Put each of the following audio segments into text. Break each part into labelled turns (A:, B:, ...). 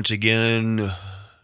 A: once again,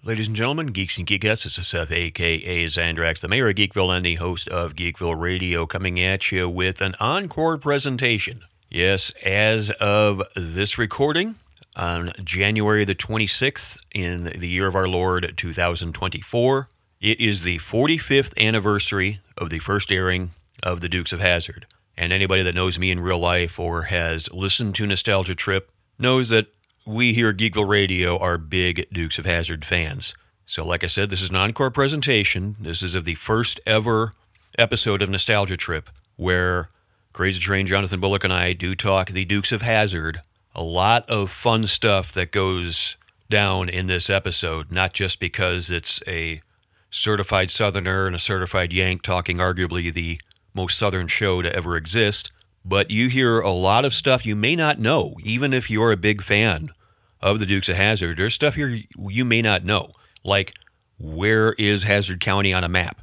A: ladies and gentlemen, geeks and geekettes. This is Seth, aka Zandrax, the mayor of Geekville and the host of Geekville Radio, coming at you with an encore presentation. Yes, as of this recording, on January the 26th in the year of our Lord 2024, it is the 45th anniversary of the first airing of The Dukes of Hazzard. And anybody that knows me in real life or has listened to Nostalgia Trip knows that we here at Geekville Radio are big Dukes of Hazzard fans. So, like I said, this is an encore presentation. This is of the first ever episode of Nostalgia Trip where Crazy Train Jonathan Bullock and I do talk the Dukes of Hazzard. A lot of fun stuff that goes down in this episode, not just because it's a certified Southerner and a certified Yank talking arguably the most Southern show to ever exist, but you hear a lot of stuff you may not know, even if you're a big fan of the Dukes of Hazzard, There's stuff here you may not know, like where is Hazzard County on a map?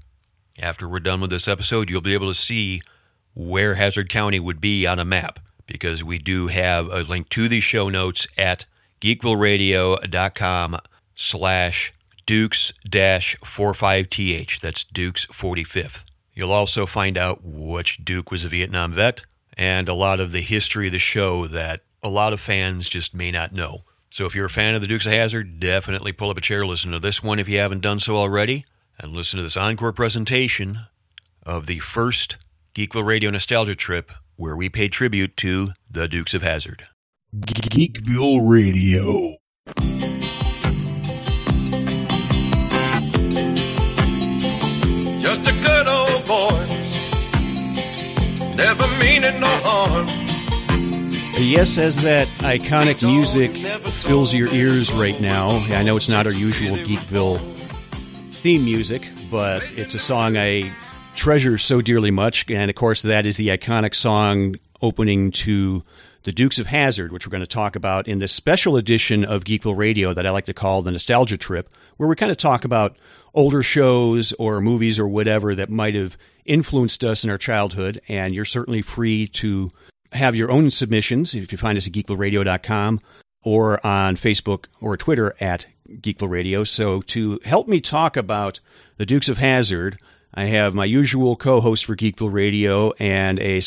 A: After we're done with this episode, you'll be able to see where Hazzard County would be on a map because we do have a link to the show notes at geekvilleradio.com slash dukes dash 45th. That's Dukes 45th. You'll also find out which Duke was a Vietnam vet and a lot of the history of the show that a lot of fans just may not know. So if you're a fan of the Dukes of Hazzard, definitely pull up a chair, listen to this one if you haven't done so already, and listen to this encore presentation of the first Geekville Radio Nostalgia Trip where we pay tribute to the Dukes of Hazzard.
B: Geekville Radio.
C: Just a good old boy, never meaning no harm.
D: Yes, as that iconic music fills your ears right now. I know it's not our usual Geekville theme music, but it's a song I treasure so dearly much. And of course, that is the iconic song opening to the Dukes of Hazzard, which we're going to talk about in this special edition of Geekville Radio that I like to call the Nostalgia Trip, where we kind of talk about older shows or movies or whatever that might have influenced us in our childhood. And you're certainly free to have your own submissions if you find us at geekvilleradio.com or on Facebook or Twitter at Geekville Radio. So to help me talk about the Dukes of Hazzard, I have my usual co-host for Geekville Radio and a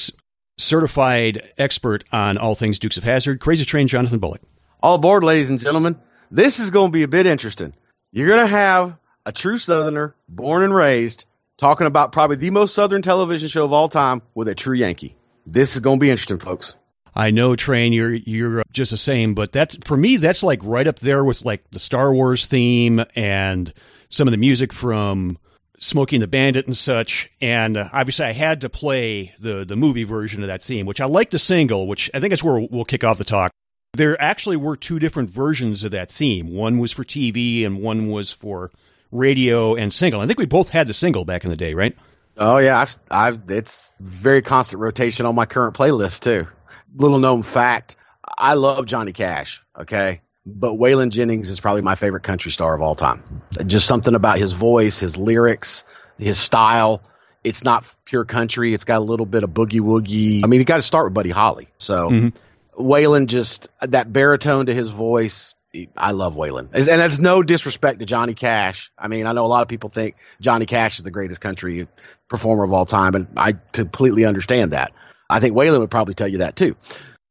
D: certified expert on all things Dukes of Hazzard, Crazy Train Jonathan Bullock.
E: All aboard, ladies and gentlemen. This is going to be a bit interesting. You're going to have a true Southerner, born and raised, talking about probably the most Southern television show of all time with a true Yankee. This is going to be interesting, folks.
D: I know, Train, you're you're just the same, but that's for me. That's like right up there with like the Star Wars theme and some of the music from Smokey and the Bandit and such. And uh, obviously, I had to play the the movie version of that theme, which I like the single, which I think that's where we'll kick off the talk. There actually were two different versions of that theme. One was for TV, and one was for radio and single. I think we both had the single back in the day, right?
E: Oh yeah, I've, I've it's very constant rotation on my current playlist too. Little known fact, I love Johnny Cash. Okay, but Waylon Jennings is probably my favorite country star of all time. Just something about his voice, his lyrics, his style. It's not pure country. It's got a little bit of boogie woogie. I mean, you got to start with Buddy Holly. So mm-hmm. Waylon just that baritone to his voice. I love Waylon, and that's no disrespect to Johnny Cash. I mean, I know a lot of people think Johnny Cash is the greatest country performer of all time, and I completely understand that. I think Waylon would probably tell you that too.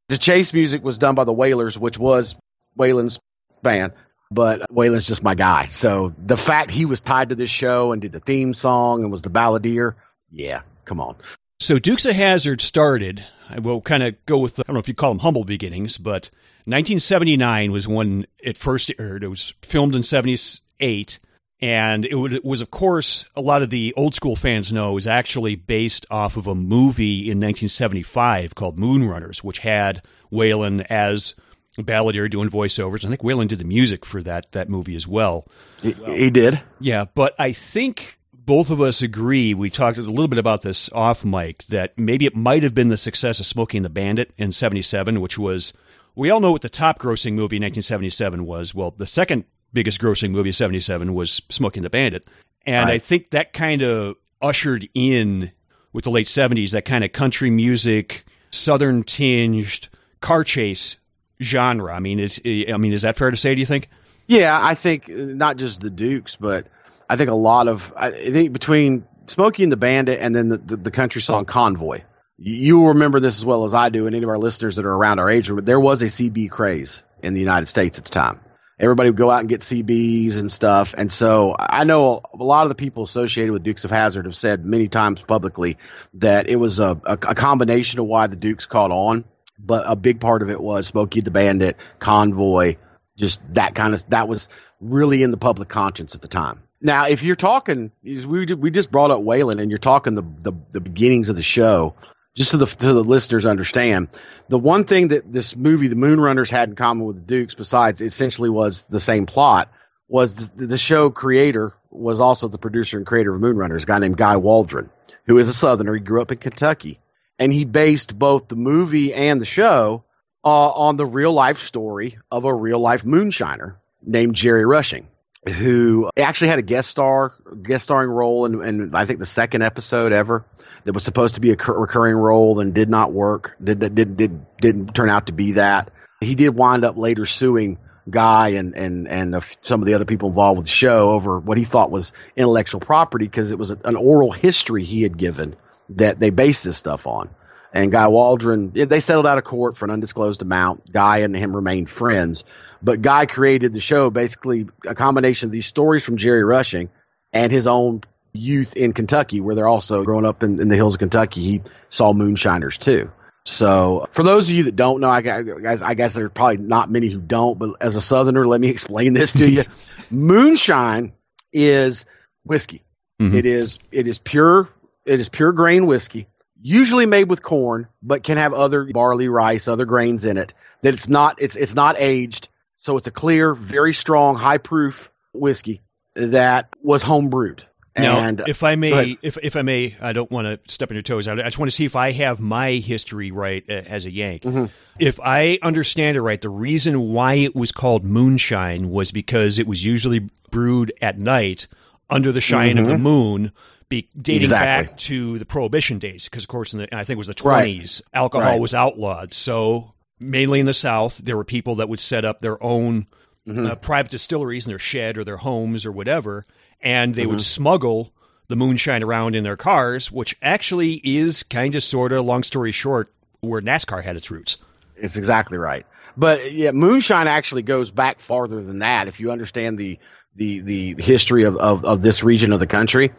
E: The chase music was done by the Waylors, which was Waylon's band, but Waylon's just my guy. So the fact he was tied to this show and did the theme song and was the balladeer, yeah, come on.
D: So Dukes of Hazzard started. I will kind of go with the, I don't know if you call them humble beginnings, but 1979 was when it first aired. It was filmed in 78. And it, would, it was, of course, a lot of the old school fans know, was actually based off of a movie in 1975 called Moonrunners, which had Waylon as balladeer doing voiceovers. I think Waylon did the music for that that movie as well.
E: He, he did.
D: Yeah, but I think both of us agree. We talked a little bit about this off mic that maybe it might have been the success of Smokey and the Bandit in '77, which was we all know what the top grossing movie in 1977 was. Well, the second biggest grossing movie of 77 was Smokey and the Bandit. And right. I think that kind of ushered in with the late 70s that kind of country music, southern tinged car chase genre. I mean, is I mean, is that fair to say? Do you think?
E: Yeah, I think uh, not just the Dukes, but I think a lot of I think between Smokey and the Bandit and then the, the, the country song Convoy. You will remember this as well as I do, and any of our listeners that are around our age. There was a CB craze in the United States at the time. Everybody would go out and get CBs and stuff, and so I know a lot of the people associated with Dukes of Hazzard have said many times publicly that it was a, a, a combination of why the Dukes caught on, but a big part of it was Smokey the Bandit, Convoy, just that kind of that was really in the public conscience at the time. Now, if you're talking, we we just brought up Waylon, and you're talking the, the the beginnings of the show just so the, so the listeners understand, the one thing that this movie, The Moonrunners, had in common with the Dukes, besides essentially was the same plot, was the, the show creator was also the producer and creator of Moonrunners, a guy named Guy Waldron, who is a Southerner. He grew up in Kentucky, and he based both the movie and the show uh, on the real life story of a real life moonshiner named Jerry Rushing who actually had a guest star guest starring role in, in I think the second episode ever that was supposed to be a recurring role and did not work did did did didn't turn out to be that he did wind up later suing Guy and and and some of the other people involved with the show over what he thought was intellectual property because it was an oral history he had given that they based this stuff on. And Guy Waldron, they settled out of court for an undisclosed amount. Guy and him remained friends, but Guy created the show basically a combination of these stories from Jerry Rushing and his own youth in Kentucky, where they're also growing up in, in the hills of Kentucky. He saw moonshiners too. So, for those of you that don't know, I guys, I guess there are probably not many who don't, but as a Southerner, let me explain this to you. Moonshine is whiskey. Mm-hmm. It is it is pure it is pure grain whiskey, usually made with corn, but can have other barley, rice, other grains in it. That it's not it's it's not aged. So it's a clear, very strong, high proof whiskey that was home brewed.
D: Now, and, if I may, if if I may, I don't want to step on your toes. I just want to see if I have my history right uh, as a Yank. Mm-hmm. If I understand it right, the reason why it was called moonshine was because it was usually brewed at night under the shine mm-hmm. of the mm-hmm. moon, be, dating exactly. back to the Prohibition days. Because of course, in the, I think it was the twenties, right. alcohol right. was outlawed. So mainly in the South, there were people that would set up their own mm-hmm. uh, private distilleries in their shed or their homes or whatever, and they mm-hmm. would smuggle the moonshine around in their cars, which actually is kind of sort of, long story short, where NASCAR had its roots.
E: It's exactly right. But yeah, moonshine actually goes back farther than that. If you understand the the the history of, of, of this region of the country,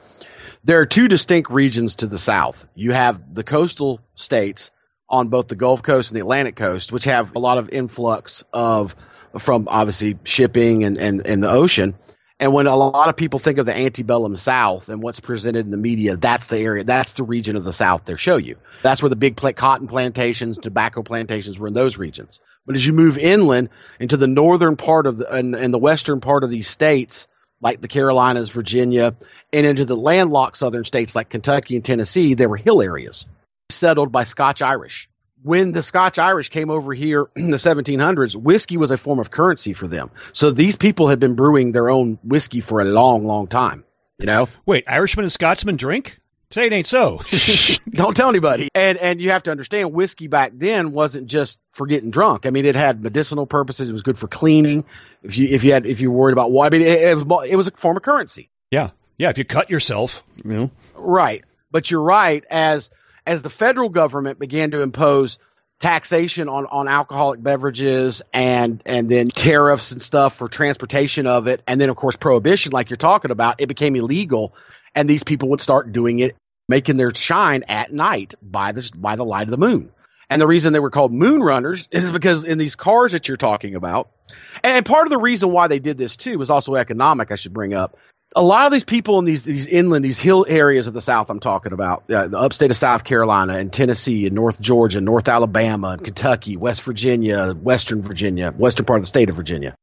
E: there are two distinct regions to the south. You have the coastal states on both the Gulf Coast and the Atlantic Coast, which have a lot of influx of from obviously shipping and, and, and the ocean. And when a lot of people think of the antebellum South and what's presented in the media, that's the area, that's the region of the South they show you. That's where the big cotton plantations, tobacco plantations were in those regions. But as you move inland into the northern part of the, and, and the western part of these states, like the Carolinas, Virginia, and into the landlocked southern states like Kentucky and Tennessee, there were hill areas settled by Scotch Irish. When the Scotch Irish came over here in the 1700s, whiskey was a form of currency for them. So these people had been brewing their own whiskey for a long, long time. You know?
D: Wait, Irishmen and Scotsmen drink? Say it ain't so.
E: Don't tell anybody. And and you have to understand, whiskey back then wasn't just for getting drunk. I mean, it had medicinal purposes. It was good for cleaning. If you if you had if you were worried about what I mean, it, it was it was a form of currency.
D: Yeah, yeah. If you cut yourself, you know.
E: Right, but you're right. As as the federal government began to impose taxation on, on alcoholic beverages and and then tariffs and stuff for transportation of it and then of course prohibition like you're talking about it became illegal and these people would start doing it making their shine at night by the by the light of the moon. And the reason they were called moon runners is because in these cars that you're talking about and part of the reason why they did this too was also economic I should bring up a lot of these people in these these inland, these hill areas of the South, I'm talking about, uh, the upstate of South Carolina and Tennessee and North Georgia, North Alabama and Kentucky, West Virginia, Western Virginia, western part of the state of Virginia.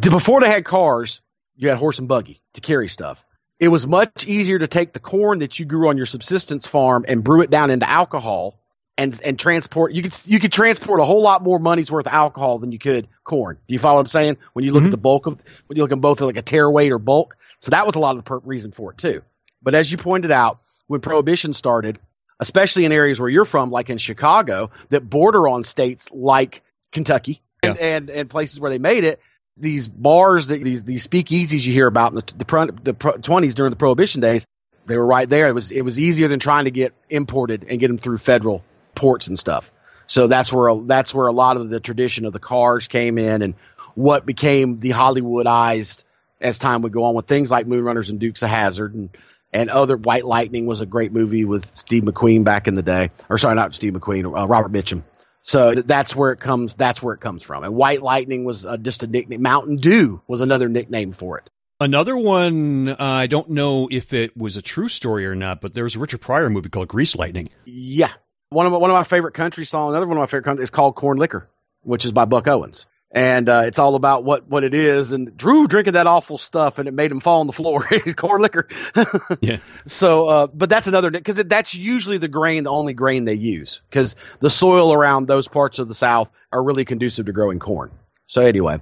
E: Before they had cars, you had horse and buggy to carry stuff. It was much easier to take the corn that you grew on your subsistence farm and brew it down into alcohol and and transport. You could you could transport a whole lot more money's worth of alcohol than you could corn. Do you follow what I'm saying? When you look mm-hmm. at the bulk of when you look at both like a tare weight or bulk, so that was a lot of the per- reason for it too. But as you pointed out, when prohibition started, especially in areas where you're from, like in Chicago, that border on states like Kentucky and, yeah. and, and places where they made it, these bars that these these speakeasies you hear about in the the, the pro- 20s during the prohibition days they were right there it was it was easier than trying to get imported and get them through federal ports and stuff so that's where that's where a lot of the tradition of the cars came in and what became the hollywoodized as time would go on with things like moonrunners and dukes of hazzard and and other white lightning was a great movie with steve mcqueen back in the day or sorry not steve mcqueen uh, robert mitchum so th- that's where it comes. That's where it comes from. And White Lightning was uh, just a nickname. Mountain Dew was another nickname for it.
D: Another one, uh, I don't know if it was a true story or not, but there was a Richard Pryor movie called Grease Lightning.
E: Yeah, one of my, one of my favorite country songs. Another one of my favorite country is called Corn Liquor, which is by Buck Owens. And uh, it's all about what, what it is. And Drew drinking that awful stuff, and it made him fall on the floor. corn liquor.
D: Yeah.
E: So, uh, but that's another because that's usually the grain, the only grain they use, because the soil around those parts of the South are really conducive to growing corn. So anyway,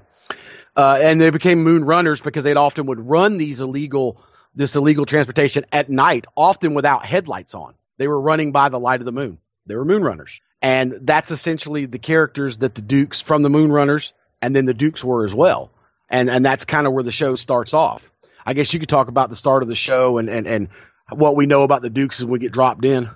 E: uh, and they became moon runners because they'd often would run these illegal, this illegal transportation at night, often without headlights on. They were running by the light of the moon. They were moon runners, and that's essentially the characters that the Dukes from the Moon Runners and then the Dukes were as well. And and that's kind of where the show starts off. I guess you could talk about the start of the show and and and what we know about the Dukes as we get dropped in.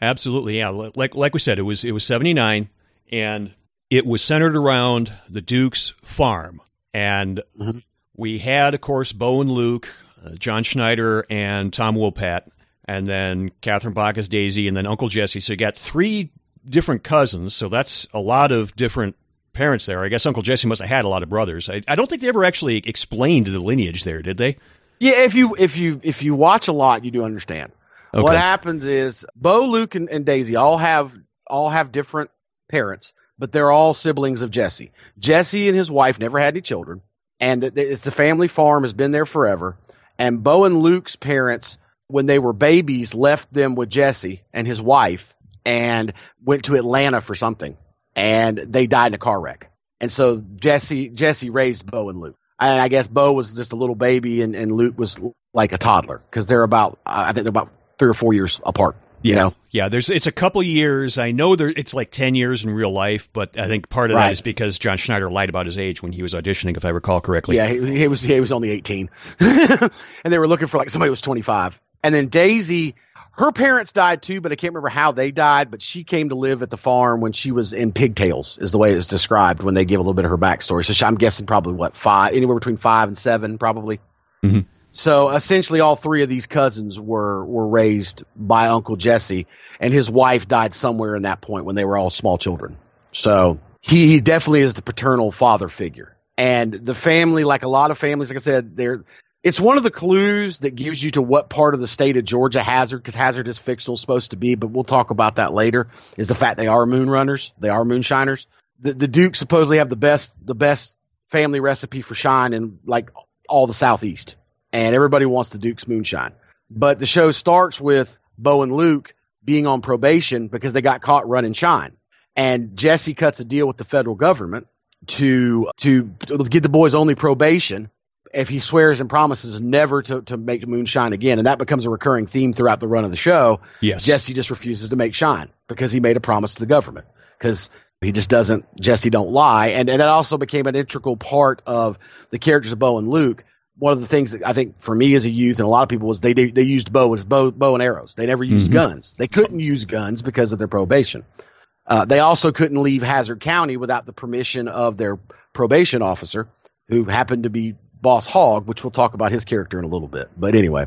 D: Absolutely, yeah. Like like we said, it was it was seventy nine, and it was centered around the Duke's farm, and
E: Mhm.
D: we had, of course, Bo and Luke, uh, John Schneider, and Tom Wopat, and then Catherine Bach as Daisy, and then Uncle Jesse. So you got three different cousins. So that's a lot of different parents there. I guess Uncle Jesse must have had a lot of brothers. I, I don't think they ever actually explained the lineage there, did they?
E: Yeah, if you if you if you watch a lot, you do understand.
D: Okay.
E: What happens is Bo, Luke, and, and Daisy all have all have different parents, but they're all siblings of Jesse. Jesse and his wife never had any children, and it's the family farm has been there forever. And Bo and Luke's parents, when they were babies, left them with Jesse and his wife, and went to Atlanta for something, and they died in a car wreck. And so Jesse Jesse raised Bo and Luke. And I guess Bo was just a little baby, and, and Luke was like a toddler because they're about I think they're about three or four years apart. You know,
D: Yeah, there's it's a couple years. I know there it's like ten years in real life, but I think part of that
E: Right.
D: is because John Schneider lied about his age when he was auditioning, if I recall correctly.
E: yeah, he, he was he was only eighteen, and they were looking for like somebody who was twenty five. And then Daisy, her parents died too, but I can't remember how they died. But she came to live at the farm when she was in pigtails, is the way it's described when they give a little bit of her backstory. So she, I'm guessing probably what five, anywhere between five and seven, probably.
D: Mhm.
E: So essentially, all three of these cousins were were raised by Uncle Jesse, and his wife died somewhere in that point when they were all small children. So he, he definitely is the paternal father figure. And the family, like a lot of families, like I said, they're it's one of the clues that gives you to what part of the state of Georgia Hazzard, because Hazzard is fictional supposed to be, but we'll talk about that later. Is the fact they are moon runners, they are moonshiners. The the Dukes supposedly have the best the best family recipe for shine in like all the southeast, and everybody wants the Dukes moonshine. But the show starts with Bo and Luke being on probation because they got caught running shine, and Jesse cuts a deal with the federal government to to, to get the boys only probation if he swears and promises never to, to make moonshine again. And that becomes a recurring theme throughout the run of the show.
D: Yes.
E: Jesse just refuses to make shine because he made a promise to the government because he just doesn't, Jesse don't lie. And, and that also became an integral part of the characters of Bo and Luke. One of the things that I think for me as a youth and a lot of people was they, they, they used bow as bow, bow and arrows. They never used
D: Mhm.
E: guns. They couldn't use guns because of their probation. Uh, they also couldn't leave Hazzard County without the permission of their probation officer, who happened to be Boss Hogg, which we'll talk about his character in a little bit. But anyway,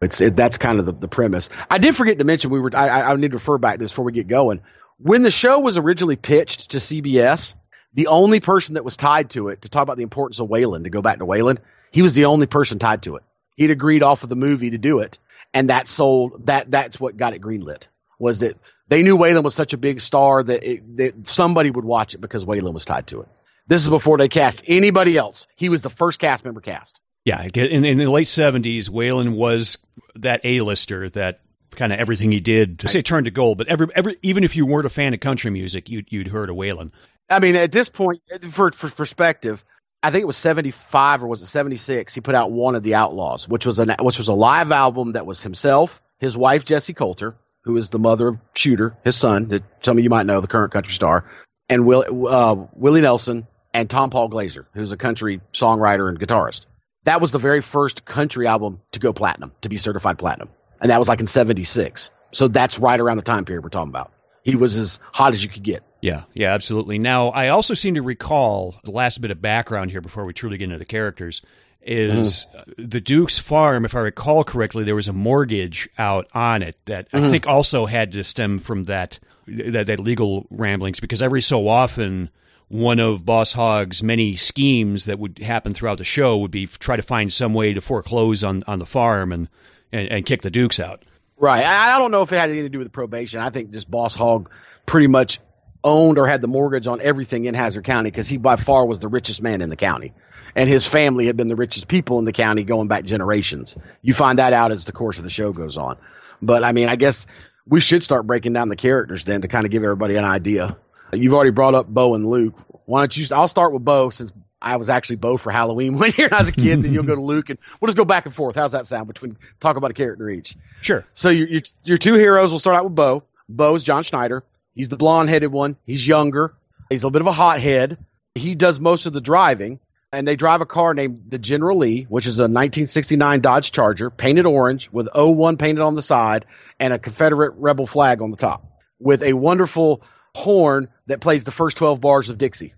E: it's it, that's kind of the, the premise. I did forget to mention we were. I, I need to refer back to this before we get going. When the show was originally pitched to CBS, the only person that was tied to it to talk about the importance of Waylon, to go back to Waylon, he was the only person tied to it. He'd agreed off of the movie to do it, and that sold that. That's what got it greenlit. Was that they knew Waylon was such a big star that, it, that somebody would watch it because Waylon was tied to it. This is before they cast anybody else. He was the first cast member cast.
D: Yeah, in, in the late seventies, Waylon was that A-lister that kind of everything he did to say turned to gold. But every, every even if you weren't a fan of country music, you'd you'd heard of Waylon.
E: I mean, at this point, for for perspective, I think it was seventy five or was it seventy six? He put out one of the Outlaws, which was an which was a live album that was himself, his wife Jessi Colter, who is the mother of Shooter, his son, that some of you might know, the current country star, and Will uh, Willie Nelson and Tompall Glaser, who's a country songwriter and guitarist. That was the very first country album to go platinum, to be certified platinum. And that was like in 76. So that's right around the time period we're talking about. He was as hot as you could get.
D: Yeah, yeah, absolutely. Now, I also seem to recall the last bit of background here before we truly get into the characters is mm. the Duke's farm, if I recall correctly, there was a mortgage out on it that mm-hmm. I think also had to stem from that, that that legal ramblings because every so often one of Boss Hogg's many schemes that would happen throughout the show would be try to find some way to foreclose on, on the farm and, and, and kick the Dukes out.
E: Right. I, don't know if it had anything to do with probation. I think just Boss Hogg pretty much owned or had the mortgage on everything in Hazzard County because he by far was the richest man in the county and his family had been the richest people in the county going back generations. You find that out as the course of the show goes on. But I mean, I guess we should start breaking down the characters then to kind of give everybody an idea. You've already brought up Bo and Luke. Why don't you? I'll start with Bo since I was actually Bo for Halloween one year when I was a kid. then you'll go to Luke, and we'll just go back and forth. How's that sound? Between talk about a character each.
D: Sure.
E: So your your, your two heroes. We'll start out with Bo. Bo's John Schneider. He's the blonde headed one. He's younger. He's a little bit of a hothead. He does most of the driving and they drive a car named the General Lee, which is a 1969 Dodge Charger, painted orange with 01 painted on the side and a Confederate rebel flag on the top, with a wonderful horn that plays the first 12 bars of Dixie.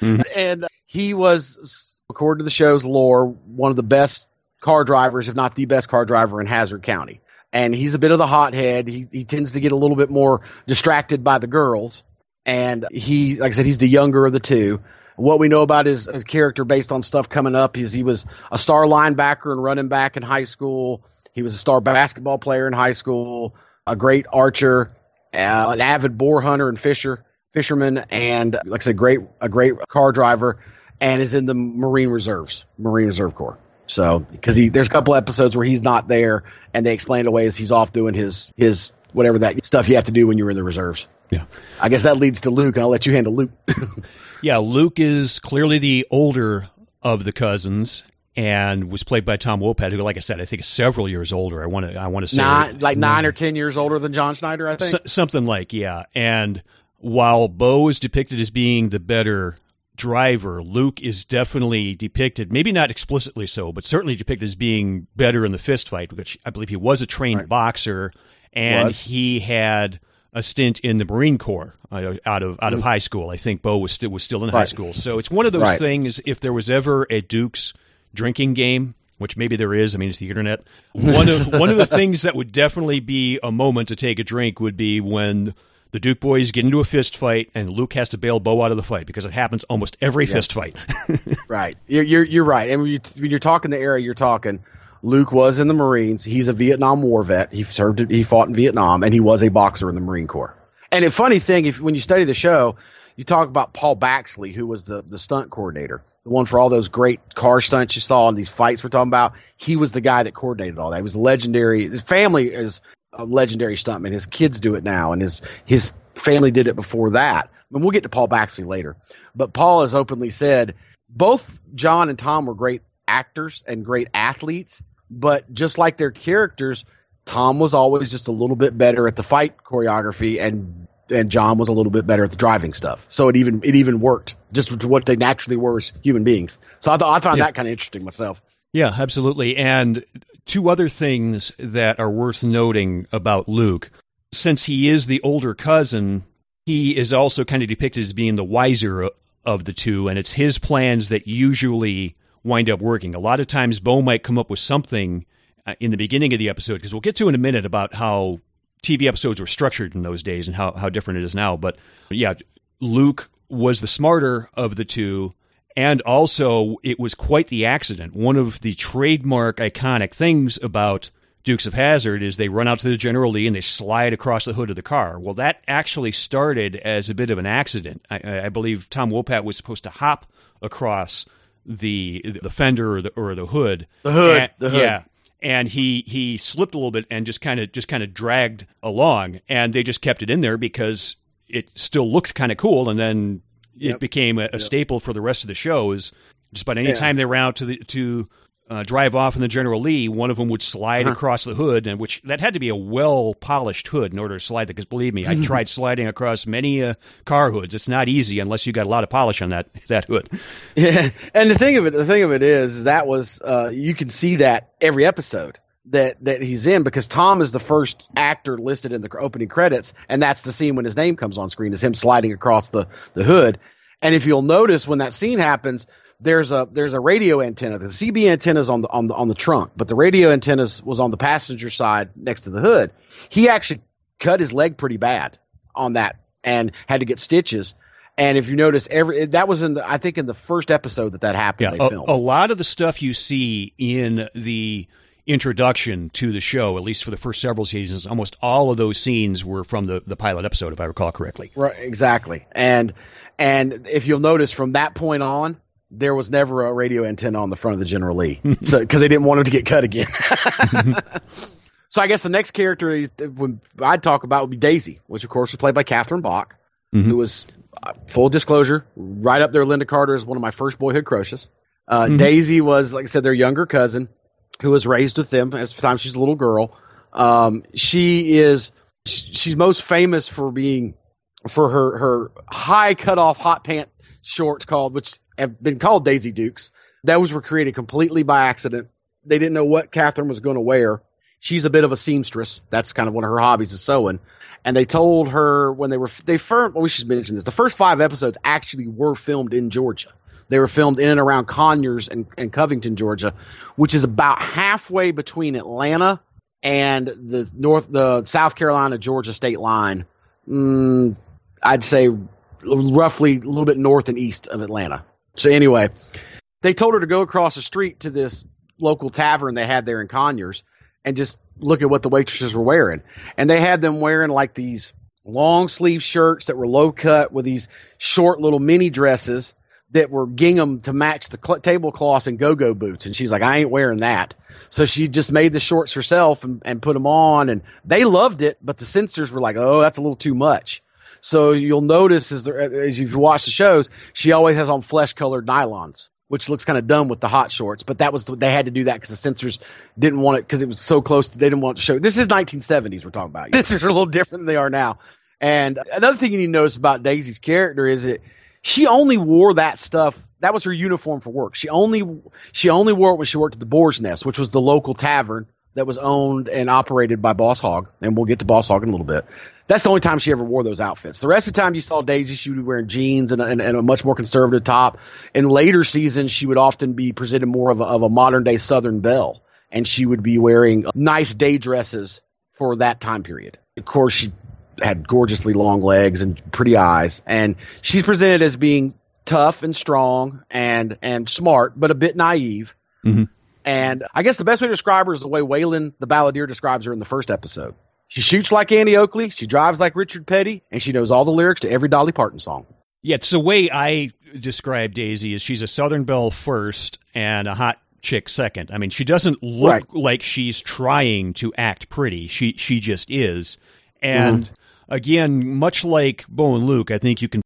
E: Mm-hmm. And he was, according to the show's lore, one of the best car drivers, if not the best car driver in Hazzard County. And he's a bit of the hothead. He, he tends to get a little bit more distracted by the girls. And he, like I said, he's the younger of the two what we know about his, his character based on stuff coming up is he was a star linebacker and running back in high school. He was a star basketball player in high school, a great archer, uh, an avid boar hunter and fisher, fisherman, and like I said, great a great car driver, and is in the Marine Reserves, Marine Reserve Corps. So because he there's a couple episodes where he's not there, and they explain it away as he's off doing his his whatever that stuff you have to do when you're in the reserves.
D: Yeah.
E: I guess that leads to Luke, and I'll let you handle Luke.
D: yeah, Luke is clearly the older of the cousins and was played by Tom Wopat, who, like I said, I think is several years older. I want to, I want to say
E: nine, like nine or ten years older than John Schneider. I think
D: something like yeah. And while Bo is depicted as being the better driver, Luke is definitely depicted, maybe not explicitly so, but certainly depicted as being better in the fist fight, which I believe he was a trained right. boxer and was. he had a stint in the Marine Corps uh, out of out of high school. I think Bo was still was still in right. high school. So it's one of those right. things. If there was ever a Duke's drinking game, which maybe there is, I mean it's the internet. One of one of the things that would definitely be a moment to take a drink would be when the Duke boys get into a fist fight and Luke has to bail Bo out of the fight because it happens almost every fist fight.
E: right, you're, you're, you're right, and when, you, when you're talking the era you're talking Luke was in the Marines. He's a Vietnam War vet. He served. He fought in Vietnam, and he was a boxer in the Marine Corps. And a funny thing, if when you study the show, you talk about Paul Baxley, who was the the stunt coordinator, the one for all those great car stunts you saw in these fights we're talking about. He was the guy that coordinated all that. He was legendary. His family is a legendary stuntman. His kids do it now, and his his family did it before that. And we'll get to Paul Baxley later. But Paul has openly said both John and Tom were great actors and great athletes, but just like their characters, Tom was always just a little bit better at the fight choreography and and John was a little bit better at the driving stuff. So it even it even worked just what they naturally were as human beings. So I thought I found yeah. that kind of interesting myself.
D: Yeah, absolutely. And two other things that are worth noting about Luke. Since he is the older cousin, he is also kind of depicted as being the wiser of the two, and it's his plans that usually wind up working. A lot of times, Bo might come up with something uh, in the beginning of the episode, because we'll get to in a minute about how TV episodes were structured in those days and how, how different it is now. But yeah, Luke was the smarter of the two. And also, it was quite the accident. One of the trademark iconic things about Dukes of Hazzard is they run out to the General Lee and they slide across the hood of the car. Well, that actually started as a bit of an accident. I, I believe Tom Wopat was supposed to hop across the the fender or the or the hood.
E: The hood. And, the hood.
D: Yeah. And he he slipped a little bit and just kind of just kind of dragged along, and they just kept it in there because it still looked kind of cool, and then it yep. became a, a yep. staple for the rest of the shows. Just about any yeah. time they were out to the to uh, drive off in the General Lee, one of them would slide
E: Huh.
D: across the hood, and which that had to be a well polished hood in order to slide that. Because believe me, I tried sliding across many uh, car hoods. It's not easy unless you got a lot of polish on that that hood.
E: Yeah, and the thing of it, the thing of it is, that was uh, you can see that every episode that that he's in because Tom is the first actor listed in the opening credits, and that's the scene when his name comes on screen is him sliding across the the hood. And if you'll notice when that scene happens, there's a there's a radio antenna. The CB antenna's on the on the on the trunk, but the radio antenna was on the passenger side next to the hood. He actually cut his leg pretty bad on that and had to get stitches. And if you notice, every that was in the I think in the first episode that that happened.
D: Yeah,
E: they
D: a, a lot of the stuff you see in the introduction to the show, at least for the first several seasons, almost all of those scenes were from the, the pilot episode, if I recall correctly.
E: Right, exactly. And and if you'll notice from that point on, there was never a radio antenna on the front of the General Lee, so because they didn't want him to get cut again. so I guess the next character I'd talk about would be Daisy, which of course was played by Catherine Bach,
D: Mhm.
E: who was uh, full disclosure right up there. Lynda Carter is one of my first boyhood crushes. Uh,
D: Mhm.
E: Daisy was, like I said, their younger cousin who was raised with them as the time she's a little girl. Um, she is she's most famous for being for her her high cutoff hot pant shorts called which have been called Daisy Dukes. Those were created completely by accident. They didn't know what Catherine was going to wear. She's a bit of a seamstress. That's kind of one of her hobbies is sewing. And they told her when they were they first well, we should mention this. The first five episodes actually were filmed in Georgia. They were filmed in and around Conyers and, and Covington, Georgia, which is about halfway between Atlanta and the North, the South Carolina Georgia state line. Mm, I'd say roughly a little bit north and east of Atlanta. So anyway, they told her to go across the street to this local tavern they had there in Conyers and just look at what the waitresses were wearing. And they had them wearing like these long sleeve shirts that were low cut with these short little mini dresses that were gingham to match the cl- tablecloths and go-go boots. And she's like, I ain't wearing that. So she just made the shorts herself and, and put them on and they loved it, but the censors were like, oh, that's a little too much. So you'll notice as, the, as you've watched the shows, she always has on flesh colored nylons, which looks kind of dumb with the hot shorts. But that was the, they had to do that because the censors didn't want it because it was so close. To, they didn't want to show. This is 1970s we're talking about. Censors are a little different than they are now. And another thing you need to notice about Daisy's character is that she only wore that stuff. That was her uniform for work. She only she only wore it when she worked at the Boar's Nest, which was the local tavern that was owned and operated by Boss Hogg. And we'll get to Boss Hogg in a little bit. That's the only time she ever wore those outfits. The rest of the time you saw Daisy, she would be wearing jeans and a, and, and a much more conservative top. In later seasons, she would often be presented more of a, of a modern day Southern belle, and she would be wearing nice day dresses for that time period. Of course, she had gorgeously long legs and pretty eyes, and she's presented as being tough and strong and and smart, but a bit naive.
D: Mhm.
E: And I guess the best way to describe her is the way Waylon the balladeer describes her in the first episode. She shoots like Annie Oakley, she drives like Richard Petty, and she knows all the lyrics to every Dolly Parton song.
D: Yeah, it's the way I describe Daisy is she's a Southern Belle first and a hot chick second. I mean, she doesn't look
E: Right.
D: like she's trying to act pretty. She she just is. And mm-hmm. again, much like Bo and Luke, I think you can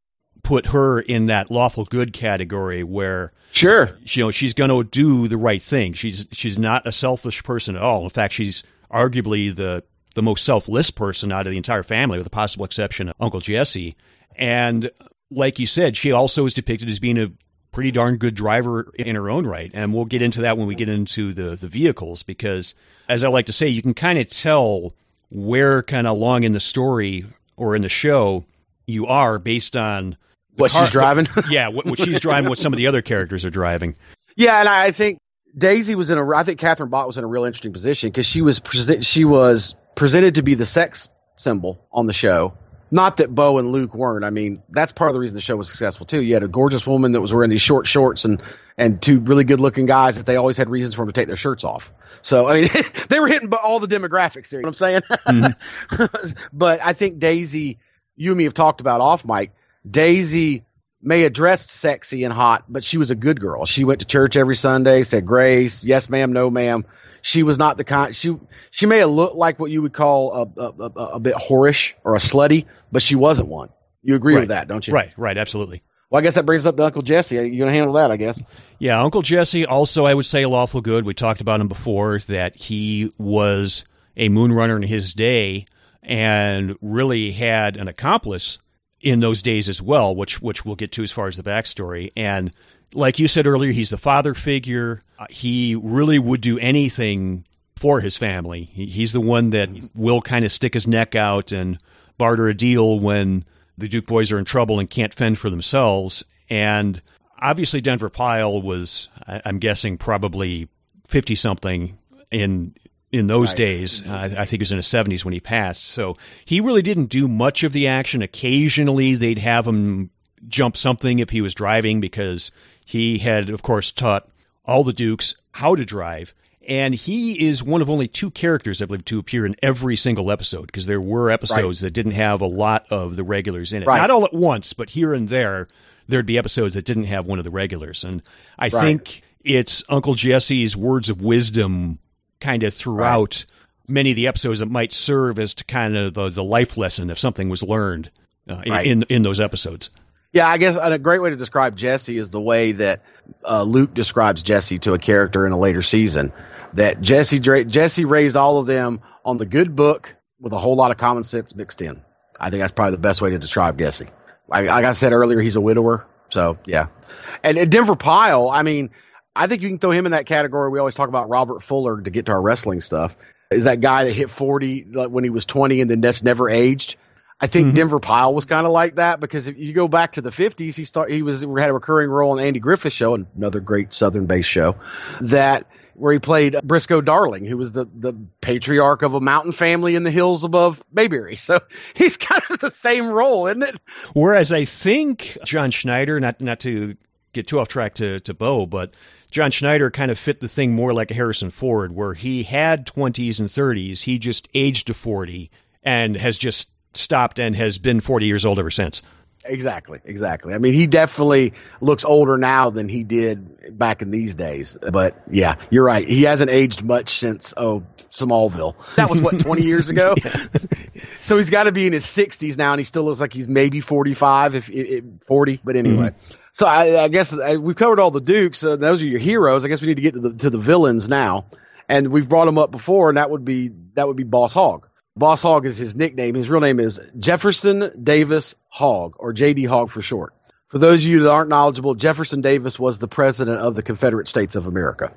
D: put her in that lawful good category where
E: Sure.
D: you know she's going to do the right thing. She's she's not a selfish person at all. In fact, she's arguably the the most selfless person out of the entire family, with the possible exception of Uncle Jesse. And like you said, she also is depicted as being a pretty darn good driver in her own right. And we'll get into that when we get into the the vehicles, because as I like to say, you can kind of tell where kind of along in the story or in the show you are based on
E: What
D: car-
E: she's driving.
D: yeah, what, what she's driving, what some of the other characters are driving.
E: Yeah, and I think Daisy was in a. I think Catherine Bach was in a real interesting position because she was prese- she was presented to be the sex symbol on the show. Not that Bo and Luke weren't. I mean, that's part of the reason the show was successful too. You had a gorgeous woman that was wearing these short shorts and and two really good looking guys that they always had reasons for them to take their shirts off. So I mean, they were hitting all the demographics there. You know what I'm saying? Mm-hmm. but I think Daisy, you and me have talked about off mic. Daisy may have dressed sexy and hot, but she was a good girl. She went to church every Sunday, said grace, yes ma'am, no ma'am. She was not the kind. She she may have looked like what you would call a a, a, a bit whorish or a slutty, but she wasn't one. You agree
D: Right.
E: with that, don't you?
D: Right, right, absolutely.
E: Well, I guess that brings up to Uncle Jesse. You're going to handle that, I guess.
D: Yeah, Uncle Jesse, also, I would say lawful good. We talked about him before, that he was a moonrunner in his day and really had an accomplice in those days as well, which which we'll get to as far as the backstory. And like you said earlier, he's the father figure. Uh, he really would do anything for his family. He, he's the one that will kind of stick his neck out and barter a deal when the Duke boys are in trouble and can't fend for themselves. And obviously, Denver Pyle was, I'm guessing, probably fifty something in in those
E: Right.
D: days. Uh, I think he was in his 70s when he passed. So he really didn't do much of the action. Occasionally, they'd have him jump something if he was driving because he had, of course, taught all the Dukes how to drive. And he is one of only two characters, I believe, to appear in every single episode because there were episodes that didn't have a lot of the regulars in it.
E: Right.
D: Not all at once, but here and there, there'd be episodes that didn't have one of the regulars. And I
E: Right.
D: think it's Uncle Jesse's words of wisdom kind of throughout many of the episodes that might serve as to kind of the, the life lesson if something was learned uh, in-
E: Right.
D: in in those episodes.
E: Yeah, I guess a great way to describe Jesse is the way that uh, Luke describes Jesse to a character in a later season. That Jesse Jesse raised all of them on the good book with a whole lot of common sense mixed in. I think that's probably the best way to describe Jesse. Like, like I said earlier, he's a widower, so yeah. And, and Denver Pyle, I mean, I think you can throw him in that category. We always talk about Robert Fuller to get to our wrestling stuff. Is that guy that hit forty like, when he was twenty and then that's never aged? I think mm-hmm. Denver Pyle was kind of like that because if you go back to the 50s, he start he was had a recurring role on the Andy Griffith show, another great Southern based show, that where he played Briscoe Darling, who was the the patriarch of a mountain family in the hills above Mayberry. So he's kind of the same role, isn't it?
D: Whereas I think John Schneider, not not to get too off track to to Bo, but John Schneider kind of fit the thing more like a Harrison Ford, where he had twenties and thirties, he just aged to forty and has just stopped and has been forty years old ever since.
E: Exactly, exactly. I mean, he definitely looks older now than he did back in these days. But yeah, you're right. He hasn't aged much since oh Smallville. That was what 20 years ago. so he's got to be in his 60s now, and he still looks like he's maybe 45, if, if 40. But anyway, so I, I guess I, we've covered all the Dukes. Uh, those are your heroes. I guess we need to get to the to the villains now, and we've brought them up before, and that would be that would be Boss Hogg. Boss Hogg is his nickname. His real name is Jefferson Davis Hogg, or JD Hogg for short. For those of you that aren't knowledgeable, Jefferson Davis was the president of the Confederate States of America.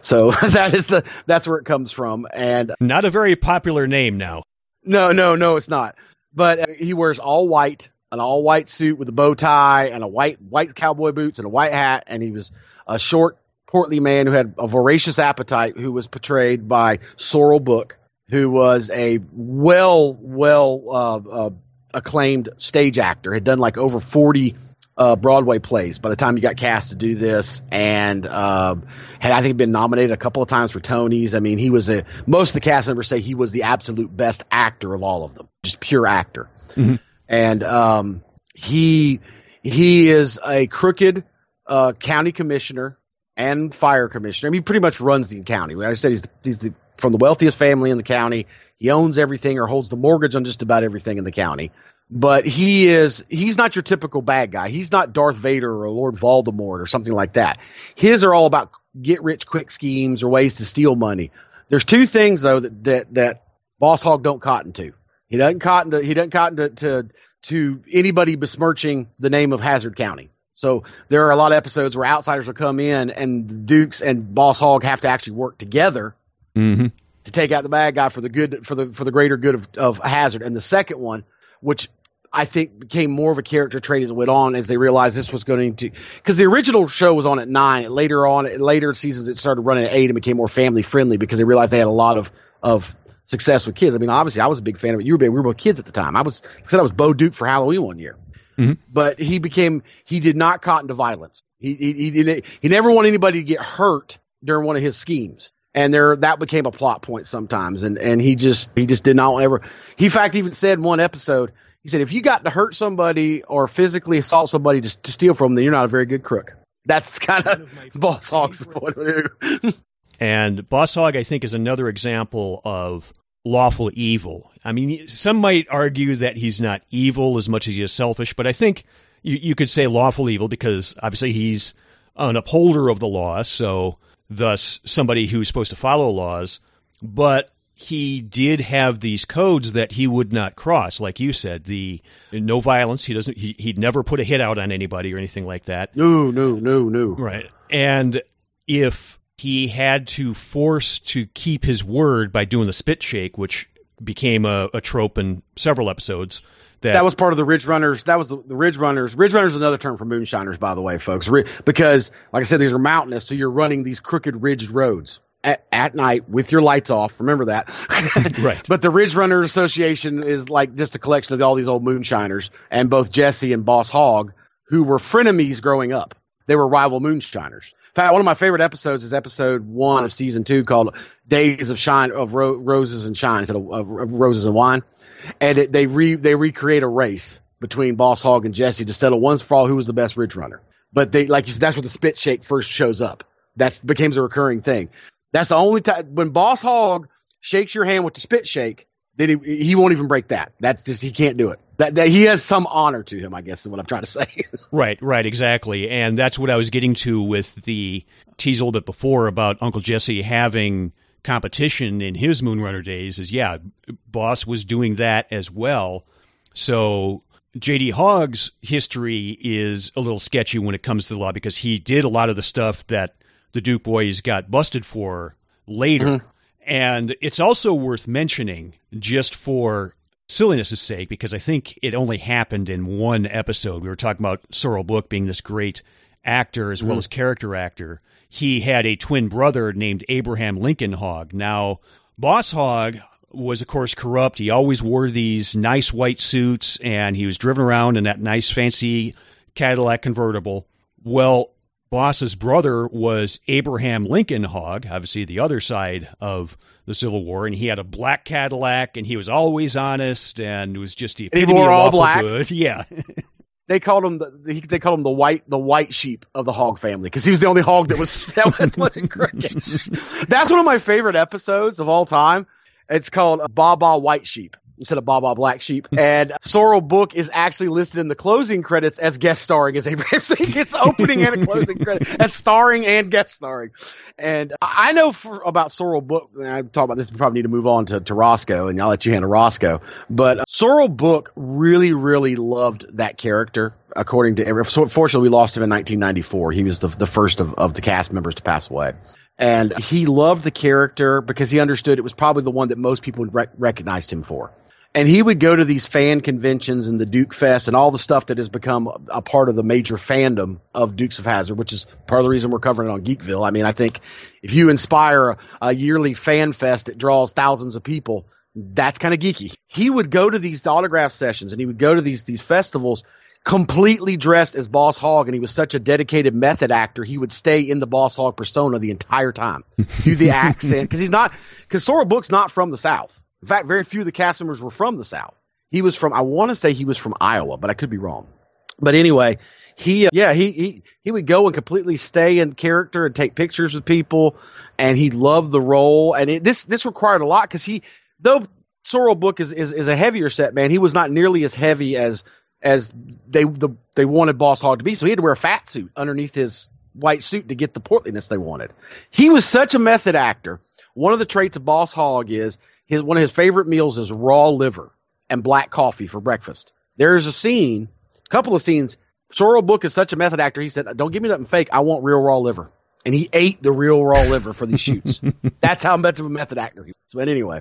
E: So that is the that's where it comes from. And
D: Not a very popular name now.
E: no, no, no, it's not. But uh, he wears all white, an all white suit with a bow tie and a white white cowboy boots and a white hat, and he was a short, portly man who had a voracious appetite, who was portrayed by Sorrell Booke, who was a well, well uh, uh, acclaimed stage actor, had done like over forty uh, Broadway plays by the time he got cast to do this, and um, had I think been nominated a couple of times for Tonys. I mean, he was a most of the cast members say he was the absolute best actor of all of them, just pure actor. And um, he he is a crooked uh, county commissioner and fire commissioner. I mean, he pretty much runs the county. I said he's he's the, from the wealthiest family in the county. He owns everything or holds the mortgage on just about everything in the county. But he is he's not your typical bad guy. He's not Darth Vader or Lord Voldemort or something like that. His are all about get rich quick schemes or ways to steal money. There's two things though that that, that Boss Hogg don't cotton to. He doesn't cotton to he doesn't cotton to, to to anybody besmirching the name of Hazzard County. So there are a lot of episodes where outsiders will come in and the Dukes and Boss Hogg have to actually work together
D: Mm-hmm.
E: to take out the bad guy for the good for the for the greater good of, of Hazzard. And the second one, which I think became more of a character trait as it went on, as they realized this was going to because the original show was on at nine. Later on, later seasons it started running at eight and became more family friendly because they realized they had a lot of of success with kids. I mean, obviously, I was a big fan of it. You were big. We were both kids at the time. I was I said I was Bo Duke for Halloween one year. Mm-hmm. But he became he did not cotton to violence. He he he, didn't, he never wanted anybody to get hurt during one of his schemes. And there that became a plot point sometimes. And and he just he just did not ever he in fact even said one episode, he said, if you got to hurt somebody or physically assault somebody to, to steal from them, then you're not a very good crook. That's kind of Boss Hogg's point of view.
D: And Boss Hogg, I think, is another example of lawful evil. I mean, some might argue that he's not evil as much as he is selfish, but I think you, you could say lawful evil because obviously he's an upholder of the law, so thus somebody who's supposed to follow laws. But he did have these codes that he would not cross, like you said. The no violence. He doesn't. He, he'd never put a hit out on anybody or anything like that.
E: No, no, no, no.
D: Right. And if he had to force to keep his word by doing the spit shake, which became a, a trope in several episodes. That,
E: That was part of the Ridge Runners. That was the, the Ridge Runners. Ridge Runners is another term for moonshiners, by the way, folks. Because, like I said, these are mountainous, so you're running these crooked ridged roads at, at night with your lights off. Remember that,
D: Right.
E: But the Ridge Runners Association is like just a collection of all these old moonshiners, and both Jesse and Boss Hogg, who were frenemies growing up. They were rival moonshiners. In fact, one of my favorite episodes is episode one of season two called "Days of Shine of Ro- Roses and Shine" instead of, of, of Roses and Wine, and it, they re they recreate a race between Boss Hogg and Jesse to settle once for all who was the best ridge runner. But they like you said, that's where the spit shake first shows up. That's becomes a recurring thing. That's the only time when Boss Hogg shakes your hand with the spit shake, then he he won't even break that. That's just he can't do it. That, that he has some honor to him, I guess is what I'm trying to say.
D: Right, right, exactly. And that's what I was getting to with the tease a little bit before about Uncle Jesse having competition in his Moonrunner days is yeah, Boss was doing that as well. So JD Hogg's history is a little sketchy when it comes to the law because he did a lot of the stuff that the Duke boys got busted for later. Mm-hmm. And it's also worth mentioning just for silliness' sake, because I think it only happened in one episode. We were talking about Sorrell Booke being this great actor as well mm-hmm. as character actor. He had a twin brother named Abraham Lincoln Hogg. Now, Boss Hogg was, of course, corrupt. He always wore these nice white suits and he was driven around in that nice, fancy Cadillac convertible. Well, Boss's brother was Abraham Lincoln Hogg, obviously the other side of the Civil War, and he had a black Cadillac, and he was always honest, and was just the
E: And he
D: epitome
E: wore all black?
D: good. Yeah,
E: they called him the they called him the white the white sheep of the Hogg family because he was the only hog that was that was, wasn't crooked. That's one of my favorite episodes of all time. It's called Baba White Sheep instead of Baba Black Sheep. And Sorrell Booke is actually listed in the closing credits as guest starring as Abraham. He gets opening and a closing credit as starring and guest starring. And I know for, about Sorrell Booke. and I talk about this. We probably need to move on to, to Roscoe, and I'll let you handle Roscoe. But uh, Sorrell Booke really, really loved that character. According to every, so fortunately, we lost him in 1994. He was the the first of, of the cast members to pass away. And he loved the character because he understood it was probably the one that most people rec- recognized him for. And he would go to these fan conventions and the Duke Fest and all the stuff that has become a part of the major fandom of Dukes of Hazzard, which is part of the reason we're covering it on Geekville. I mean, I think if you inspire a, a yearly fan fest that draws thousands of people, that's kind of geeky. He would go to these autograph sessions and he would go to these these festivals completely dressed as Boss Hogg, and he was such a dedicated method actor. He would stay in the Boss Hogg persona the entire time, do the accent because he's not because Sorrell Booke's not from the South. In fact, very few of the cast members were from the South. He was from I want to say he was from Iowa, but I could be wrong. But anyway, he uh, yeah he he he would go and completely stay in character and take pictures with people, and he loved the role. And it, this this required a lot because he though Sorrell Booke is, is is a heavier set man, he was not nearly as heavy as as they the, they wanted Boss Hogg to be. So he had to wear a fat suit underneath his white suit to get the portliness they wanted. He was such a method actor. One of the traits of Boss Hogg is his one of his favorite meals is raw liver and black coffee for breakfast. There's a scene, a couple of scenes. Sorrell Booke is such a method actor. He said, "Don't give me nothing fake. I want real raw liver." And he ate the real raw liver for these shoots. That's how much of a method actor he is. But anyway,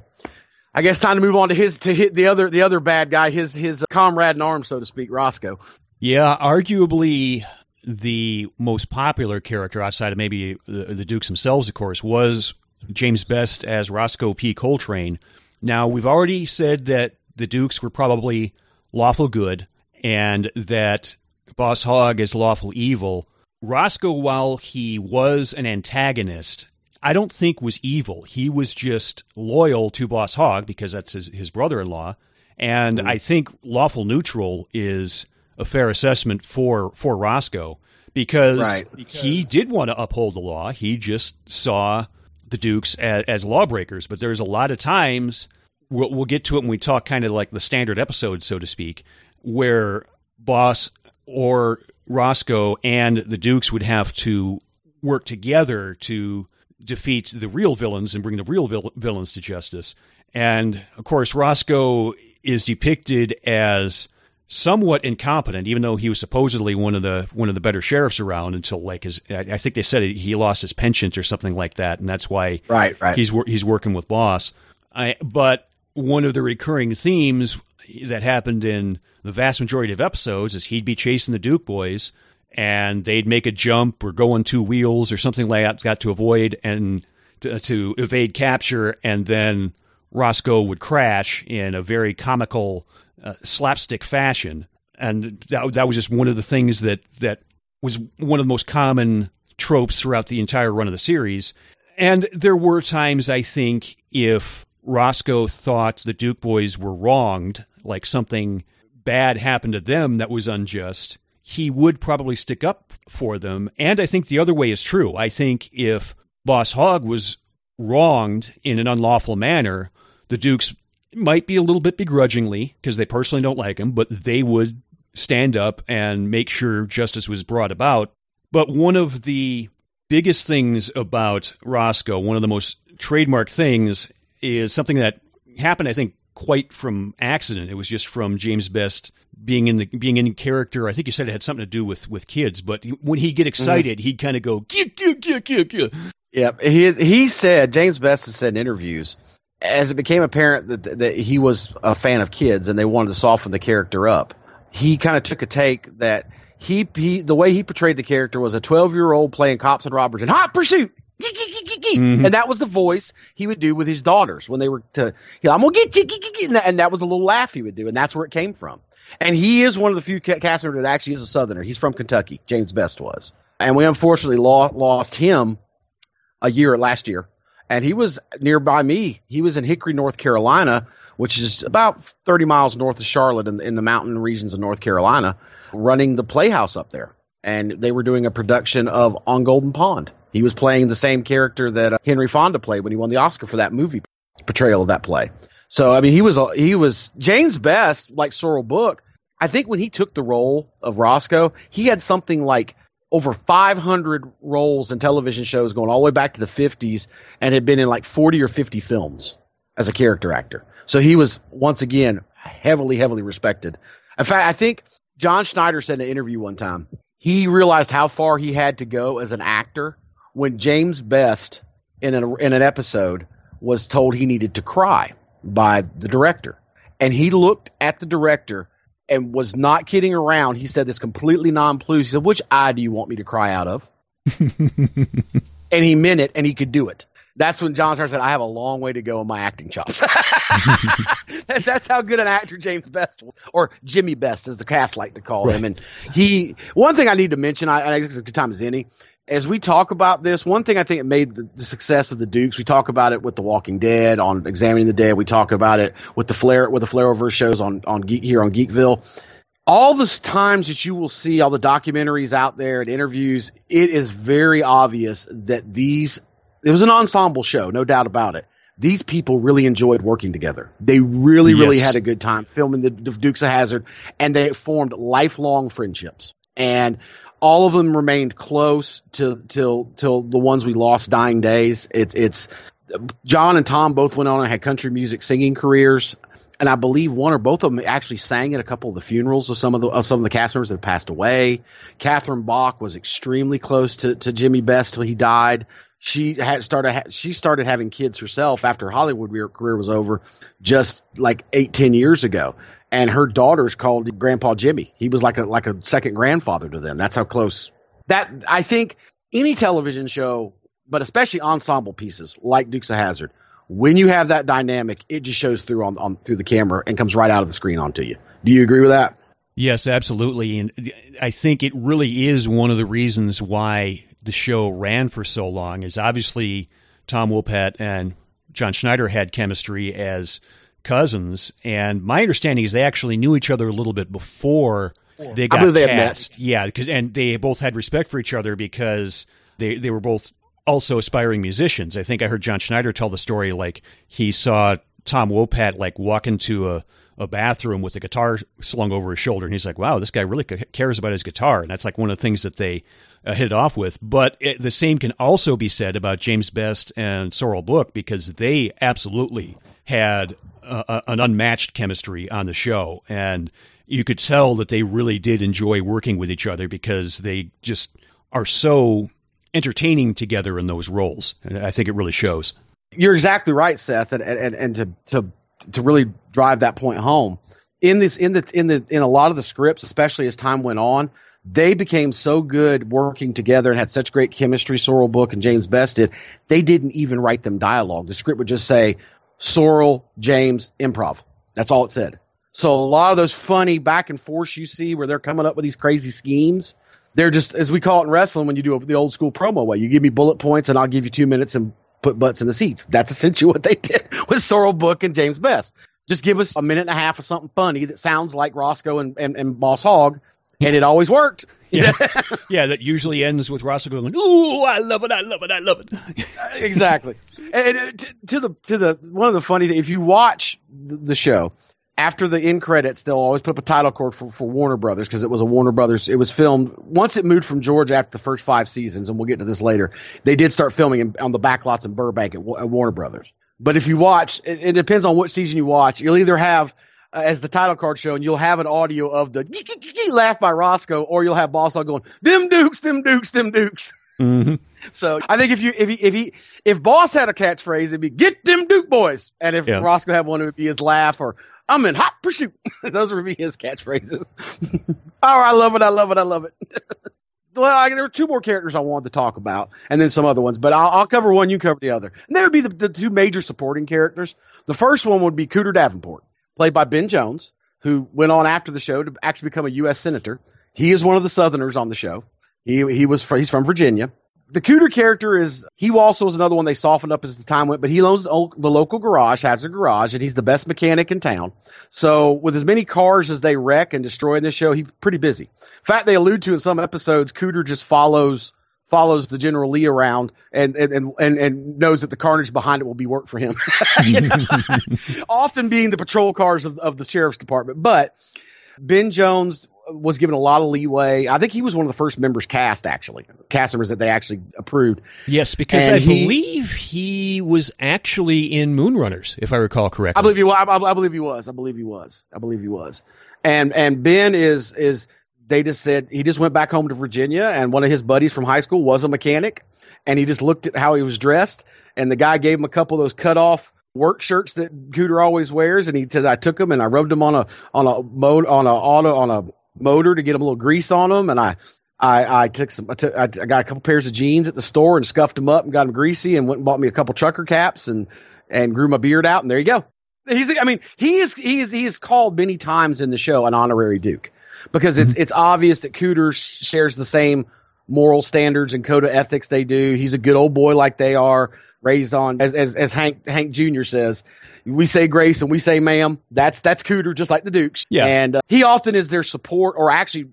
E: I guess time to move on to his to hit the other the other bad guy, his his comrade in arms, so to speak, Roscoe.
D: yeah. Arguably, the most popular character outside of maybe the, the Dukes themselves, of course, was James Best as Roscoe P. Coltrane. Now we've already said that the Dukes were probably lawful good, and that Boss Hogg is lawful evil. Roscoe, while he was an antagonist, I don't think was evil. He was just loyal to Boss Hogg because that's his, his brother in law. And mm-hmm. I think lawful neutral is a fair assessment for, for Roscoe because,
E: Right.
D: he did want to uphold the law. He just saw the Dukes as, as lawbreakers. But there's a lot of times, we'll, we'll get to it when we talk kind of like the standard episode, so to speak, where Boss or Roscoe and the Dukes would have to work together to defeat the real villains and bring the real vil- villains to justice. And of course, Roscoe is depicted as somewhat incompetent, even though he was supposedly one of the one of the better sheriffs around until like his. I think they said he lost his penchant or something like that, and that's why
E: right, right.
D: he's he's working with Boss. I, but one of the recurring themes that happened in the vast majority of episodes is he'd be chasing the Duke boys and they'd make a jump or go on two wheels or something like that got to avoid and to, to evade capture and then Roscoe would crash in a very comical uh, slapstick fashion and that, that was just one of the things that that was one of the most common tropes throughout the entire run of the series and there were times I think if Roscoe thought the Duke boys were wronged, like something bad happened to them that was unjust, he would probably stick up for them. And I think the other way is true. I think if Boss Hogg was wronged in an unlawful manner, the Dukes might be a little bit begrudgingly because they personally don't like him, but they would stand up and make sure justice was brought about. But one of the biggest things about Roscoe, one of the most trademark things, is something that happened, I think, quite from accident. It was just from James Best being in the being in character. I think you said it had something to do with with kids, but when he'd get excited, mm-hmm. he'd kind of go kia kia kia kia kia.
E: Yeah, he he said James Best has said in interviews as it became apparent that that he was a fan of kids and they wanted to soften the character up. He kind of took a take that he, he the way he portrayed the character was a 12 year old playing cops and robbers in hot pursuit Mm-hmm. And that was the voice he would do with his daughters when they were to, you know, I'm gonna get you, and that was a little laugh he would do, and that's where it came from. And he is one of the few cast members that actually is a Southerner. He's from Kentucky. James Best was, and we unfortunately lo- lost him a year last year. And he was nearby me. He was in Hickory, North Carolina, which is about 30 miles north of Charlotte in, in the mountain regions of North Carolina, running the Playhouse up there. And they were doing a production of On Golden Pond he was playing the same character that uh, Henry Fonda played when he won the Oscar for that movie portrayal of that play. So I mean, he was he was James Best, like Sorrell Booke. I think when he took the role of Roscoe, he had something like over 500 roles in television shows going all the way back to the 50s, and had been in like 40 or 50 films as a character actor. So he was once again heavily, heavily respected. In fact, I think John Schneider said in an interview one time he realized how far he had to go as an actor when James Best in an in an episode was told he needed to cry by the director, and he looked at the director and was not kidding around. He said this completely nonplussed. He said, "Which eye do you want me to cry out of?" and he meant it, and he could do it. That's when John Star said, "I have a long way to go in my acting chops." That's how good an actor James Best was, or Jimmy Best, as the cast like to call right. him. And he, one thing I need to mention, I, I think it's a good time as any as we talk about this, one thing I think it made the, the, success of the Dukes. We talk about it with The Walking Dead on Examining the Dead. We talk about it with the Flare with the Flareverse shows on on Geek, here on Geekville. All the times that you will see all the documentaries out there and interviews, it is very obvious that these it was an ensemble show, no doubt about it. These people really enjoyed working together. They really, yes. really had a good time filming the, the Dukes of Hazzard, and they formed lifelong friendships. And all of them remained close to till till the ones we lost dying days. It's it's John and Tom both went on and had country music singing careers, and I believe one or both of them actually sang at a couple of the funerals of some of the of some of the cast members that passed away. Catherine Bach was extremely close to to Jimmy Best till he died. She had started she started having kids herself after Hollywood career was over, just like eight ten years ago and her daughters called Grandpa Jimmy. He was like a like a second grandfather to them. That's how close. That I think any television show, but especially ensemble pieces like Dukes of Hazzard, when you have that dynamic, it just shows through on, on through the camera and comes right out of the screen onto you. Do you agree with that?
D: Yes, absolutely. And I think it really is one of the reasons why the show ran for so long. Is obviously Tom Wopat and John Schneider had chemistry as cousins, and my understanding is they actually knew each other a little bit before they got they cast. Yeah, because and they both had respect for each other because they they were both also aspiring musicians. I think I heard John Schneider tell the story like he saw Tom Wopat like walk into a a bathroom with a guitar slung over his shoulder, and he's like, "Wow, this guy really cares about his guitar," and that's like one of the things that they uh, hit it off with. But it, the same can also be said about James Best and Sorrell Booke because they absolutely had uh, an unmatched chemistry on the show, and you could tell that they really did enjoy working with each other because they just are so entertaining together in those roles, and I think it really shows.
E: You're exactly right, Seth, and and, and to to to really drive that point home in this in the in the in a lot of the scripts, especially as time went on, they became so good working together and had such great chemistry. Sorrell Booke and James Best did. They didn't even write them dialogue. The script would just say Sorrell, James, improv. That's all it said. So a lot of those funny back and forth you see where they're coming up with these crazy schemes, they're just as we call it in wrestling when you do the old school promo way. You give me bullet points and I'll give you two minutes and put butts in the seats. That's essentially what they did with Sorrell Booke and James Best. Just give us a minute and a half of something funny that sounds like Roscoe and, and, and Boss Hogg, and it always worked.
D: Yeah, yeah. That usually ends with Roscoe going, "Ooh, I love it, I love it, I love it."
E: exactly. And, and to, to, the to the one of the funny things, if you watch the show, after the end credits, they'll always put up a title card for, for Warner Brothers because it was a Warner Brothers. It was filmed once it moved from Georgia after the first five seasons, and we'll get to this later. They did start filming in, on the backlots in Burbank at, at Warner Brothers. But if you watch, it, it, depends on what season you watch. You'll either have, uh, as the title card showing, you'll have an audio of the laugh by Roscoe, or you'll have Boss All going, "Them Dukes, them Dukes, them Dukes."
D: Mm-hmm.
E: So I think if you if he if he if Boss had a catchphrase, it'd be "Get them Duke boys," and if yeah. Roscoe had one, it would be his laugh or "I'm in hot pursuit." Those would be his catchphrases. oh, I love it! I love it! I love it. well, I, there were two more characters I wanted to talk about, and then some other ones, but I'll, I'll cover one, you cover the other. And there would be the, the two major supporting characters. The first one would be Cooter Davenport, played by Ben Jones, who went on after the show to actually become a U.S. senator. He is one of the Southerners on the show. He he was he's from Virginia. The Cooter character is he also is another one they softened up as the time went, but he owns the local garage, has a garage, and he's the best mechanic in town. So with as many cars as they wreck and destroy in this show, he's pretty busy. In fact, they allude to in some episodes, Cooter just follows follows the General Lee around and and and, and knows that the carnage behind it will be work for him. Often being the patrol cars of, of the sheriff's department, but Ben Jones was given a lot of leeway. I think he was one of the first members cast, actually, cast members that they actually approved.
D: Yes, because and I he, believe he was actually in Moonrunners, if I recall correctly.
E: I believe he was. I, I, believe he was. I believe he was. I believe he was. And and Ben is is they just said he just went back home to Virginia, and one of his buddies from high school was a mechanic, and he just looked at how he was dressed, and the guy gave him a couple of those cut off work shirts that Cooter always wears, and he said I took them and I rubbed them on a on a mode on a auto on a motor to get a little grease on them, and I I, I took some I, took, I got a couple pairs of jeans at the store and scuffed them up and got them greasy and went and bought me a couple trucker caps and and grew my beard out and there you go. He's I mean he is he is he is called many times in the show an honorary duke because it's mm-hmm. it's obvious that Cooter shares the same moral standards and code of ethics they do. He's a good old boy like they are raised on as as, as Hank Hank Jr. says, we say grace and we say ma'am. That's that's Cooter, just like the Dukes.
D: Yeah,
E: and uh, he often is their support or actually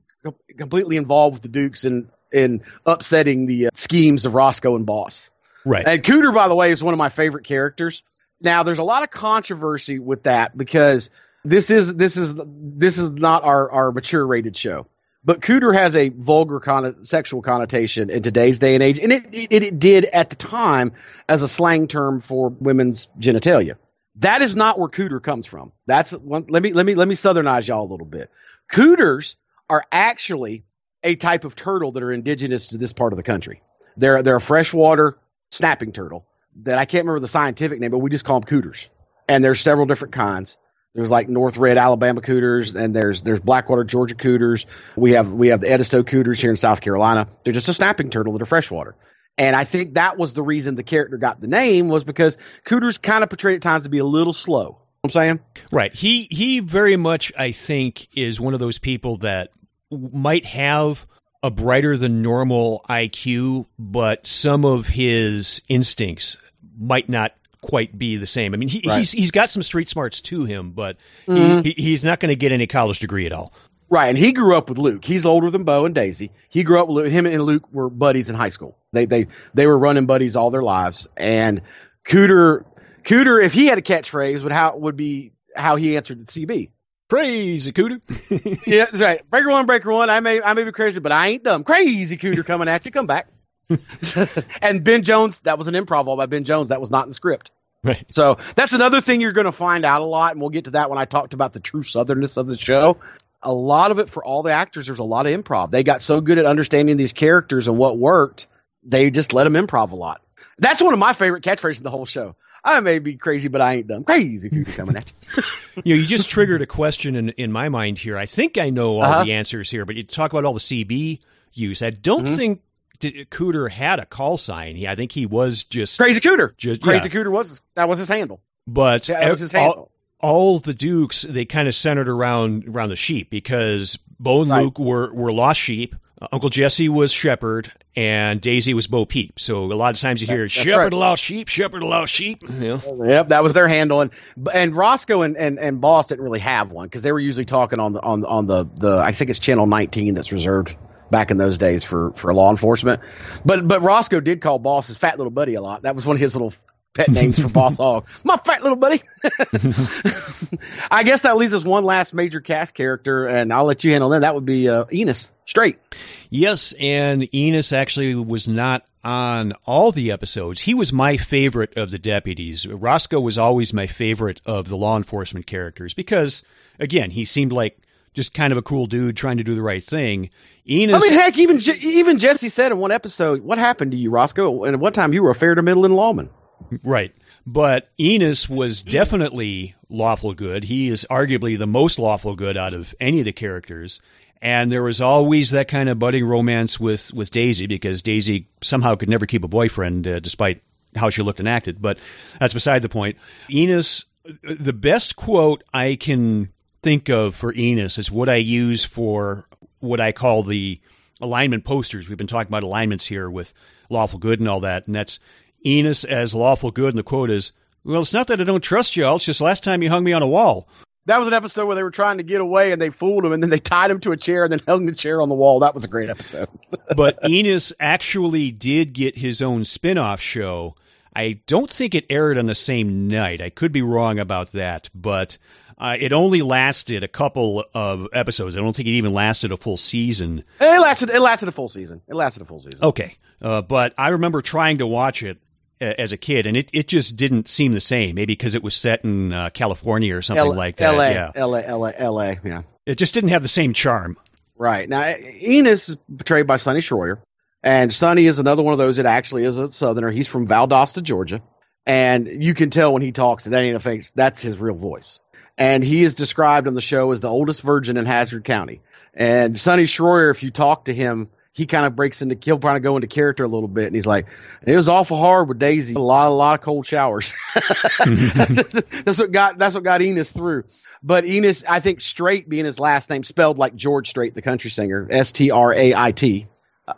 E: completely involved with the Dukes in in upsetting the uh, schemes of Roscoe and Boss.
D: Right.
E: And Cooter, by the way, is one of my favorite characters. Now, there's a lot of controversy with that because this is this is this is not our our mature rated show. But cooter has a vulgar con- sexual connotation in today's day and age, and it, it, it did at the time as a slang term for women's genitalia. That is not where cooter comes from. That's one, let me let me let me southernize y'all a little bit. Cooters are actually a type of turtle that are indigenous to this part of the country. They're they're a freshwater snapping turtle that I can't remember the scientific name, but we just call them cooters. And there's several different kinds. There's like North Red Alabama cooters, and there's there's Blackwater Georgia cooters. We have we have the Edisto cooters here in South Carolina. They're just a snapping turtle that are freshwater. And I think that was the reason the character got the name was because cooters kind of portrayed at times to be a little slow. You know I'm saying
D: right. He he very much I think is one of those people that might have a brighter than normal IQ, but some of his instincts might not quite be the same. I mean, he, right. he's he's got some street smarts to him, but mm-hmm. he, he's not going to get any college degree at all.
E: Right, and he grew up with Luke. He's older than Bo and Daisy. He grew up with Luke. Him and Luke were buddies in high school. They they they were running buddies all their lives. And Cooter Cooter, if he had a catchphrase, would how would be how he answered the CB.
D: Crazy cooter.
E: yeah, that's right. Breaker one, breaker one. I may I may be crazy, but I ain't dumb. Crazy cooter coming at you. Come back. and Ben Jones, that was an improv all by Ben Jones. That was not in the script.
D: Right.
E: So that's another thing you're going to find out a lot, and we'll get to that when I talked about the true southernness of the show. A lot of it for all the actors, there's a lot of improv. They got so good at understanding these characters and what worked, they just let them improv a lot. That's one of my favorite catchphrases in the whole show. I may be crazy, but I ain't dumb. Crazy cooter coming at you.
D: you know, you just triggered a question in, in my mind here. I think I know all
E: Uh-huh.
D: the answers here, but you talk about all the CB use. I don't
E: Mhm.
D: think D- Cooter had a call sign. He, I think he was just
E: Crazy cooter.
D: Just-
E: crazy
D: yeah.
E: cooter was that was his handle.
D: But
E: that was his
D: all-
E: handle.
D: all the Dukes they kind of centered around around the sheep because Bo and
E: Right.
D: Luke were were lost sheep. Uh, Uncle Jesse was Shepherd, and Daisy was Bo Peep. So a lot of times you hear
E: That's
D: Shepherd
E: right.
D: a lost sheep, Shepherd a lost sheep. You know?
E: Yep, that was their handle, and and Roscoe and, and, and Boss didn't really have one because they were usually talking on the on on the the I think it's channel 19 that's reserved back in those days for for law enforcement. But but Roscoe did call Boss his fat little buddy a lot. That was one of his little pet names for Boss Hogg. My fat little buddy. I guess that leaves us one last major cast character, and I'll let you handle that. That would be uh, Enos Straight.
D: Yes, and Enos actually was not on all the episodes. He was my favorite of the deputies. Roscoe was always my favorite of the law enforcement characters because, again, he seemed like just kind of a cool dude trying to do the right thing. Enos,
E: I mean, heck, even even Jesse said in one episode, "What happened to you, Roscoe?" And at one time, you were a fair to middling lawman.
D: Right. But Enos was definitely lawful good. He is arguably the most lawful good out of any of the characters. And there was always that kind of budding romance with, with Daisy because Daisy somehow could never keep a boyfriend uh, despite how she looked and acted. But that's beside the point. Enos, the best quote I can think of for Enos is what I use for what I call the alignment posters. We've been talking about alignments here with lawful good and all that. And that's Enos as lawful good. And the quote is, well, it's not that I don't trust y'all. It's just last time you hung me on a wall.
E: That was an episode where they were trying to get away and they fooled him and then they tied him to a chair and then hung the chair on the wall. That was a great episode.
D: But Enos actually did get his own spin off show. I don't think it aired on the same night. I could be wrong about that, but uh, it only lasted a couple of episodes. I don't think it even lasted a full season.
E: it lasted. It lasted a full season. It lasted a full season.
D: Okay. Uh, but I remember trying to watch it uh, as a kid, and it, it just didn't seem the same. Maybe because it was set in uh, California or something
E: L-
D: like that.
E: L.A.
D: Yeah.
E: L.A. L.A. L.A. Yeah.
D: It just didn't have the same charm.
E: Right now, Enos is portrayed by Sonny Shroyer, and Sonny is another one of those that actually is a Southerner. He's from Valdosta, Georgia, and you can tell when he talks that ain't a fake. That's his real voice. And he is described on the show as the oldest virgin in Hazzard County. And Sonny Shroyer, if you talk to him, he kind of breaks into he'll kind of go into character a little bit, and he's like, "It was awful hard with Daisy. A lot, a lot of cold showers." that's what got that's what got Enos through. But Enos, I think Straight being his last name, spelled like George Strait, the country singer, S T R A I T.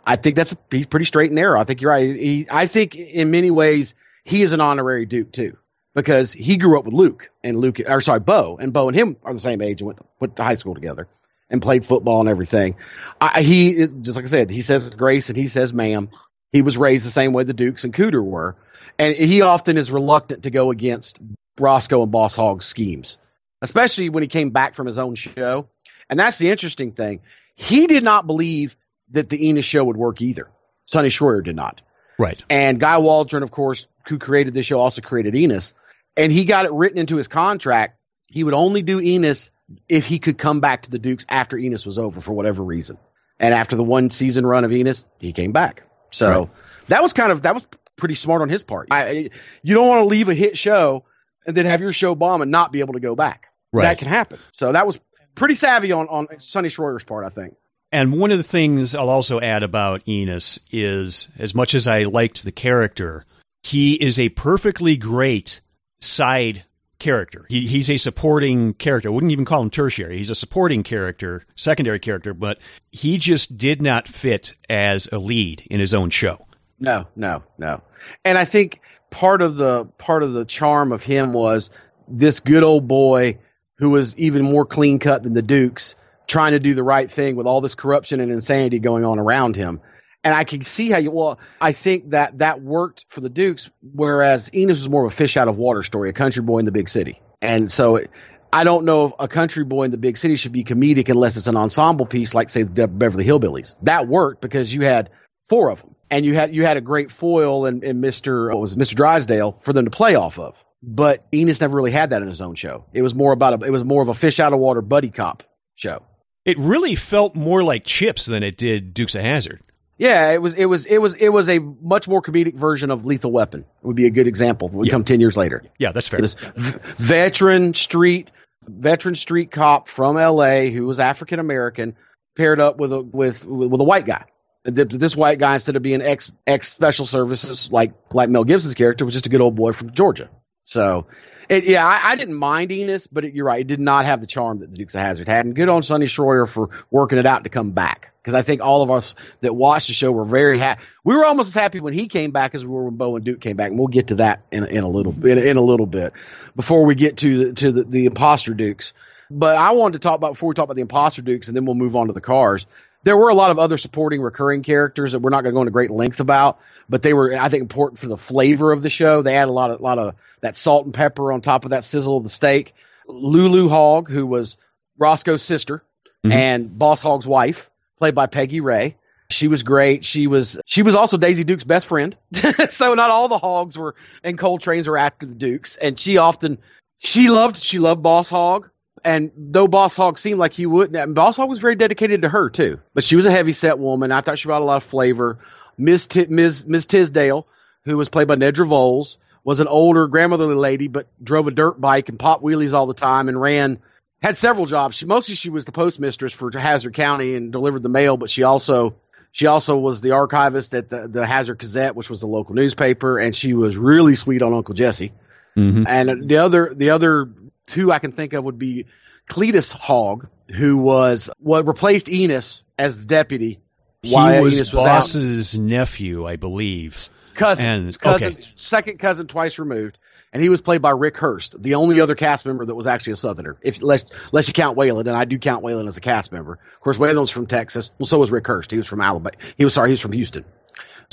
E: I think that's a, he's pretty straight and narrow. I think you're right. He, I think in many ways he is an honorary Duke too, because he grew up with Luke and Luke, or sorry, Bo, and Bo and him are the same age and went went to high school together and played football and everything. I, he is- just like I said, he says grace and he says ma'am. He was raised the same way the Dukes and Cooter were, and he often is reluctant to go against Roscoe and Boss Hogg's schemes, especially when he came back from his own show. And that's the interesting thing. He did not believe that the Enos show would work either. Sonny Shroyer did not.
D: Right.
E: And Guy Waldron, of course, who created this show, also created Enos. And he got it written into his contract. He would only do Enos if he could come back to the Dukes after Enos was over for whatever reason. And after the one season run of Enos, he came back. So
D: Right.
E: that was kind of that was pretty smart on his part. I, you don't want to leave a hit show and then have your show bomb and not be able to go back.
D: Right.
E: That can happen. So that was pretty savvy on on Sonny Shroyer's part, I think.
D: And one of the things I'll also add about Enos is as much as I liked the character, he is a perfectly great side character. He, he's a supporting character. I wouldn't even call him tertiary. He's a supporting character, secondary character, but he just did not fit as a lead in his own show.
E: No, no, no. And I think part of the part of the charm of him was this good old boy who was even more clean cut than the Dukes, trying to do the right thing with all this corruption and insanity going on around him. And I can see how you. Well, I think that that worked for the Dukes, whereas Enos was more of a fish out of water story, a country boy in the big city. And so, it, I don't know if a country boy in the big city should be comedic unless it's an ensemble piece, like say the Beverly Hillbillies. That worked because you had four of them, and you had you had a great foil and, Mr. What was it, Mr. Drysdale for them to play off of. But Enos never really had that in his own show. It was more about a, it was more of a fish out of water buddy cop show.
D: It really felt more like Chips than it did Dukes of Hazzard.
E: Yeah, it was it was it was it was a much more comedic version of Lethal Weapon. It Would be a good example. We
D: Yeah.
E: come ten years later.
D: Yeah, that's fair.
E: This v- veteran street veteran street cop from L.A. who was African American paired up with a with with a white guy. This white guy, instead of being ex ex special services like like Mel Gibson's character, was just a good old boy from Georgia. So, it, yeah, I, I didn't mind Enos, but it, you're right, it did not have the charm that the Dukes of Hazzard had. And good on Sonny Shroyer for working it out to come back, because I think all of us that watched the show were very happy. We were almost as happy when he came back as we were when Bo and Duke came back, and we'll get to that in, in a little in, in a little bit before we get to the to the, the imposter Dukes. But I wanted to talk about before we talk about the imposter Dukes, and then we'll move on to the cars. There were a lot of other supporting recurring characters that we're not going to go into great length about, but they were, I think, important for the flavor of the show. They had a lot of, a lot of that salt and pepper on top of that sizzle of the steak. Lulu Hogg, who was Roscoe's sister
D: Mhm.
E: and Boss Hogg's wife, played by Peggy Rea. She was great. She was she was also Daisy Duke's best friend. so not all the hogs were and Coltranes were after the Dukes, and she often she loved she loved Boss Hogg. And though Boss Hogg seemed like he wouldn't, and Boss Hogg was very dedicated to her too. But she was a heavy set woman. I thought she brought a lot of flavor. Miss T- Ms. Ms. Tisdale, who was played by Nedra Volz, was an older grandmotherly lady, but drove a dirt bike and popped wheelies all the time and ran. Had several jobs. She mostly she was the postmistress for Hazzard County and delivered the mail, but she also she also was the archivist at the, the Hazzard Gazette, which was the local newspaper, and she was really sweet on Uncle Jesse.
D: Mhm.
E: And the other the other two I can think of would be Cletus Hogg, who was what replaced Enos as the deputy.
D: He
E: while
D: was
E: Enos out.
D: Boss's nephew, I believe.
E: cousin,
D: and-
E: cousin,
D: okay.
E: second cousin, twice removed, and he was played by Rick Hurst, the only other cast member that was actually a Southerner. If unless, unless you count Waylon, and I do count Waylon as a cast member. Of course, Waylon's from Texas. Well, so was Rick Hurst. He was from Alabama. He was sorry, he was from Houston.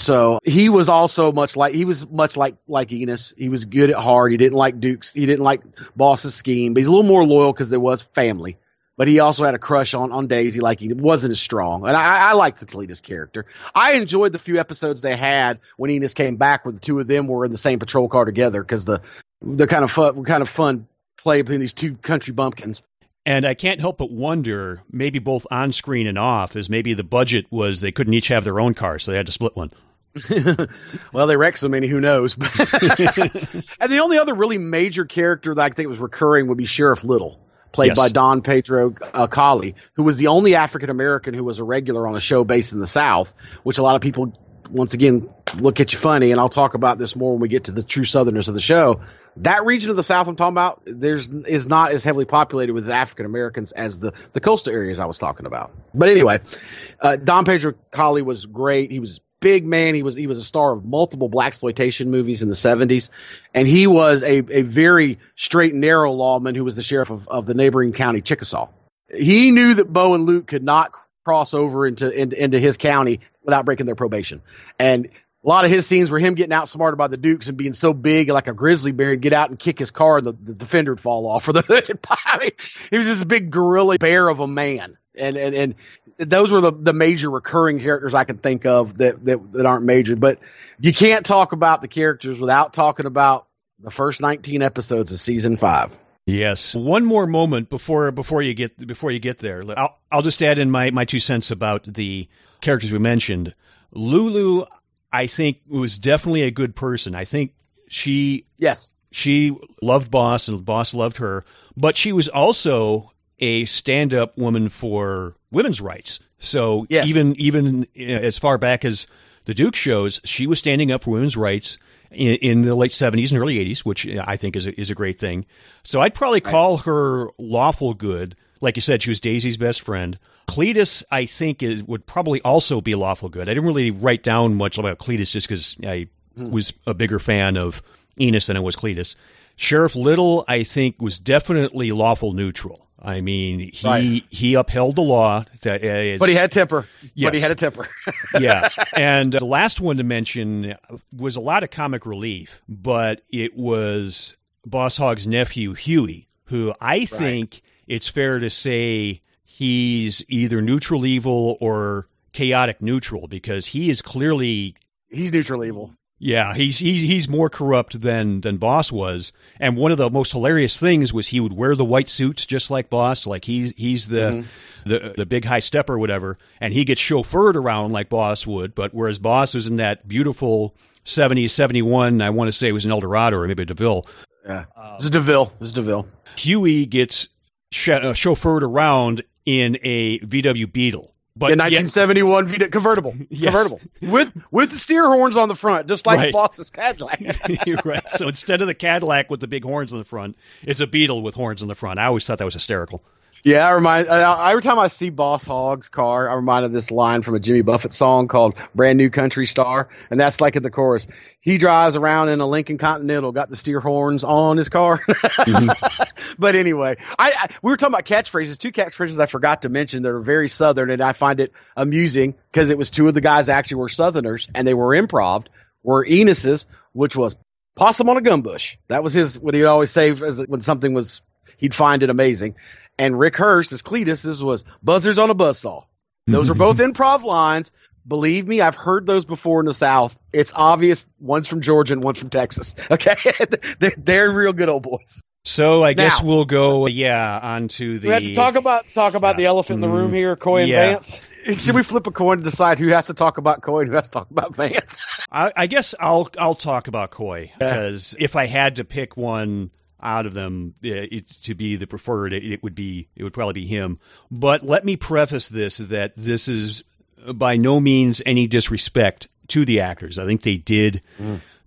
E: So he was also much like he was much like like Enos. He was good at heart. He didn't like Dukes. He didn't like Boss's scheme, but he's a little more loyal because there was family. But he also had a crush on on Daisy, like he wasn't as strong. And I, I liked the Cletus character. I enjoyed the few episodes they had when Enos came back, where the two of them were in the same patrol car together, because the the kind of fun kind of fun play between these two country bumpkins.
D: And I can't help but wonder, maybe both on screen and off, is maybe the budget was they couldn't each have their own car, so they had to split one.
E: well, they wrecked so many, who knows? and the only other really major character that I think was recurring would be Sheriff Little, played
D: Yes.
E: by Don Pedro uh, Colley, who was the only African American who was a regular on a show based in the South, which a lot of people, once again, look at you funny. And I'll talk about this more when we get to the true Southerners of the show. That region of the South I'm talking about, there's is not as heavily populated with African Americans as the the coastal areas I was talking about. But anyway, uh, Don Pedro Colley was great. He was big man. He was he was a star of multiple black exploitation movies in the 70s, and he was a a very straight and narrow lawman who was the sheriff of, of the neighboring county, Chickasaw. He knew that Bo and Luke could not cross over into into, into his county without breaking their probation, and a lot of his scenes were him getting outsmarted by the Dukes and being so big like a grizzly bear and get out and kick his car and the, the defender would fall off. Or the I mean, he was this big gorilla bear of a man. And, and, and those were the, the major recurring characters I can think of that, that, that aren't major. But you can't talk about the characters without talking about the first 19 episodes of season five.
D: Yes. One more moment before before you get before you get there. I'll I'll just add in my my two cents about the characters we mentioned. Lulu, I think was definitely a good person. I think she
E: Yes.
D: she loved Boss and Boss loved her, but she was also a stand-up woman for women's rights. So
E: Yes.
D: even even uh, as far back as the Duke shows, she was standing up for women's rights in, in the late 70s and early 80s, which I think is a, is a great thing. So I'd probably call her lawful good. Like you said, she was Daisy's best friend. Cletus, I think, is, would probably also be lawful good. I didn't really write down much about Cletus just because I was a bigger fan of Enos than I was Cletus. Sheriff Little, I think, was definitely lawful neutral. I mean, he
E: Right.
D: he upheld the law. That uh,
E: But he had temper. Yes. But he had a temper.
D: yeah. And the last one to mention was a lot of comic relief, but it was Boss Hogg's nephew, Huey, who I think it's fair to say he's either neutral evil or chaotic neutral because he is clearly
E: He's neutral evil.
D: Yeah, he's he's he's more corrupt than than Boss was. And one of the most hilarious things was he would wear the white suits just like Boss, like he's he's the the the big high step or whatever, and he gets chauffeured around like Boss would. But whereas Boss was in that beautiful 70s, 71, I want to say it was an Eldorado or maybe a DeVille.
E: Yeah. This is Deville. This is Deville.
D: Huey gets sh- uh, chauffeured around in a VW Beetle. But
E: in
D: yet-
E: 1971 Vita convertible,
D: Yes.
E: convertible with with the steer horns on the front, just like
D: Right.
E: Boss's Cadillac.
D: Right. So instead of the Cadillac with the big horns in the front, it's a Beetle with horns in the front. I always thought that was hysterical.
E: yeah, I remind I, every time I see Boss Hogg's car, I remind of this line from a Jimmy Buffett song called "Brand New Country Star," and that's like in the chorus. He drives around in a Lincoln Continental, got the steer horns on his car. Mm-hmm. But anyway, I, I we were talking about catchphrases. Two catchphrases I forgot to mention that are very Southern, and I find it amusing because it was two of the guys actually were Southerners and they were improv. Were Enos's, which was possum on a gum bush. That was his what he'd always say as when something was he'd find it amazing. And Rick Hurst, as Cletus's, was buzzers on a buzzsaw. Those are both improv lines. Believe me, I've heard those before in the South. It's obvious. One's from Georgia and one's from Texas. Okay, they're, they're real good old boys.
D: So I guess
E: Now-
D: we'll go, yeah, onto the.
E: We have to talk about talk about the elephant in the room here, Coy and
D: Yeah.
E: Vance. Should we flip a coin to decide who has to talk about Coy and who has to talk about Vance?
D: I, I guess I'll I'll talk about Coy because if I had to pick one out of them, uh, it's to be the preferred. It, it would be it would probably be him. But let me preface this that this is by no means any disrespect to the actors. I think they did.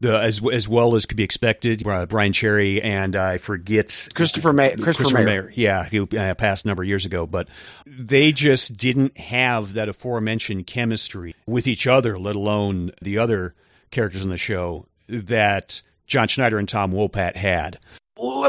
D: The, as as well as could be expected, uh, Byron Cherry and I forget
E: Christopher May, Christopher, Mayer.
D: yeah, who uh, passed a number of years ago, but they just didn't have that aforementioned chemistry with each other, let alone the other characters in the show that John Schneider and Tom Wopat had.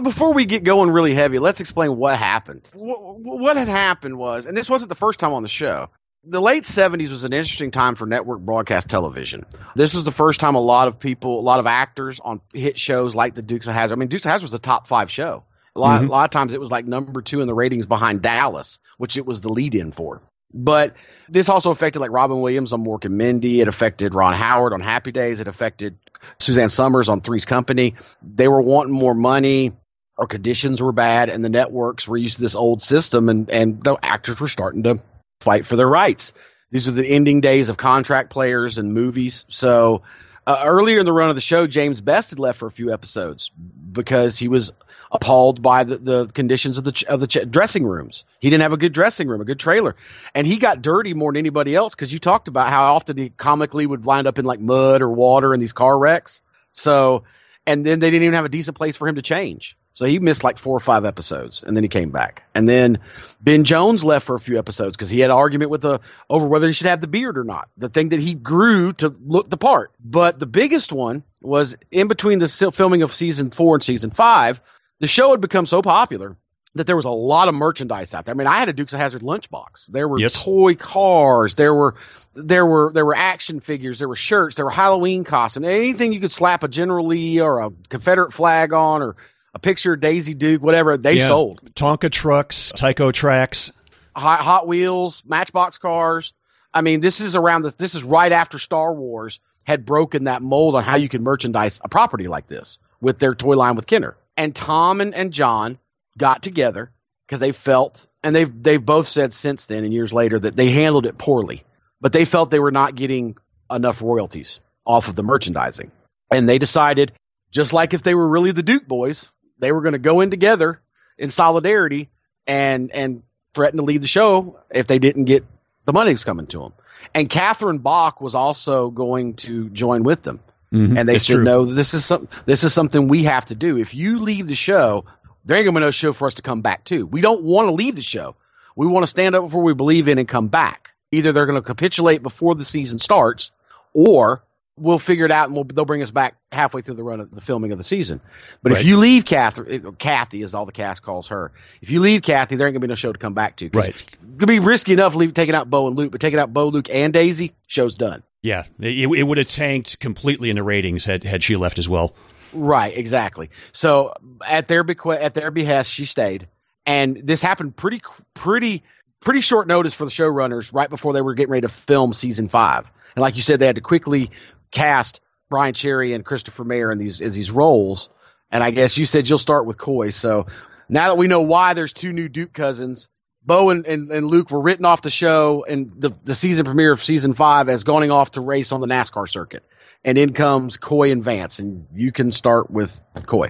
E: Before we get going really heavy, let's explain what happened. What, what had happened was, and this wasn't the first time on the show. The late 70s was an interesting time for network broadcast television. This was the first time a lot of people, a lot of actors on hit shows like the Dukes of Hazzard. I mean, Dukes of Hazzard was a top five show. A lot, mm-hmm. a lot of times it was like number two in the ratings behind Dallas, which it was the lead in for. But this also affected like Robin Williams on Mork and Mindy. It affected Ron Howard on Happy Days. It affected Suzanne Somers on Three's Company. They were wanting more money. Our conditions were bad, and the networks were used to this old system, and, and the actors were starting to fight for their rights. These are the ending days of contract players and movies. So uh, earlier in the run of the show, James Best had left for a few episodes because he was appalled by the, the conditions of the ch- of the ch- dressing rooms. He didn't have a good dressing room, a good trailer, and he got dirty more than anybody else because you talked about how often he comically would wind up in like mud or water in these car wrecks. So, and then they didn't even have a decent place for him to change. So he missed like four or five episodes, and then he came back. And then Ben Jones left for a few episodes because he had an argument with the over whether he should have the beard or not. The thing that he grew to look the part. But the biggest one was in between the filming of season four and season five, the show had become so popular that there was a lot of merchandise out there. I mean, I had a Dukes of Hazzard lunchbox. There were
D: Yes.
E: toy cars. There were there were there were action figures. There were shirts. There were Halloween costumes. Anything you could slap a General Lee or a Confederate flag on or a picture of Daisy Duke, whatever they
D: Yeah.
E: sold.
D: Tonka trucks, Tyco tracks.
E: Hot, Hot Wheels, Matchbox cars. I mean, this is around the, this is right after Star Wars had broken that mold on how you can merchandise a property like this with their toy line with Kenner. And Tom and, and John got together because they felt, and they've they've both said since then and years later that they handled it poorly, but they felt they were not getting enough royalties off of the merchandising, and they decided, just like if they were really the Duke boys, they were going to go in together in solidarity and and threaten to leave the show if they didn't get the money that's coming to them. And Catherine Bach was also going to join with them. Mm-hmm. And they
D: It's
E: said,
D: true.
E: no, this is some, this is something we have to do. If you leave the show, there ain't gonna be no show for us to come back to. We don't want to leave the show. We want to stand up for what we believe in and come back. Either they're going to capitulate before the season starts, or we'll figure it out and we'll, they'll bring us back halfway through the run of the filming of the season. But
D: Right.
E: if you leave Kathy, Kathy is all the cast calls her. If you leave Kathy, there ain't gonna be no show to come back to.
D: Right.
E: Could be risky enough leave, taking out Bo and Luke, but taking out Bo, Luke, and Daisy, show's done.
D: Yeah, it, it would have tanked completely in the ratings had, had she left as well.
E: Right, exactly. So at their beque- at their behest, she stayed, and this happened pretty pretty pretty short notice for the showrunners right before they were getting ready to film season five. And like you said, they had to quickly cast Byron Cherry and Christopher Mayer in these as these roles. And I guess you said you'll start with Coy. So now that we know why there's two new Duke cousins, Bo and, and, and Luke were written off the show and the, the season premiere of season five as going off to race on the NASCAR circuit. And in comes Coy and Vance, and you can start with Coy.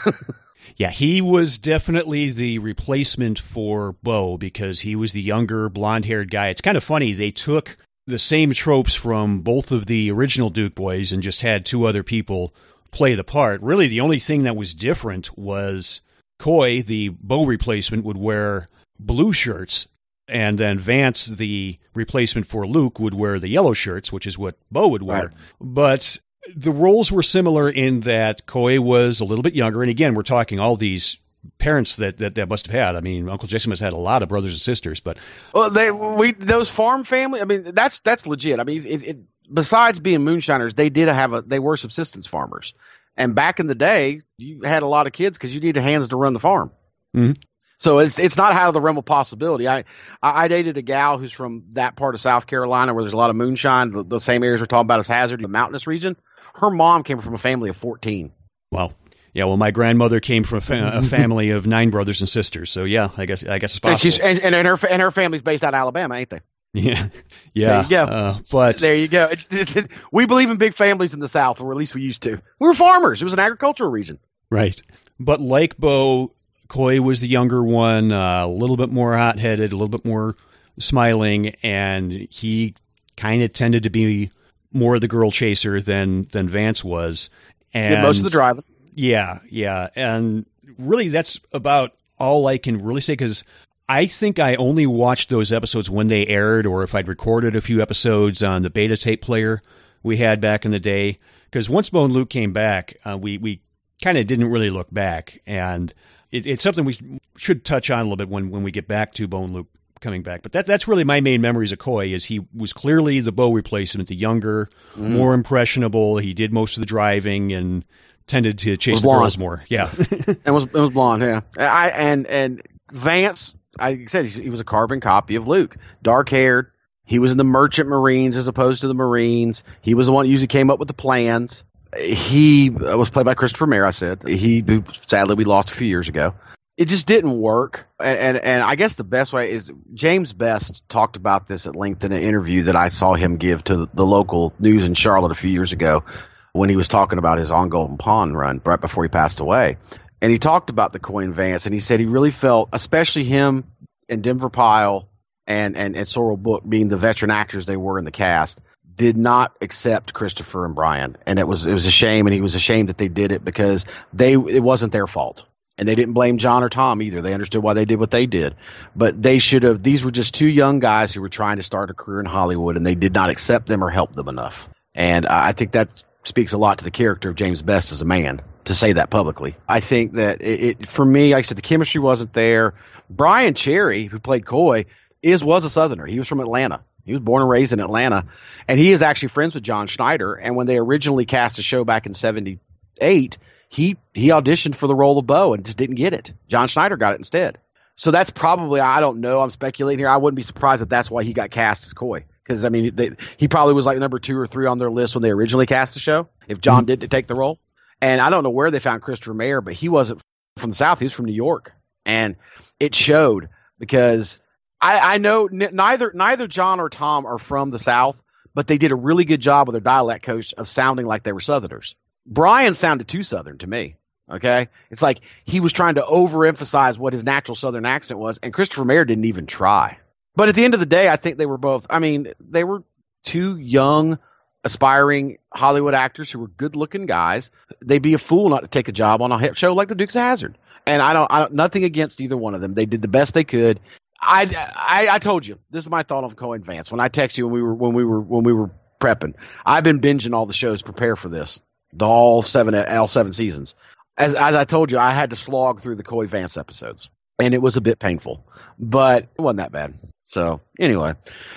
D: yeah, he was definitely the replacement for Bo because he was the younger, blonde haired guy. It's kind of funny. They took the same tropes from both of the original Duke boys and just had two other people play the part. Really, the only thing that was different was Coy, the Bo replacement, would wear blue shirts, and then Vance, the replacement for Luke, would wear the yellow shirts, which is what Bo would wear. Right. But the roles were similar in that Coy was a little bit younger, and again, we're talking all these parents that, that that must have had. I mean, Uncle Jason must have had a lot of brothers and sisters, but
E: well, they we those farm family. I mean, that's that's legit. I mean, it, it, besides being moonshiners, they did have a they were subsistence farmers, and back in the day, you had a lot of kids because you needed hands to run the farm.
D: Mm-hmm.
E: So it's it's not out of the realm of possibility. I I dated a gal who's from that part of South Carolina where there's a lot of moonshine, the, the same areas we're talking about as Hazzard, the mountainous region. Her mom came from a family of fourteen.
D: Wow. Yeah, well, my grandmother came from a, fa- a, family of nine brothers and sisters. So yeah, I guess I guess it's possible.
E: And, she's, and, and her and her family's based out of Alabama, ain't they?
D: Yeah, yeah.
E: There you go.
D: Uh, but
E: there you go. It's, it's, it, we believe in big families in the South, or at least we used to. We were farmers. It was an agricultural region.
D: Right. But like Bo, Coy was the younger one, uh, a little bit more hot headed, a little bit more smiling, and he kind of tended to be more the girl chaser than than Vance was. And
E: Did most of the driving.
D: Yeah, yeah, and really, that's about all I can really say because I think I only watched those episodes when they aired, or if I'd recorded a few episodes on the beta tape player we had back in the day. Because once Bo and Luke came back, uh, we we kind of didn't really look back, and it, it's something we should touch on a little bit when when we get back to Bo and Luke coming back. But that that's really my main memories of Coy is he was clearly the Bo replacement, the younger, mm. more impressionable. He did most of the driving and tended to chase the girls more. Yeah,
E: and was it was blonde. Yeah, I and and Vance. I said he was a carbon copy of Luke, dark haired. He was in the Merchant Marines as opposed to the Marines. He was the one who usually came up with the plans. He was played by Christopher Mayer. I said he sadly we lost a few years ago. It just didn't work, and, and and I guess the best way is James Best talked about this at length in an interview that I saw him give to the, the local news in Charlotte a few years ago when he was talking about his on Golden Pond run right before he passed away. And he talked about the coin Vance, and he said he really felt, especially him and Denver Pyle and, and, and Sorrell Booke being the veteran actors they were in the cast, did not accept Christopher and Byron. And it was it was a shame, and he was ashamed that they did it because they it wasn't their fault. And they didn't blame John or Tom either. They understood why they did what they did. But they should have these were just two young guys who were trying to start a career in Hollywood and they did not accept them or help them enough. And I think that speaks a lot to the character of James Best as a man to say that publicly. I think that it, it, for me, like I said, the chemistry wasn't there. Byron Cherry, who played Coy, is was a Southerner. He was from Atlanta. He was born and raised in Atlanta, and he is actually friends with John Schneider. And when they originally cast the show back in '78, he he auditioned for the role of Bo and just didn't get it. John Schneider got it instead. So that's probably I don't know. I'm speculating here. I wouldn't be surprised that that's why he got cast as Coy because I mean they, he probably was like number two or three on their list when they originally cast the show. If John mm-hmm. did take the role, and I don't know where they found Christopher Mayer, but he wasn't from the South. He was from New York, and it showed because I, I know n- neither neither John or Tom are from the South, but they did a really good job with their dialect coach of sounding like they were Southerners. Byron sounded too Southern to me. Okay, it's like he was trying to overemphasize what his natural Southern accent was, and Christopher Mayer didn't even try. But at the end of the day, I think they were both. I mean, they were two young, aspiring Hollywood actors who were good-looking guys. They'd be a fool not to take a job on a show like The Dukes of Hazzard. And I don't, I don't, nothing against either one of them. They did the best they could. I, I, I told you this is my thought on Coy Vance when I text you when we were when we were when we were prepping. I've been binging all the shows prepare for this, the all seven all seven seasons. As as I told you, I had to slog through the Coy Vance episodes, and it was a bit painful, but it wasn't that bad. So anyway,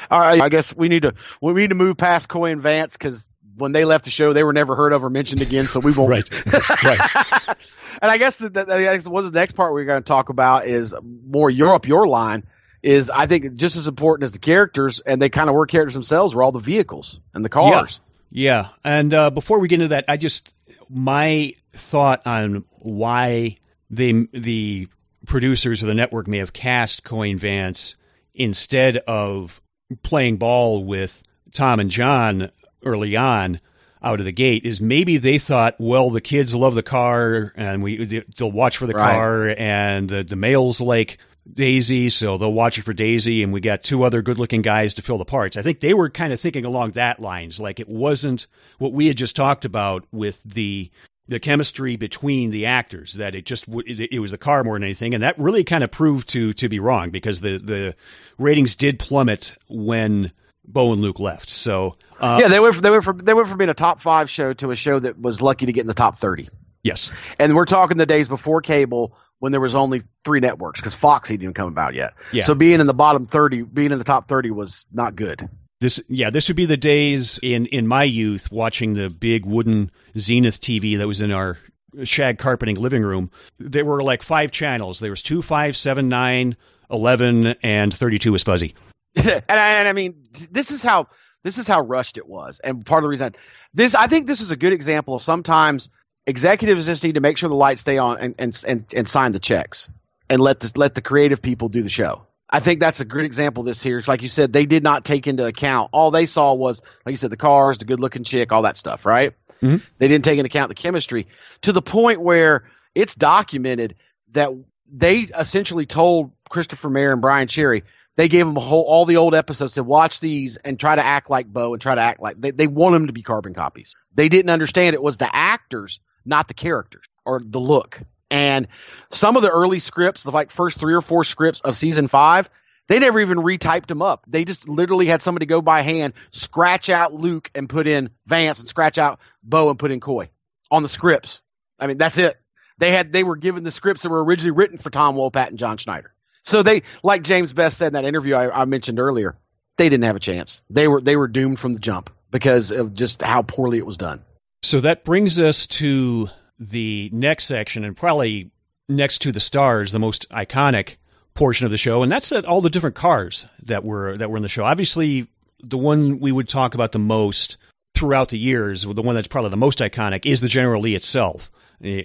E: all right. I guess we need to we need to move past Coy and Vance because when they left the show, they were never heard of or mentioned again. So we won't.
D: right. right.
E: and I guess the, the, the, one of the next part we're going to talk about is more Europe, your line is I think just as important as the characters, and they kind of were characters themselves, were all the vehicles and the cars.
D: Yeah, yeah. and uh, before we get into that, I just my thought on why they the producers of the network may have cast Coy Vance instead of playing ball with Tom and John early on out of the gate is maybe they thought, well, the kids love the car and we they'll watch for the right. car, and the, the males like Daisy, so they'll watch it for Daisy, and we got two other good-looking guys to fill the parts. I think they were kind of thinking along that lines, like it wasn't what we had just talked about with the the chemistry between the actors that it just it was the car more than anything, and that really kind of proved to to be wrong because the the ratings did plummet when Bo and Luke left. So
E: uh, yeah, they went from, they went from they went from being a top five show to a show that was lucky to get in the top thirty.
D: Yes,
E: and we're talking the days before cable when there was only three networks because Fox hadn't even come about yet. Yeah. So being in the bottom thirty, being in the top thirty was not good.
D: This yeah, this would be the days in in my youth watching the big wooden Zenith TV that was in our shag carpeting living room. There were like five channels. There was two, five, seven, nine, eleven, and thirty two was fuzzy.
E: and, I, and I mean, this is how this is how rushed it was, and part of the reason this I think this is a good example of sometimes executives just need to make sure the lights stay on and and and, and sign the checks and let the let the creative people do the show. I think that's a good example this here. It's like you said, they did not take into account all they saw was, like you said, the cars, the good looking chick, all that stuff, right? Mm-hmm. They didn't take into account the chemistry to the point where it's documented that they essentially told Christopher Mayer and Byron Cherry, they gave them a whole all the old episodes said watch these and try to act like Bo and try to act like they, they want them to be carbon copies. They didn't understand it was the actors not the characters or the look. And some of the early scripts, the like first three or four scripts of season five, they never even retyped them up. They just literally had somebody go by hand, scratch out Luke and put in Vance and scratch out Bo and put in Coy on the scripts. I mean, that's it. They had they were given the scripts that were originally written for Tom Wopat and John Schneider. So they, like James Best said in that interview I, I mentioned earlier, they didn't have a chance. They were they were doomed from the jump because of just how poorly it was done.
D: So that brings us to the next section, and probably next to the stars, the most iconic portion of the show, and that's all the different cars that were that were in the show. Obviously, the one we would talk about the most throughout the years, the one that's probably the most iconic, is the General Lee itself.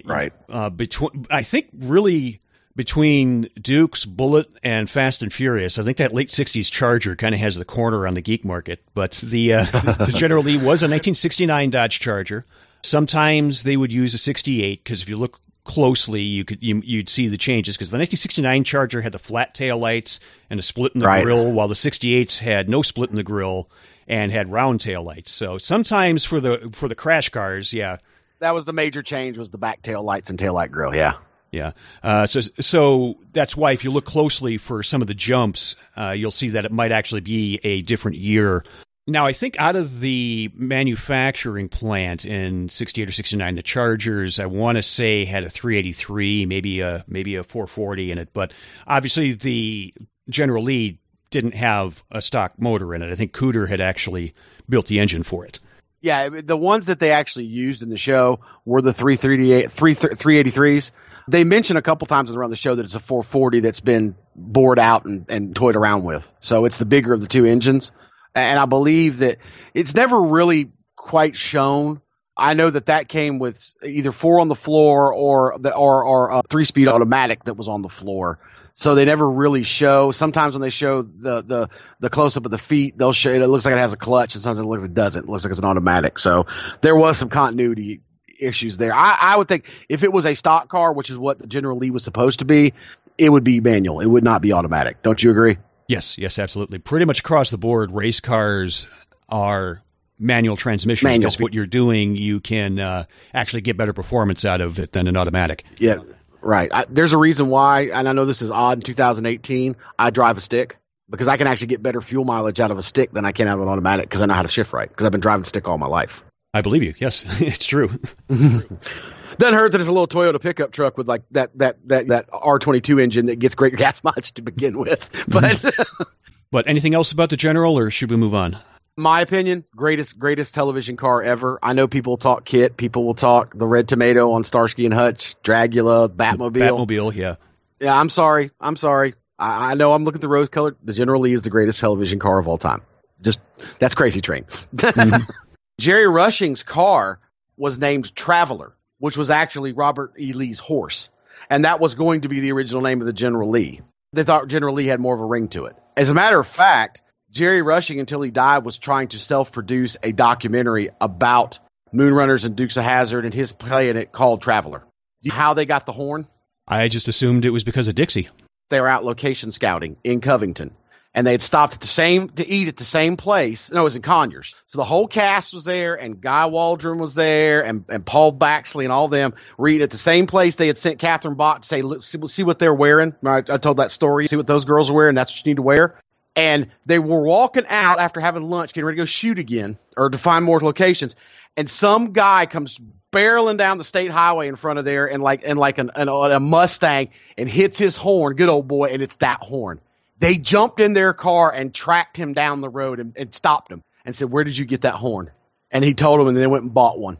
E: Right.
D: Uh, between, I think, really between Dukes, Bullitt and Fast and Furious. I think that late '60s Charger kind of has the corner on the geek market. But the uh, the, the General Lee was a 1969 Dodge Charger. Sometimes they would use a '68 because if you look closely, you could you, would see the changes because the 1969 Charger had the flat tail lights and a split in the right. grill, while the 68s had no split in the grill and had round tail lights. So sometimes for the for the crash cars, yeah,
E: that was the major change was the back tail lights and tail light grill. Yeah.
D: Yeah. Uh, so, so that's why if you look closely for some of the jumps, uh, you'll see that it might actually be a different year. Now, I think out of the manufacturing plant in 68 or 69, the Chargers, I want to say had a 383, maybe a, maybe a 440 in it. But obviously the General Lee didn't have a stock motor in it. I think Cooter had actually built the engine for it.
E: Yeah, the ones that they actually used in the show were the 338, 383s they mention a couple times around the show that it's a 440 that's been bored out and, and toyed around with. So it's the bigger of the two engines. And I believe that it's never really quite shown. I know that that came with either four on the floor or the or or a three speed automatic that was on the floor. So they never really show. Sometimes when they show the the the close up of the feet, they'll show it. It looks like it has a clutch, and sometimes it looks like it doesn't. It looks like it's an automatic. So there was some continuity issues there. I, I would think if it was a stock car, which is what the General Lee was supposed to be, it would be manual. It would not be automatic. Don't you agree?
D: Yes, yes, absolutely. Pretty much across the board, race cars are manual transmission manual. because what you're doing, you can uh, actually get better performance out of it than an automatic.
E: Yeah, right. I, there's a reason why, and I know this is odd in 2018. I drive a stick because I can actually get better fuel mileage out of a stick than I can out of an automatic because I know how to shift right because I've been driving stick all my life.
D: I believe you. Yes, it's true.
E: Doesn't hurt that it's a little Toyota pickup truck with like that that that that R twenty two engine that gets great gas mileage to begin with. Mm-hmm. But
D: but anything else about the General, or should we move on?
E: My opinion, greatest greatest television car ever. I know people talk KITT, people will talk the Red Tomato on Starsky and Hutch, Dragula, Batmobile.
D: Batmobile, yeah.
E: Yeah, I'm sorry. I'm sorry. I, I know I'm looking at the rose colored. The General Lee is the greatest television car of all time. Just that's crazy train. Mm-hmm. Jerry Rushing's car was named Traveler, which was actually Robert E. Lee's horse, and that was going to be the original name of the General Lee. They thought General Lee had more of a ring to it. As a matter of fact, Jerry Rushing, until he died, was trying to self-produce a documentary about Moonrunners and Dukes of Hazzard and his play in it called Traveler. How they got the horn?
D: I just assumed it was because of Dixie.
E: They were out location scouting in Covington, and they had stopped at the same to eat at the same place. No, it was in Conyers. So the whole cast was there, and Guy Waldron was there, and, and Paul Baxley and all them were eating at the same place. They had sent Catherine Bach to say, Look, see, see what they're wearing. I, I told that story. See what those girls are wearing. That's what you need to wear. And they were walking out after having lunch, getting ready to go shoot again or to find more locations. And some guy comes barreling down the state highway in front of there and like and like an, an, a Mustang and hits his horn, good old boy, and it's that horn. They jumped in their car and tracked him down the road and, and stopped him and said, "Where did you get that horn?" And he told them, and they went and bought one.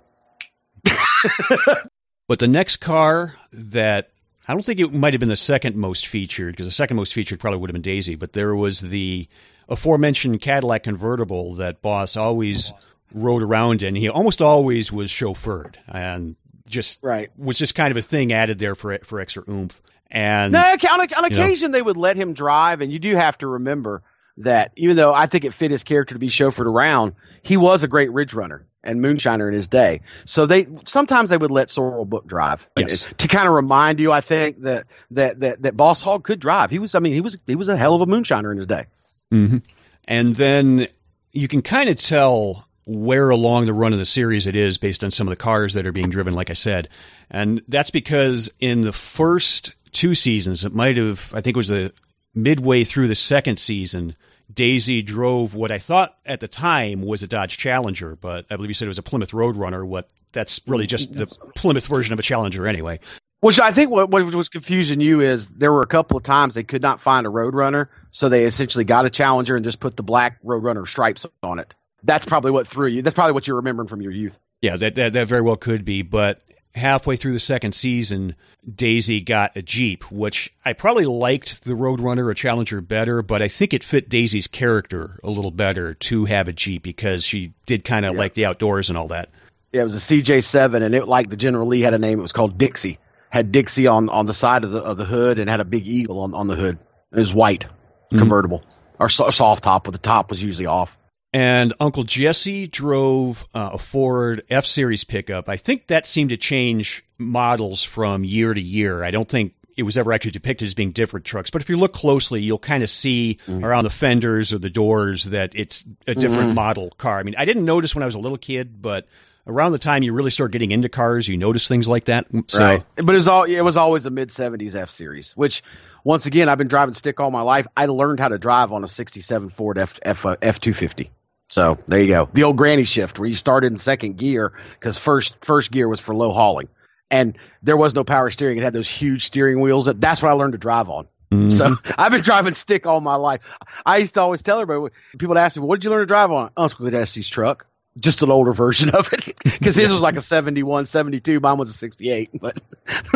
D: But the next car that I don't think it might have been the second most featured because the second most featured probably would have been Daisy, but there was the aforementioned Cadillac convertible that Boss always rode around in. He almost always was chauffeured and just
E: Right.
D: was just kind of a thing added there for for extra oomph. And
E: No, on, on
D: you know.
E: occasion they would let him drive, and you do have to remember that even though I think it fit his character to be chauffeured around, he was a great ridge runner and moonshiner in his day. So they sometimes they would let Sorrell Booke drive
D: Yes.
E: to kind of remind you. I think that that that that Boss Hogg could drive. He was, I mean, he was he was a hell of a moonshiner in his day.
D: Mhm. And then you can kind of tell where along the run of the series it is based on some of the cars that are being driven, like I said. And that's because in the first two seasons, it might have, I think it was the midway through the second season, Daisy drove what I thought at the time was a Dodge Challenger, but I believe you said it was a Plymouth Roadrunner. What that's really mm, just the Plymouth version of a Challenger, anyway.
E: Which I think what, what was confusing you is there were a couple of times they could not find a Roadrunner, so they essentially got a Challenger and just put the black Roadrunner stripes on it. That's probably what threw you. That's probably what you're remembering from your youth.
D: Yeah, that, that that very well could be. But halfway through the second season, Daisy got a Jeep, which I probably liked the Roadrunner or Challenger better, but I think it fit Daisy's character a little better to have a Jeep because she did kind of like the outdoors and all that.
E: Yeah, it was a CJ7, and it like the General Lee had a name. It was called Dixie. Had Dixie on on the side of the of the hood, and had a big eagle on on the hood. It was white, mm-hmm. convertible, or so, soft top, but the top was usually off.
D: And Uncle Jesse drove uh, a Ford F Series pickup. I think that seemed to change models from year to year. I don't think it was ever actually depicted as being different trucks. But if you look closely, you'll kind of see mm. around the fenders or the doors that it's a different mm. model car. I mean, I didn't notice when I was a little kid, but around the time you really start getting into cars, you notice things like that. Mm, so,
E: right. But it was all it was always a mid seventies F series, which once again I've been driving stick all my life. I learned how to drive on a sixty seven Ford F F uh, F two fifty. So there you go. The old granny shift where you started in second gear because first first gear was for low hauling. And there was no power steering. It had those huge steering wheels. That That's what I learned to drive on. Mm-hmm. So I've been driving stick all my life. I used to always tell everybody, people would ask me, what did you learn to drive on? Oh, Uncle Jesse's truck. Just an older version of it. Because his was like a 71, 72. Mine was a 68. But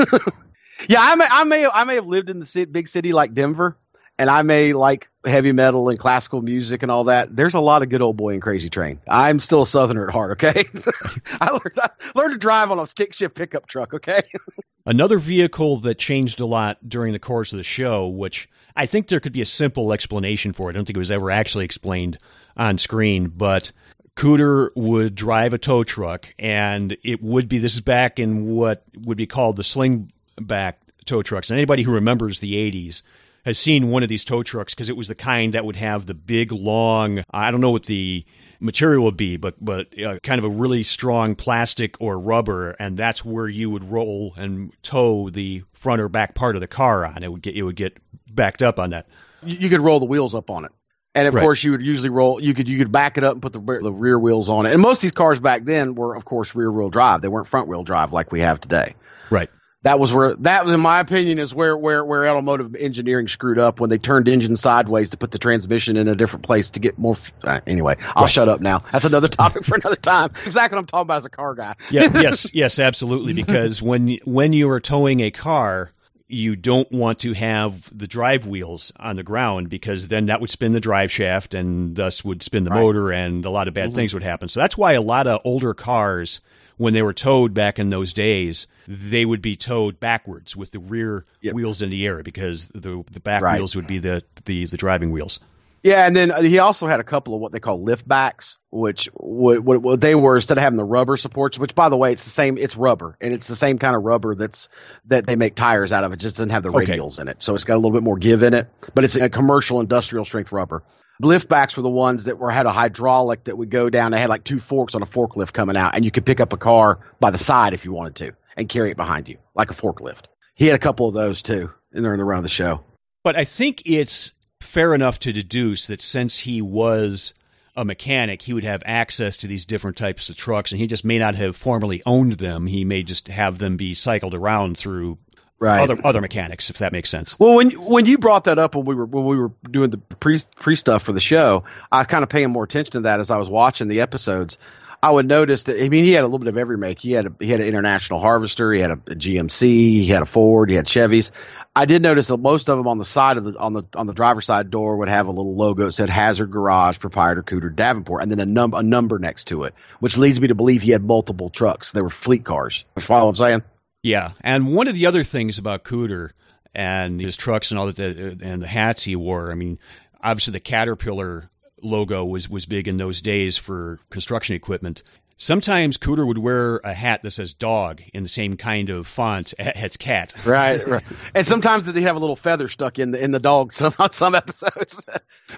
E: yeah, I may, I may, I may have lived in the city, big city like Denver, and I may like heavy metal and classical music and all that. There's a lot of good old boy and Crazy Train. I'm still a Southerner at heart. Okay, I learned, I learned to drive on a stick shift pickup truck. Okay,
D: Another vehicle that changed a lot during the course of the show, which I think there could be a simple explanation for it. I don't think it was ever actually explained on screen, but Cooter would drive a tow truck, and it would be this is back in what would be called the slingback tow trucks. And anybody who remembers the 80s has seen one of these tow trucks because it was the kind that would have the big, long, I don't know what the material would be, but but uh, kind of a really strong plastic or rubber, and that's where you would roll and tow the front or back part of the car on. It would get it would get backed up on that.
E: you, could roll the wheels up on it, and of
D: Right.
E: course you would usually roll. You could you could back it up and put the rear- the rear wheels on it. And most of these cars back then were, of course, rear wheel drive. They weren't front wheel drive like we have today.
D: Right.
E: That was where that was, in my opinion, is where where where automotive engineering screwed up when they turned engine sideways to put the transmission in a different place to get more. Uh, anyway, I'll shut up now. That's another topic for another time. Exactly what I'm talking about as a car guy.
D: yeah, yes, yes, absolutely. Because when when you are towing a car, you don't want to have the drive wheels on the ground because then that would spin the drive shaft and thus would spin the
E: Right.
D: motor and a lot of bad things would happen. So that's why a lot of older cars when they were towed back in those days, they would be towed backwards with the rear
E: Yep.
D: wheels in the air because the the back
E: Right.
D: wheels would be the, the the driving wheels.
E: Yeah, and then uh, he also had a couple of what they call lift backs, which what, what, what they were instead of having the rubber supports. Which, by the way, it's the same. It's rubber, and it's the same kind of rubber that's that they make tires out of. It just doesn't have the
D: Okay.
E: radials in it, so it's got a little bit more give in it. But it's a commercial industrial strength rubber. Lift backs were the ones that were had a hydraulic that would go down. They had like two forks on a forklift coming out, and you could pick up a car by the side if you wanted to and carry it behind you like a forklift. He had a couple of those too, in the run of the show.
D: But I think it's fair enough to deduce that since he was a mechanic, he would have access to these different types of trucks, and he just may not have formally owned them. He may just have them be cycled around through
E: Right.
D: other other mechanics, if that makes sense.
E: Well, when when you brought that up when we were when we were doing the pre pre stuff for the show, I was kind of paying more attention to that as I was watching the episodes. I would notice that I mean he had a little bit of every make. He had a, he had an international harvester, he had a, a GMC, he had a Ford, he had Chevys. I did notice that most of them on the side of the on the on the driver's side door would have a little logo that said Hazzard Garage Proprietor Cooter Davenport, and then a number a number next to it, which leads me to believe he had multiple trucks. They were fleet cars. You follow what I'm saying?
D: Yeah, and one of the other things about Cooter and his trucks and all that, uh, and the hats he wore. I mean, obviously the Caterpillar logo was was big in those days for construction equipment. Sometimes Cooter would wear a hat that says dog in the same kind of font as cat.
E: right, right. And sometimes they have a little feather stuck in the in the dog some on some episodes.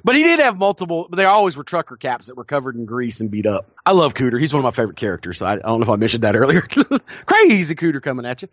E: but he did have multiple. But they always were trucker caps that were covered in grease and beat up. I love Cooter. He's one of my favorite characters. I, I don't know if I mentioned that earlier. Crazy Cooter coming at you.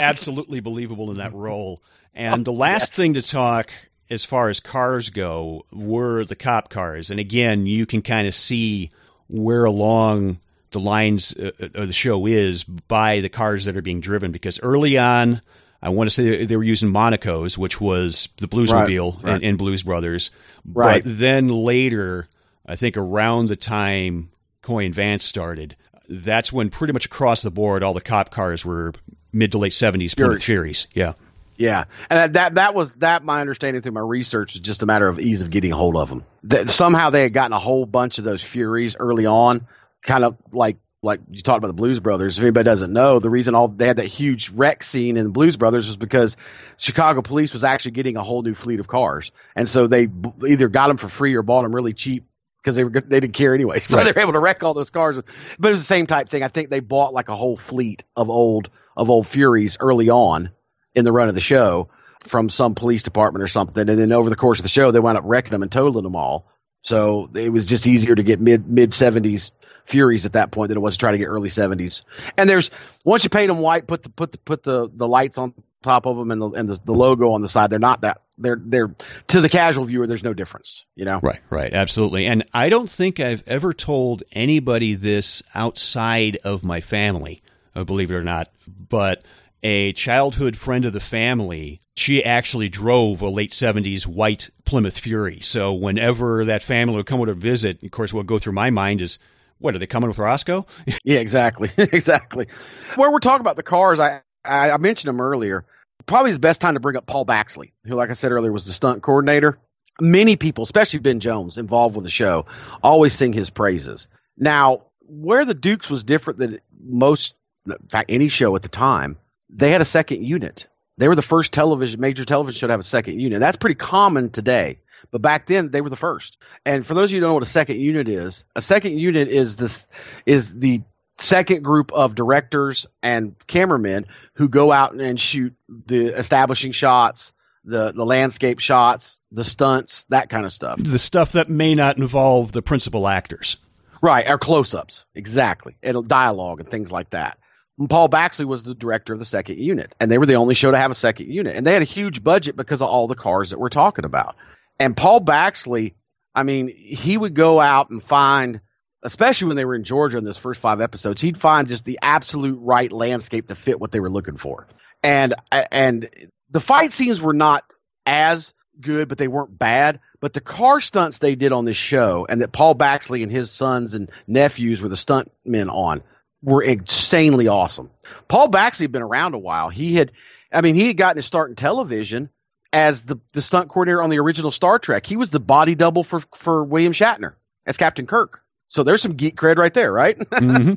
D: Absolutely believable in that role. And the last
E: yes.
D: thing to talk as far as cars go were the cop cars. And again, you can kind of see where along the lines uh, uh, of the show is by the cars that are being driven because early on I want to say they were using Monaco's, which was the Bluesmobile
E: Right, right.
D: In, in Blues Brothers.
E: Right.
D: But then later, I think around the time Coy and Vance started, that's when pretty much across the board all the cop cars were mid to late 70s Plymouth Furies. Yeah.
E: Yeah, and that, that that was that. My understanding through my research is just a matter of ease of getting a hold of them. That somehow they had gotten a whole bunch of those Furies early on, kind of like like you talked about the Blues Brothers. If anybody doesn't know, the reason all they had that huge wreck scene in the Blues Brothers was because Chicago police was actually getting a whole new fleet of cars, and so they b- either got them for free or bought them really cheap because they were they didn't care anyway. So
D: Right.
E: they were able to wreck all those cars. But it was the same type thing. I think they bought like a whole fleet of old of old Furies early on in the run of the show from some police department or something, and then over the course of the show, they wound up wrecking them and totaling them all. So it was just easier to get mid mid seventies Furies at that point than it was to try to get early seventies. And there's once you paint them white, put the put the put the the lights on top of them and the and the, the logo on the side. They're not that they're they're to the casual viewer. There's no difference, you know.
D: Right, right, absolutely. And I don't think I've ever told anybody this outside of my family, believe it or not, but a childhood friend of the family, she actually drove a late 70s white Plymouth Fury. So whenever that family would come over to visit, of course, what would go through my mind is, what, are they coming with Roscoe?
E: Yeah, exactly, exactly. Where we're talking about the cars, I, I I mentioned them earlier. Probably the best time to bring up Paul Baxley, who, like I said earlier, was the stunt coordinator. Many people, especially Ben Jones, involved with the show, always sing his praises. Now, where the Dukes was different than most, in fact, any show at the time, they had a second unit. They were the first television, major television show to have a second unit. That's pretty common today. But back then they were the first. And for those of you who don't know what a second unit is, a second unit is this is the second group of directors and cameramen who go out and shoot the establishing shots, the the landscape shots, the stunts, that kind of stuff.
D: the stuff that may not involve the principal actors.
E: Right, or close-ups, exactly, and dialogue and things like that. Paul Baxley was the director of the second unit, and they were the only show to have a second unit, and they had a huge budget because of all the cars that we're talking about. And Paul Baxley, I mean, he would go out and find especially when they were in Georgia in those first five episodes, he'd find just the absolute right landscape to fit what they were looking for. And and the fight scenes were not as good, but they weren't bad. But the car stunts they did on this show, and that Paul Baxley and his sons and nephews were the stunt men on, were insanely awesome. Paul Baxley had been around a while. He had, I mean, he had gotten his start in television as the, the stunt coordinator on the original Star Trek. He was the body double for, for William Shatner as Captain Kirk. So there's some geek cred right there, right? Mm-hmm.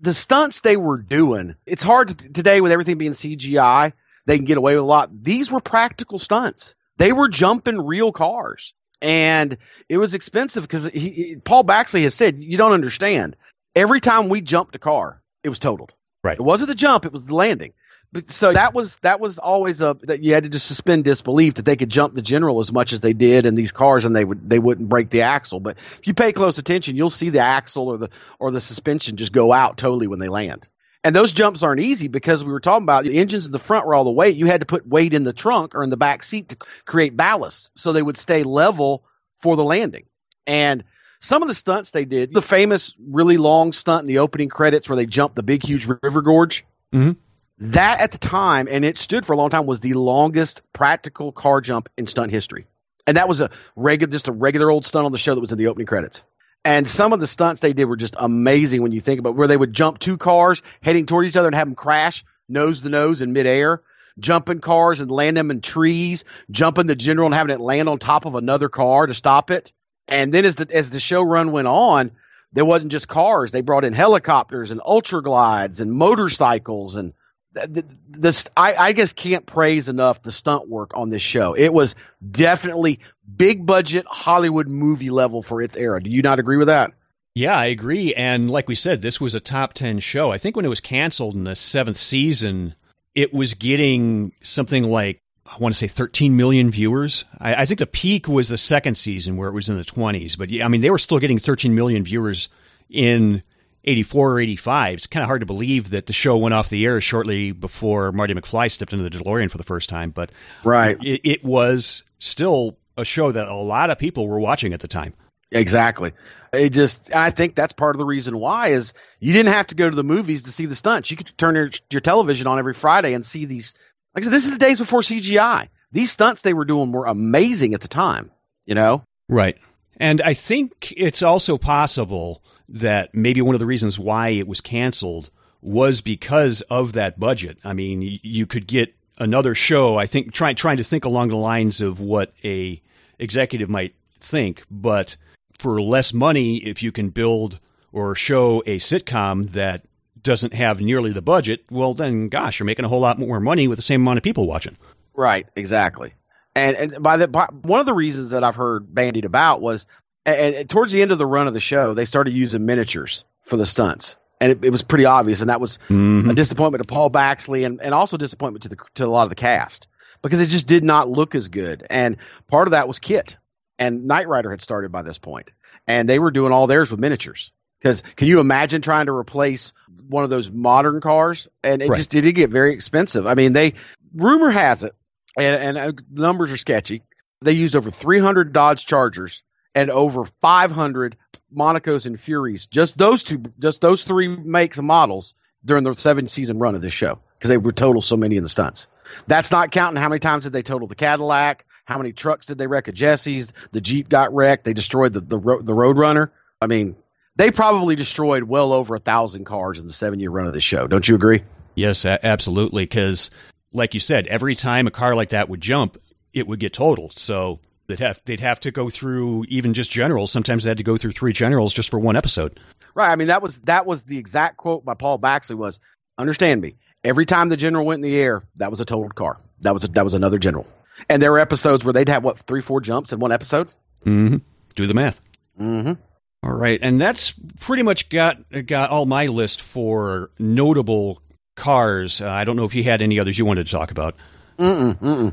E: the stunts they were doing, it's hard to, today with everything being CGI, they can get away with a lot. These were practical stunts. They were jumping real cars. And it was expensive because Paul Baxley has said, you don't understand. Every time we jumped a car, it was totaled.
D: Right.
E: It wasn't the jump, it was the landing. But so that was that was always a that you had to just suspend disbelief that they could jump the general as much as they did in these cars and they would they wouldn't break the axle. But if you pay close attention, you'll see the axle or the or the suspension just go out totally when they land. And those jumps aren't easy because we were talking about the engines in the front were all the weight. You had to put weight in the trunk or in the back seat to create ballast so they would stay level for the landing. And some of the stunts they did, the famous really long stunt in the opening credits where they jumped the big huge river gorge.
D: Mm-hmm.
E: That at the time, and it stood for a long time, was the longest practical car jump in stunt history. And that was a regular, just a regular old stunt on the show that was in the opening credits. And some of the stunts they did were just amazing when you think about where they would jump two cars heading toward each other and have them crash nose to nose in midair, jumping cars and land them in trees, jumping the general and having it land on top of another car to stop it. And then as the as the show run went on, there wasn't just cars; they brought in helicopters and ultra glides and motorcycles and this I, I just can't praise enough the stunt work on this show. It was definitely big budget Hollywood movie level for its era. Do you not agree with that?
D: Yeah, I agree. And like we said, this was a top 10 show. I think when it was canceled in the seventh season, it was getting something like, I want to say 13 million viewers. I, I think the peak was the second season where it was in the 20s. But yeah, I mean, they were still getting 13 million viewers in 84 or 85. It's kind of hard to believe that the show went off the air shortly before Marty McFly stepped into the DeLorean for the first time. But
E: right,
D: it, it was still a show that a lot of people were watching at the time.
E: Exactly. It just, I think that's part of the reason why is you didn't have to go to the movies to see the stunts. You could turn your, your television on every Friday and see these. Like I said, this is the days before CGI. These stunts they were doing were amazing at the time. You know.
D: Right. And I think it's also possible that maybe one of the reasons why it was canceled was because of that budget. I mean, you could get another show. I think trying trying to think along the lines of what a executive might think, but for less money, if you can build or show a sitcom that doesn't have nearly the budget, well, then gosh, you're making a whole lot more money with the same amount of people watching.
E: Right, exactly. And and by the by, one of the reasons that I've heard bandied about was, and, and towards the end of the run of the show, they started using miniatures for the stunts and it, it, was pretty obvious, and that was mm-hmm. a disappointment to Paul Baxley, and, and also disappointment to the to a lot of the cast because it just did not look as good. And part of that was KITT and Knight Rider had started by this point, and they were doing all theirs with miniatures. Because can you imagine trying to replace one of those modern cars? And it right. just did it get very expensive. I mean, they rumor has it, and, and uh, numbers are sketchy. They used over 300 Dodge Chargers and over 500 Monacos and Furies, just those two, just those three makes and models during the seven season run of this show because they were total so many in the stunts. That's not counting how many times did they total the Cadillac, how many trucks did they wreck at Jesse's, the Jeep got wrecked, they destroyed the the, the Roadrunner. I mean, they probably destroyed well over a thousand cars in the seven year run of the show. Don't you agree?
D: Yes, absolutely. Because, like you said, every time a car like that would jump, it would get totaled. So They'd have they'd have to go through even just generals. Sometimes they had to go through three generals just for one episode.
E: Right. I mean that was that was the exact quote by Paul Baxley was, "Understand me. Every time the general went in the air, that was a totaled car. That was a, that was another general." And there were episodes where they'd have what three, four jumps in one episode.
D: Mm-hmm. Do the math.
E: Mm-hmm.
D: All right, and that's pretty much got got all my list for notable cars. Uh, I don't know if you had any others you wanted to talk about.
E: Mm-mm, mm-mm.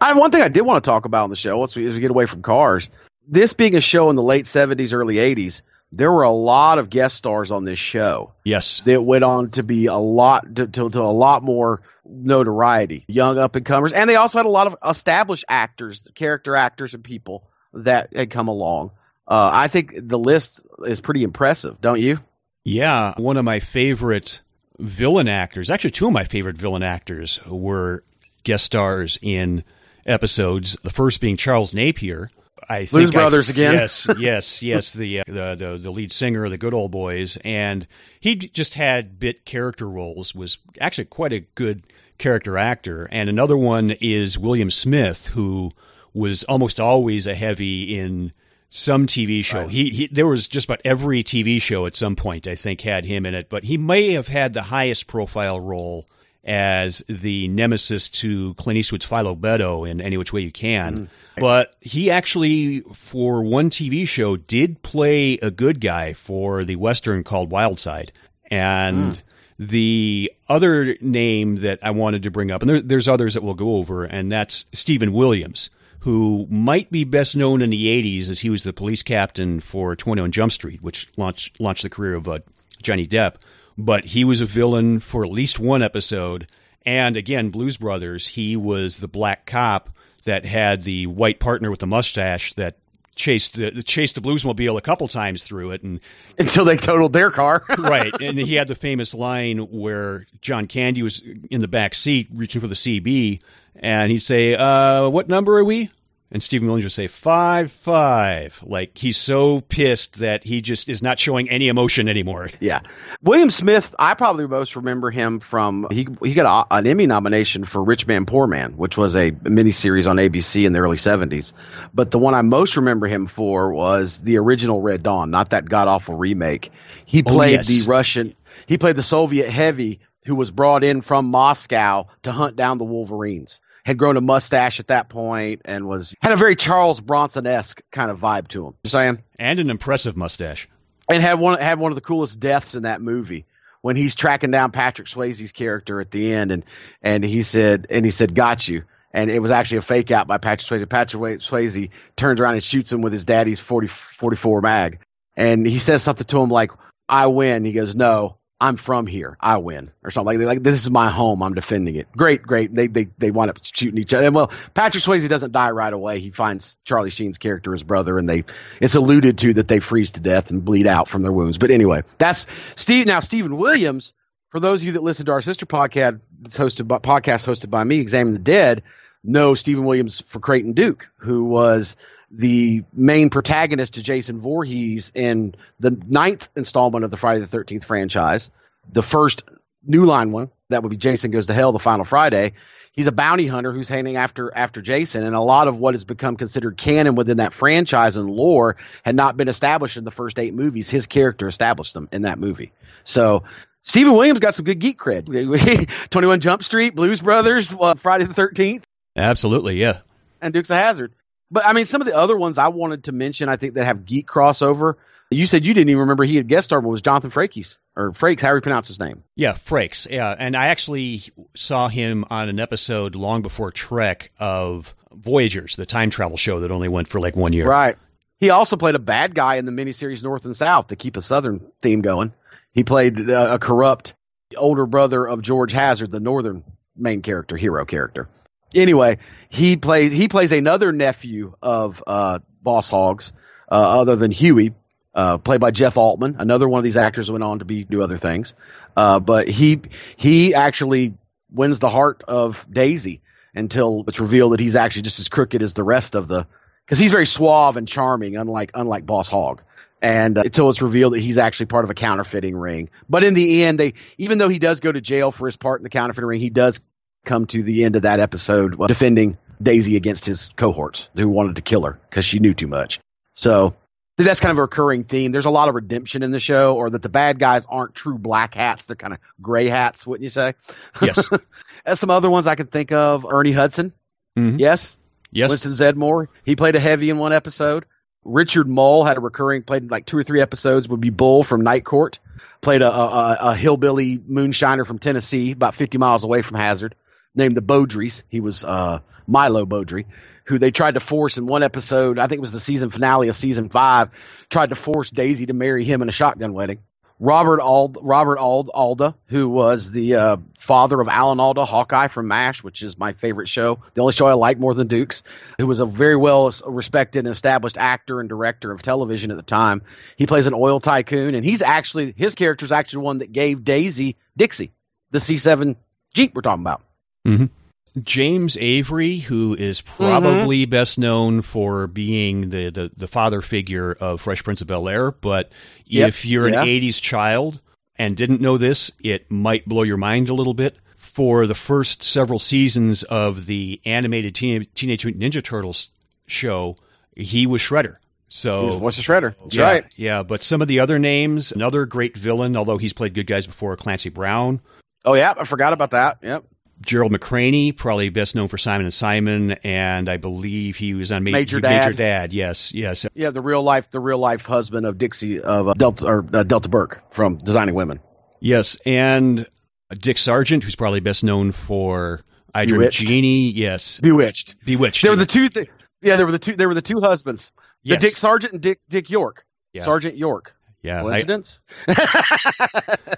E: I, one thing I did want to talk about on the show, as we, as we get away from cars, this being a show in the late 70s, early 80s, there were a lot of guest stars on this show.
D: Yes.
E: That went on to be a lot, to, to, to a lot more notoriety, young up and comers. And they also had a lot of established actors, character actors, and people that had come along. Uh, I think the list is pretty impressive, don't you?
D: Yeah, one of my favorite villain actors, actually two of my favorite villain actors were guest stars in episodes. The first being Charles Napier. I
E: Blues
D: think I-
E: Brothers again.
D: Yes, yes, yes. The, uh, the the the lead singer of the Good Old Boys, and he just had bit character roles. Was actually quite a good character actor. And another one is William Smith, who was almost always a heavy in some TV show. He, he there was just about every TV show at some point I think had him in it, but he may have had the highest profile role as the nemesis to Clint Eastwood's Philo Beddoe in Any Which Way You Can. Mm-hmm. But he actually, for one TV show, did play a good guy for the Western called Wildside. And hmm. the other name that I wanted to bring up, and there, there's others that we'll go over, and that's Steven Williams, who might be best known in the 80s as he was the police captain for 21 Jump Street, which launched, launched the career of uh, Johnny Depp. But he was a villain for at least one episode. And again, Blues Brothers, he was the black cop that had the white partner with the mustache that chased the chased the bluesmobile a couple times through it and
E: Until they totaled their car.
D: right and he had the famous line where john candy was in the back seat reaching for the cb and he'd say uh, what number are we and steven williams would say five five like he's so pissed that he just is not showing any emotion anymore
E: Yeah, William Smith. I probably most remember him from he he got a, an Emmy nomination for Rich Man Poor Man, which was a miniseries on ABC in the early '70s. But the one I most remember him for was the original Red Dawn, not that god awful remake. He played
D: yes.
E: the Russian. He played the Soviet heavy who was brought in from Moscow to hunt down the Wolverines. Had grown a mustache at that point and was had a very Charles Bronson esque kind of vibe to him. Saying
D: and an impressive mustache
E: and had one had one of the coolest deaths in that movie when he's tracking down Patrick Swayze's character at the end, and and he said and he said got you, and it was actually a fake out by Patrick Swayze. Patrick Swayze turns around and shoots him with his daddy's 40, 44 mag, and he says something to him like "I win." He goes, "No." I'm from here. I win, or something like that. Like this is my home. I'm defending it. Great, great. They they they wind up shooting each other. And well, Patrick Swayze doesn't die right away. He finds Charlie Sheen's character, his brother, and they it's alluded to that they freeze to death and bleed out from their wounds. But anyway, that's Steve. Now Steven Williams. For those of you that listen to our sister podcast, that's hosted by podcast hosted by me, Examine the Dead, know Steven Williams for Creighton Duke, who was the main protagonist to Jason Voorhees in the ninth installment of the Friday the Thirteenth franchise, the first New Line one that would be Jason Goes to Hell, the final Friday. He's a bounty hunter who's hanging after after Jason, and a lot of what has become considered canon within that franchise and lore had not been established in the first eight movies. His character established them in that movie. So Steven Williams got some good geek cred. Twenty One Jump Street, Blues Brothers, uh, Friday the Thirteenth
D: absolutely yeah
E: and Dukes of Hazzard. But I mean, some of the other ones I wanted to mention, I think that have geek crossover. You said you didn't even remember he had guest starred, but was Jonathan Frakes or Frakes, how do you pronounce his name?
D: Yeah, Frakes. Yeah, and I actually saw him on an episode long before Trek of Voyagers, the time travel show that only went for like one year.
E: Right. He also played a bad guy in the miniseries North and South to keep a Southern theme going. He played uh, a corrupt older brother of George Hazard, the Northern main character, hero character. Anyway, he plays he plays another nephew of uh, Boss Hogg's, uh, other than Hughie, uh, played by Jeff Altman. Another one of these actors went on to be do other things, uh, but he he actually wins the heart of Daisy until it's revealed that he's actually just as crooked as the rest of the because he's very suave and charming, unlike unlike Boss Hogg. And uh, until it's revealed that he's actually part of a counterfeiting ring, but in the end, they even though he does go to jail for his part in the counterfeiting ring, he does come to the end of that episode defending Daisy against his cohorts who wanted to kill her because she knew too much. So that's kind of a recurring theme. There's a lot of redemption in the show, or that the bad guys aren't true black hats; they're kind of gray hats, wouldn't you say?
D: Yes.
E: Some other ones I can think of, Ernie Hudson.
D: Mhm.
E: Yes.
D: Yes.
E: Winston Zeddemore. He played a heavy in one episode. Richard Moll had a recurring, played like two or three episodes. Would be Bull from Night Court. Played a, a, a hillbilly moonshiner from Tennessee, about 50 miles away from Hazzard, named the Beaudries. He was uh, Milo Beaudry, who they tried to force in one episode. I think it was the season finale of season five. Tried to force Daisy to marry him in a shotgun wedding. Robert Ald, Robert Ald, Alda, who was the uh, father of Alan Alda, Hawkeye from MASH, which is my favorite show, the only show I like more than Dukes, who was a very well respected and established actor and director of television at the time. He plays an oil tycoon, and he's actually his character is actually the one that gave Daisy Dixie, the C7 Jeep we're talking about.
D: Mm-hmm. James Avery, who is probably mm-hmm. best known for being the, the, the, father figure of Fresh Prince of Bel Air, but yep. if you're yeah. an 80s child and didn't know this, it might blow your mind a little bit. For the first several seasons of the animated Teen- Teenage Mutant Ninja Turtles show, he was Shredder. So
E: what's the Shredder? That's
D: yeah,
E: right.
D: Yeah, but some of the other names, another great villain, although he's played good guys before, Clancy Brown.
E: Oh yeah, I forgot about that. Yep.
D: Gerald McRaney, probably best known for Simon and Simon, and I believe he was on Ma-
E: Major Dad.
D: Major Dad. Yes, yes.
E: Yeah, the real life, the real life husband of Dixie of uh, Delta or uh, Delta Burke from Designing Women.
D: Yes, and Dick Sargent, who's probably best known for I Dream Jeannie. Yes,
E: Bewitched.
D: Bewitched.
E: There were the two. Th- yeah, there were the two. There were the two husbands. Yes. The Dick Sargent and Dick Dick York. Yeah. Sergeant York.
D: Yeah.
E: Coincidence?
D: I,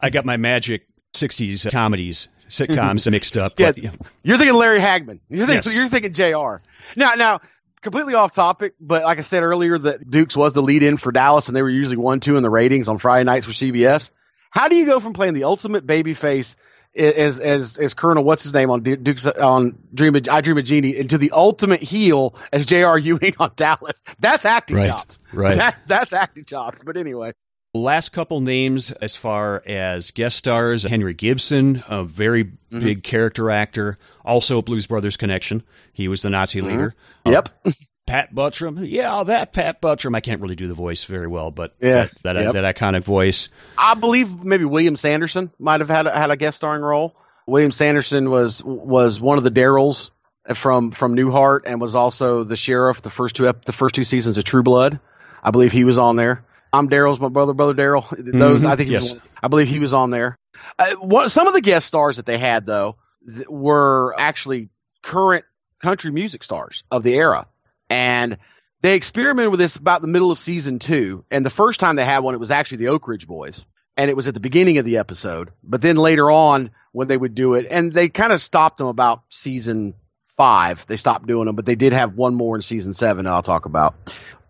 D: I got my magic 60s comedies sitcoms mixed up.
E: Yeah, but, yeah, you're thinking Larry Hagman. You're thinking yes. you're thinking Jr. Now, now, completely off topic, but like I said earlier, that Dukes was the lead in for Dallas, and they were usually one two in the ratings on Friday nights for CBS. How do you go from playing the ultimate babyface as as as Colonel what's his name on Dukes on Dream of, I Dream of Jeannie into the ultimate heel as J.R. Ewing on Dallas? That's acting
D: right.
E: chops.
D: Right.
E: That, that's acting chops. But anyway.
D: Last couple names as far as guest stars Henry Gibson, a very mm-hmm. big character actor, also a Blues Brothers connection. He was the Nazi mm-hmm. leader.
E: Yep.
D: Uh, Pat Buttram. Yeah, that Pat Buttram. I can't really do the voice very well, but
E: yeah,
D: that that, yep. that iconic voice.
E: I believe maybe William Sanderson might have had a, had a guest starring role. William Sanderson was was one of the Daryls from from Newhart and was also the sheriff the first two ep- the first two seasons of True Blood. I believe he was on there. I'm Daryl's my brother, brother Daryl. Those mm-hmm. I think
D: yes.
E: Was, I believe he was on there. Uh, what, some of the guest stars that they had though th- were actually current country music stars of the era, and they experimented with this about the middle of season two. And the first time they had one, it was actually the Oak Ridge Boys, and it was at the beginning of the episode. But then later on, when they would do it, and they kind of stopped them about season five. They stopped doing them, but they did have one more in season seven. I'll talk about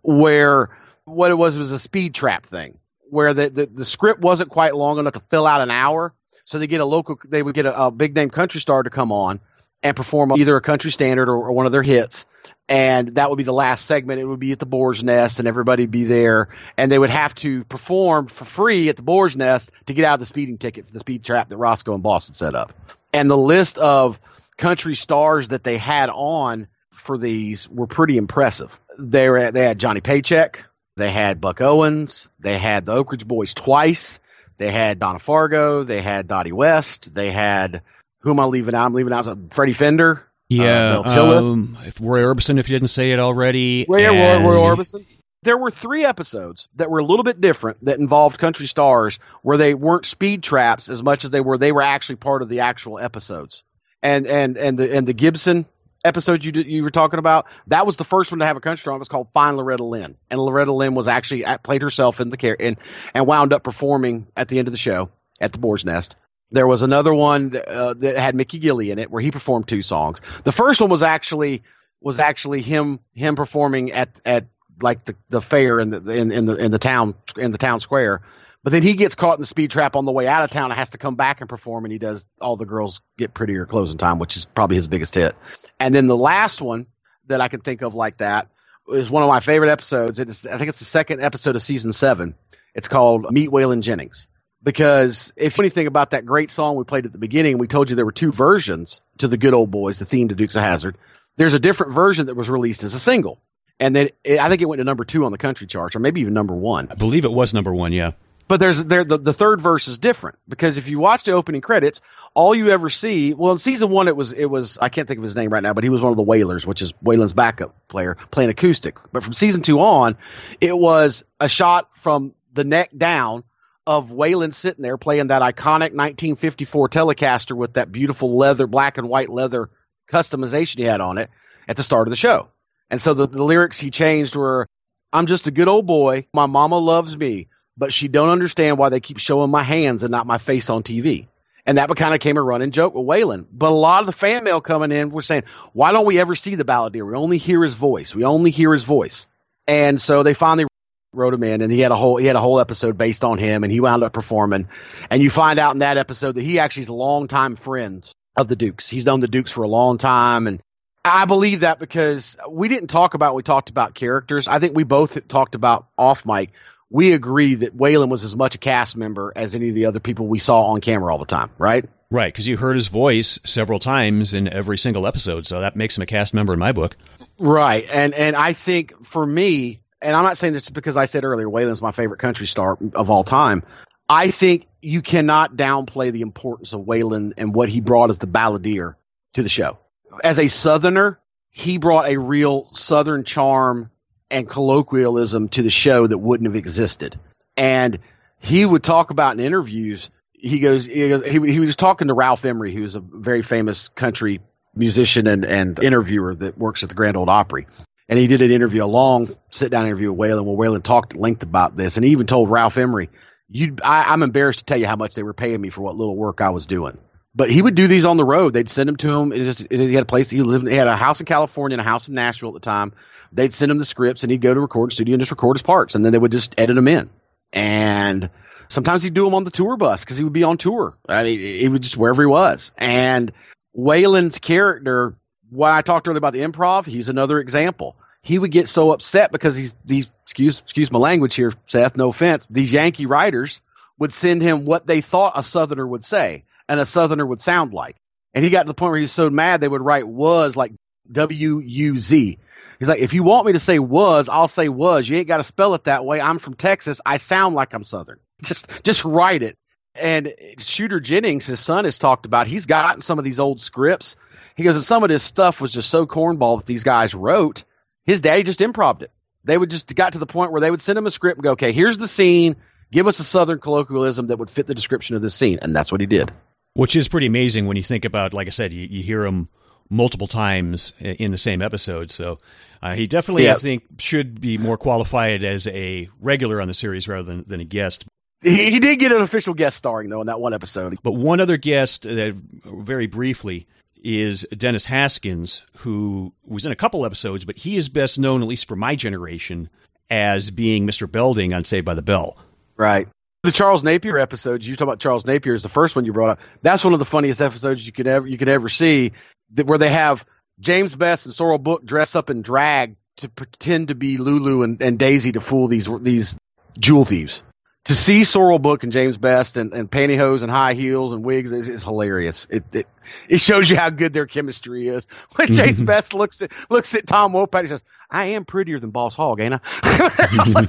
E: where what it was was a speed trap thing where the, the, the script wasn't quite long enough to fill out an hour. So they get a local, they would get a, a big name country star to come on and perform either a country standard or, or, one of their hits. And that would be the last segment. It would be at the Boar's Nest and everybody would be there. And they would have to perform for free at the Boar's Nest to get out of the speeding ticket for the speed trap that Roscoe and Boston set up. And the list of country stars that they had on for these were pretty impressive. They were, they had Johnny Paycheck, they had Buck Owens. They had the Oak Ridge Boys twice. They had Donna Fargo. They had Dottie West. They had who am I leaving out? I'm leaving out Freddie Fender.
D: Yeah, uh, um, if Roy Orbison, if you didn't say it already.
E: Well, yeah, Roy, Roy Orbison. There were three episodes that were a little bit different that involved country stars, where they weren't speed traps as much as they were. They were actually part of the actual episodes. And and and the and the Gibson episode you you were talking about, that was the first one to have a country song. It was called Find Loretta Lynn, and Loretta Lynn was actually at, played herself in the care and and wound up performing at the end of the show at the Boar's Nest. There was another one that, uh, that had Mickey Gilley in it, where he performed two songs. The first one was actually was actually him him performing at at like the, the fair in the in, in the in the town in the town square. But then he gets caught in the speed trap on the way out of town and has to come back and perform, and he does all the girls get prettier closing time, which is probably his biggest hit. And then the last one that I can think of like that is one of my favorite episodes. It is, I think it's the second episode of season seven. It's called Meet Waylon Jennings. Because if anything about that great song we played at the beginning, we told you there were two versions to the Good Old Boys, the theme to Dukes of Hazzard. There's a different version that was released as a single, and then it, I think it went to number two on the country charts, or maybe even number one.
D: I believe it was number one. Yeah.
E: But there's there the, the third verse is different because if you watch the opening credits, all you ever see well in season one it was it was I can't think of his name right now, but he was one of the Waylors, which is Waylon's backup player playing acoustic. But from season two on, it was a shot from the neck down of Waylon sitting there playing that iconic 1954 Telecaster with that beautiful leather, black and white leather customization he had on it at the start of the show. And so the, the lyrics he changed were, I'm just a good old boy. My mama loves me but she don't understand why they keep showing my hands and not my face on TV. And that kind of came a running joke with Waylon. But a lot of the fan mail coming in were saying, why don't we ever see the balladeer? We only hear his voice. We only hear his voice. And so they finally wrote him in and he had a whole he had a whole episode based on him and he wound up performing. And you find out in that episode that he actually is longtime friends of the Dukes. He's known the Dukes for a long time and I believe that because we didn't talk about we talked about characters. I think we both talked about off mic. We agree that Waylon was as much a cast member as any of the other people we saw on camera all the time, right?
D: Right, because you heard his voice several times in every single episode, so that makes him a cast member in my book.
E: Right, and and I think for me, and I'm not saying this because I said earlier, Waylon's my favorite country star of all time. I think you cannot downplay the importance of Waylon and what he brought as the balladeer to the show as a Southerner, he brought a real Southern charm and colloquialism to the show that wouldn't have existed. And he would talk about in interviews. He goes, he, goes, he, he was talking to Ralph Emery, who's a very famous country musician and, and interviewer that works at the Grand Ole Opry. And he did an interview, a long sit down interview with Waylon. Well, Waylon talked at length about this, and he even told Ralph Emery, "You, I'm embarrassed to tell you how much they were paying me for what little work I was doing." But he would do these on the road. They'd send him to him. Just, he had a place. He lived. He had a house in California and a house in Nashville at the time. They'd send him the scripts, and he'd go to record studio and just record his parts, and then they would just edit them in. And sometimes he'd do them on the tour bus because he would be on tour. I mean, he would just wherever he was. And Waylon's character, when I talked earlier about the improv, he's another example. He would get so upset because he's these excuse excuse my language here, Seth. No offense. These Yankee writers would send him what they thought a Southerner would say and a Southerner would sound like. And he got to the point where he was so mad they would write was like W U Z. He's like, if you want me to say was, I'll say was. You ain't got to spell it that way. I'm from Texas. I sound like I'm Southern. Just, just write it. And Shooter Jennings, his son, has talked about. He's gotten some of these old scripts. He goes, and some of this stuff was just so cornball that these guys wrote. His daddy just improved it. They would just got to the point where they would send him a script and go, okay, here's the scene. Give us a Southern colloquialism that would fit the description of this scene, and that's what he did
D: which is pretty amazing when you think about. Like I said, you, you hear him multiple times in the same episode. So uh, he definitely, yeah. I think, should be more qualified as a regular on the series rather than, than a guest.
E: He, he did get an official guest starring though in that one episode.
D: But one other guest, uh, very briefly, is Dennis Haskins, who was in a couple episodes, but he is best known, at least for my generation, as being Mr. Belding on Saved by the Bell.
E: Right the Charles Napier episodes, you talk about Charles Napier is the first one you brought up. That's one of the funniest episodes you could ever you could ever see, that, where they have James Best and Sorrell Booke dress up in drag to pretend to be Lulu and, and Daisy to fool these these jewel thieves. To see Sorrell Booke and James Best and, and pantyhose and high heels and wigs is, is hilarious. It, it it shows you how good their chemistry is. When James mm-hmm. Best looks at looks at Tom Wopat, he says, "I am prettier than Boss Hogg, ain't I?"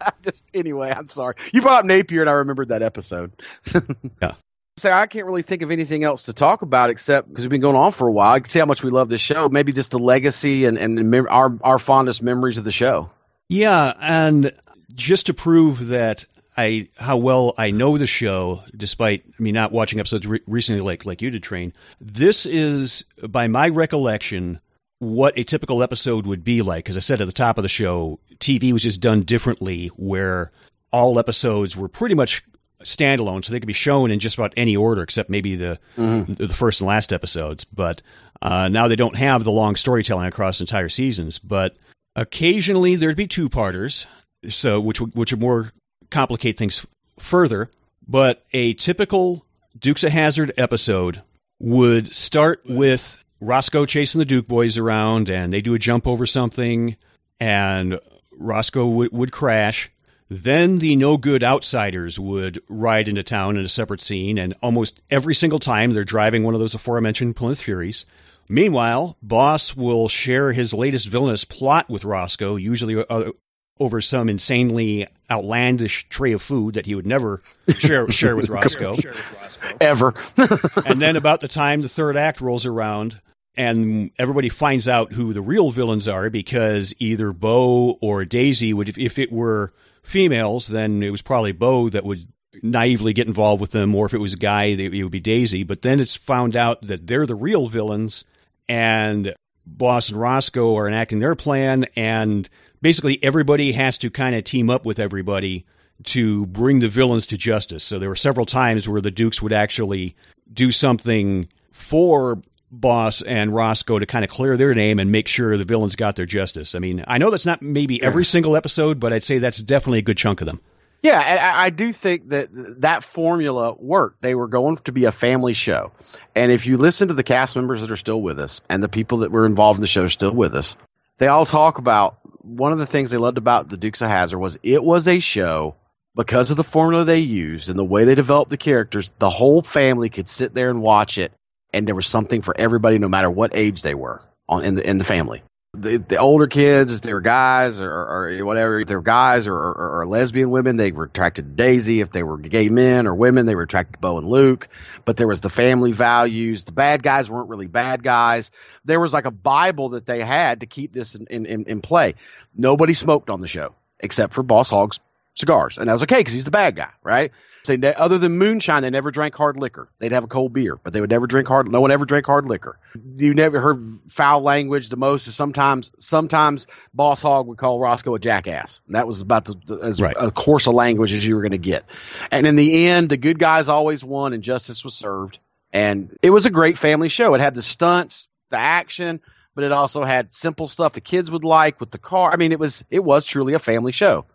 E: Just anyway, I'm sorry. You brought up Napier, and I remembered that episode.
D: yeah.
E: Say I can't really think of anything else to talk about except because we've been going on for a while. I can see how much we love this show. Maybe just the legacy and and mem- our our fondest memories of the show.
D: Yeah, and just to prove that I how well I know the show, despite me not watching episodes re- recently, like like you did, Train. This is, by my recollection, what a typical episode would be like. Because I said at the top of the show, TV was just done differently, where all episodes were pretty much standalone, so they could be shown in just about any order except maybe the mm-hmm. the first and last episodes. But uh, now they don't have the long storytelling across entire seasons. But occasionally there'd be two parters, so which which are more complicate things further. But a typical Dukes of Hazzard episode would start with Roscoe chasing the Duke boys around, and they do a jump over something, and Roscoe w- would crash. Then the no good outsiders would ride into town in a separate scene, and almost every single time they're driving one of those aforementioned Plymouth Furies. Meanwhile, Boss will share his latest villainous plot with Roscoe, usually uh, over some insanely outlandish tray of food that he would never share share with Roscoe.
E: Ever.
D: and then about the time the third act rolls around, and everybody finds out who the real villains are because either Bo or Daisy would, if, it were females, then it was probably Bo that would naively get involved with them, or if it was a guy, it would be Daisy. But then it's found out that they're the real villains, and Boss and Roscoe are enacting their plan, and basically everybody has to kind of team up with everybody to bring the villains to justice. So there were several times where the Dukes would actually do something for Boss and Roscoe to kind of clear their name and make sure the villains got their justice. I mean, I know that's not maybe every single episode, but I'd say that's definitely a good chunk of them.
E: Yeah, I, I do think that that formula worked. They were going to be a family show. And if you listen to the cast members that are still with us and the people that were involved in the show are still with us, they all talk about one of the things they loved about the Dukes of Hazzard was it was a show because of the formula they used and the way they developed the characters, the whole family could sit there and watch it and there was something for everybody no matter what age they were on in the in the family the, the older kids, they were guys or, or whatever, if they were guys or, or, or, lesbian women, they were attracted to Daisy. If they were gay men or women, they were attracted to Bo and Luke. But there was the family values. The bad guys weren't really bad guys. There was like a Bible that they had to keep this in, in, in play. Nobody smoked on the show except for Boss Hogg's cigars. And that was okay because he's the bad guy, right? They, other than moonshine, they never drank hard liquor. They'd have a cold beer, but they would never drink hard. No one ever drank hard liquor. You never heard foul language. The most is sometimes, sometimes Boss Hogg would call Roscoe a jackass. That was about the, the as right. a course of language as you were going to get. And in the end, the good guys always won, and justice was served. And it was a great family show. It had the stunts, the action, but it also had simple stuff the kids would like with the car. I mean, it was it was truly a family show.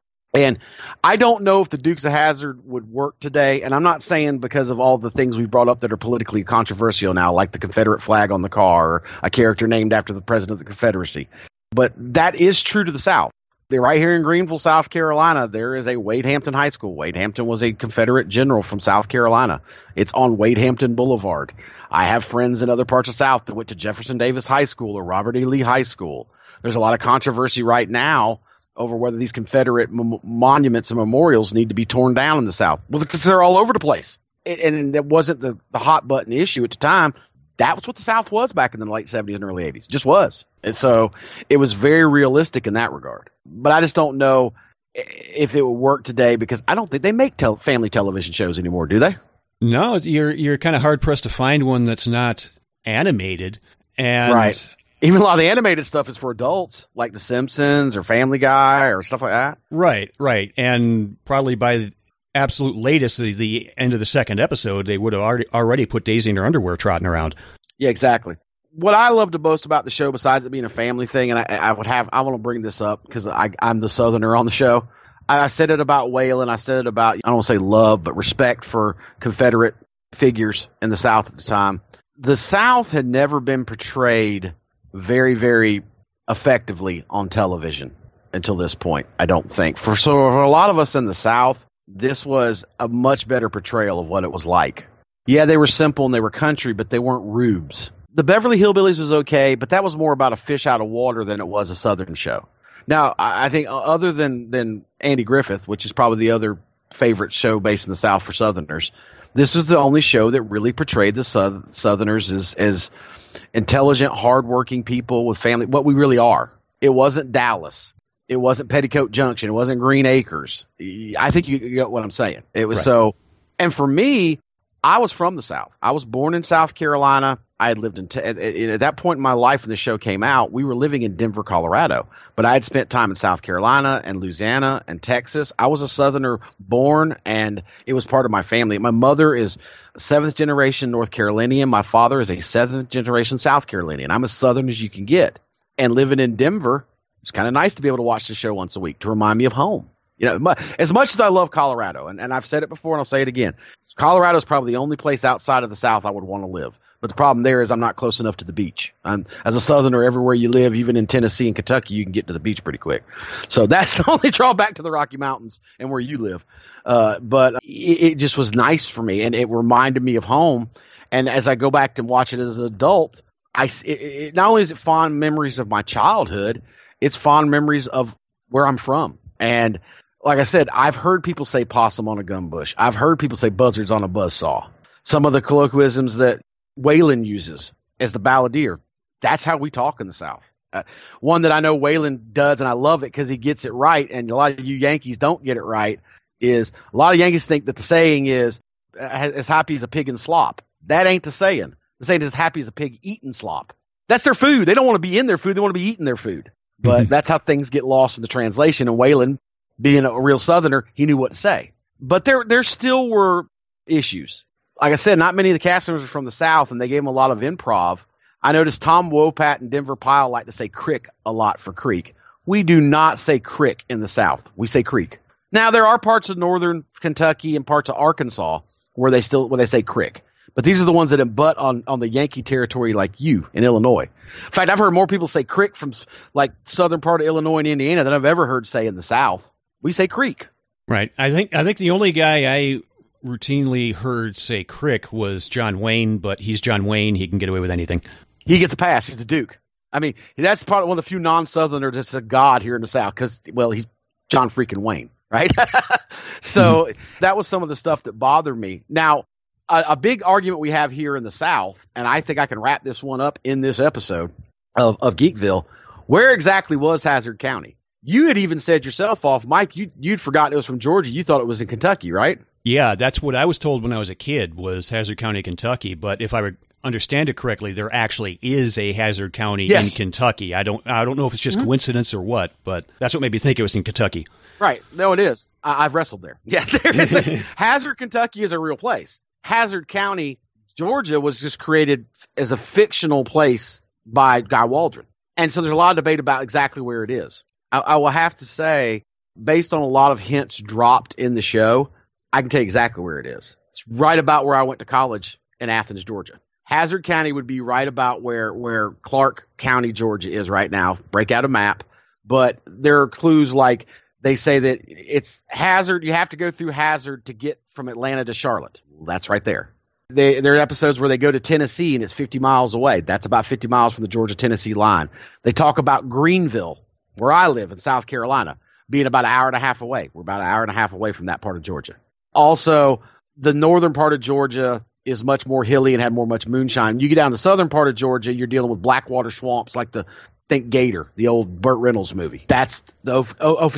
E: And I don't know if the Dukes of Hazzard would work today. And I'm not saying because of all the things we've brought up that are politically controversial now, like the Confederate flag on the car or a character named after the president of the Confederacy. But that is true to the South. They're right here in Greenville, South Carolina. There is a Wade Hampton High School. Wade Hampton was a Confederate general from South Carolina. It's on Wade Hampton Boulevard. I have friends in other parts of South that went to Jefferson Davis High School or Robert E. Lee High School. There's a lot of controversy right now over whether these Confederate m- monuments and memorials need to be torn down in the South. Well, because they're all over the place. And, and that wasn't the, the hot button issue at the time. That was what the South was back in the late 70s and early 80s. It just was. And so it was very realistic in that regard. But I just don't know if it would work today because I don't think they make tel- family television shows anymore, do they?
D: No, you're you're kind of hard pressed to find one that's not animated. And
E: right even a lot of the animated stuff is for adults, like The Simpsons or Family Guy or stuff like that.
D: Right, right, and probably by the absolute latest, the, the end of the second episode, they would have already already put Daisy in her underwear trotting around.
E: Yeah, exactly. What I love the most about the show, besides it being a family thing, and I, I would have, I want to bring this up because I'm the Southerner on the show. I said it about Waylon. I said it about, I don't want to say love, but respect for Confederate figures in the South at the time. The South had never been portrayed very, very effectively on television until this point. I don't think for so for a lot of us in the South, this was a much better portrayal of what it was like. Yeah, they were simple and they were country, but they weren't rubes. The Beverly Hillbillies was okay, but that was more about a fish out of water than it was a Southern show. Now, I think uh, other than than Andy Griffith, which is probably the other favorite show based in the South for Southerners, this was the only show that really portrayed the Southerners as as intelligent, hardworking people with family, what we really are. It wasn't Dallas. It wasn't Petticoat Junction. It wasn't Green Acres. I think you get what I'm saying. It was right. so, and for me, I was from the South. I was born in South Carolina. I had lived in, at, that point in my life when the show came out, we were living in Denver, Colorado. But I had spent time in South Carolina and Louisiana and Texas. I was a Southerner born, and it was part of my family. My mother is seventh generation North Carolinian. My father is a seventh generation South Carolinian. I'm as Southern as you can get. And living in Denver, it's kind of nice to be able to watch the show once a week to remind me of home. You know, as much as I love Colorado, and, and I've said it before and I'll say it again, Colorado is probably the only place outside of the South I would want to live. But the problem there is I'm not close enough to the beach. I'm, as a Southerner, everywhere you live, even in Tennessee and Kentucky, you can get to the beach pretty quick. So that's the only drawback to the Rocky Mountains and where you live. Uh, but it, it just was nice for me, and it reminded me of home. And as I go back and watch it as an adult, I it, it, not only is it fond memories of my childhood, it's fond memories of where I'm from. And like I said, I've heard people say possum on a gun bush. I've heard people say buzzards on a buzz saw. Some of the colloquialisms that Waylon uses as the balladeer. That's how we talk in the South. Uh, one that I know Waylon does, and I love it because he gets it right, and a lot of you Yankees don't get it right. Is a lot of Yankees think that the saying is uh, as happy as a pig in slop. That ain't the saying. The saying is as happy as a pig eating slop. That's their food. They don't want to be in their food. They want to be eating their food. But that's how things get lost in the translation. And Waylon being a real Southerner, he knew what to say. But there, there still were issues. Like I said, not many of the cast members are from the South, and they gave him a lot of improv. I noticed Tom Wopat and Denver Pyle like to say crick a lot for creek. We do not say crick in the South. We say creek. Now there are parts of northern Kentucky and parts of Arkansas where they still where they say crick. But these are the ones that butt on, on the Yankee territory like you in Illinois. In fact, I've heard more people say crick from like southern part of Illinois and Indiana than I've ever heard say in the South. We say creek.
D: Right. I think I think the only guy I routinely heard say crick was John Wayne, but he's John Wayne. He can get away with anything.
E: He gets a pass. He's the Duke. I mean, that's part of one of the few non-Southerners that's a god here in the South because, well, he's John freaking Wayne, right? so mm-hmm. that was some of the stuff that bothered me. Now, a, a, big argument we have here in the South, and I think I can wrap this one up in this episode of, of Geekville. Where exactly was Hazzard County? You had even said yourself off, Mike. You you'd forgotten it was from Georgia. You thought it was in Kentucky, right?
D: Yeah, that's what I was told when I was a kid was Hazzard County, Kentucky. But if I understand it correctly, there actually is a Hazard County yes. in Kentucky. I don't I don't know if it's just mm-hmm. coincidence or what, but that's what made me think it was in Kentucky.
E: Right. No, it is. I, have wrestled there. Yeah, there is. A, Hazard, Kentucky is a real place. Hazzard County, Georgia, was just created as a fictional place by Guy Waldron, and so there's a lot of debate about exactly where it is. I, I will have to say, based on a lot of hints dropped in the show, I can tell you exactly where it is. It's right about where I went to college in Athens, Georgia. Hazzard County would be right about where where Clarke County, Georgia is right now. Break out a map, but there are clues like they say that it's Hazzard. You have to go through Hazzard to get from Atlanta to Charlotte. Well, that's right there. They, there are episodes where they go to Tennessee and it's 50 miles away. That's about 50 miles from the Georgia Tennessee line. They talk about Greenville, where I live in South Carolina, being about an hour and a half away. We're about an hour and a half away from that part of Georgia. Also, the northern part of Georgia is much more hilly and had more much moonshine. You get down to the southern part of Georgia, you're dealing with blackwater swamps like the think Gator, the old Burt Reynolds movie. That's the o- o-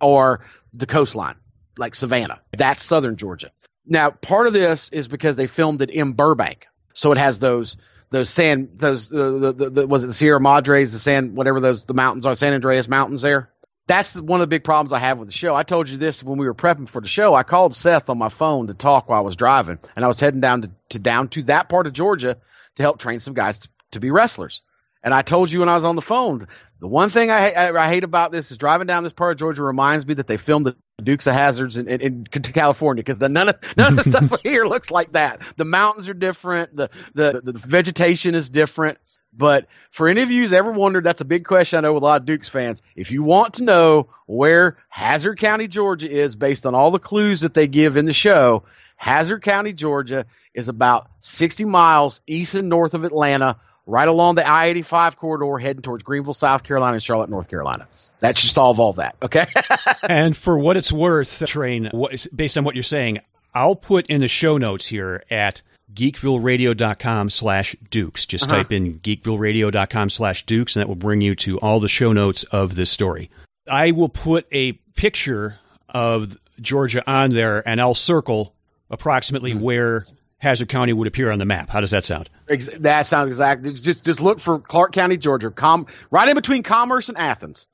E: or the coastline, like Savannah. That's southern Georgia. Now, part of this is because they filmed it in Burbank, so it has those those sand those the, the, the, was it the Sierra Madres, the sand whatever those the mountains are, San Andreas Mountains there. That's one of the big problems I have with the show. I told you this when we were prepping for the show. I called Seth on my phone to talk while I was driving, and I was heading down to, to down to that part of Georgia to help train some guys to, to be wrestlers. And I told you when I was on the phone, the one thing I, I, I, hate about this is driving down this part of Georgia reminds me that they filmed the Dukes of Hazzards in, in, in California because none of none of the stuff here looks like that. The mountains are different. The, the the vegetation is different. But for any of you who's ever wondered, that's a big question I know with a lot of Dukes fans. If you want to know where Hazzard County, Georgia is based on all the clues that they give in the show, Hazzard County, Georgia is about 60 miles east and north of Atlanta right along the I 85 corridor heading towards Greenville, South Carolina, and Charlotte, North Carolina. That should solve all that. Okay.
D: and for what it's worth, Train, based on what you're saying, I'll put in the show notes here at geekvilleradio.com slash dukes. Just uh-huh. type in geekvilleradio.com slash dukes, and that will bring you to all the show notes of this story. I will put a picture of Georgia on there, and I'll circle approximately mm-hmm. where Hazzard County would appear on the map. How does that sound?
E: That sounds exactly. Just just look for Clarke County, Georgia, com right in between Commerce and Athens.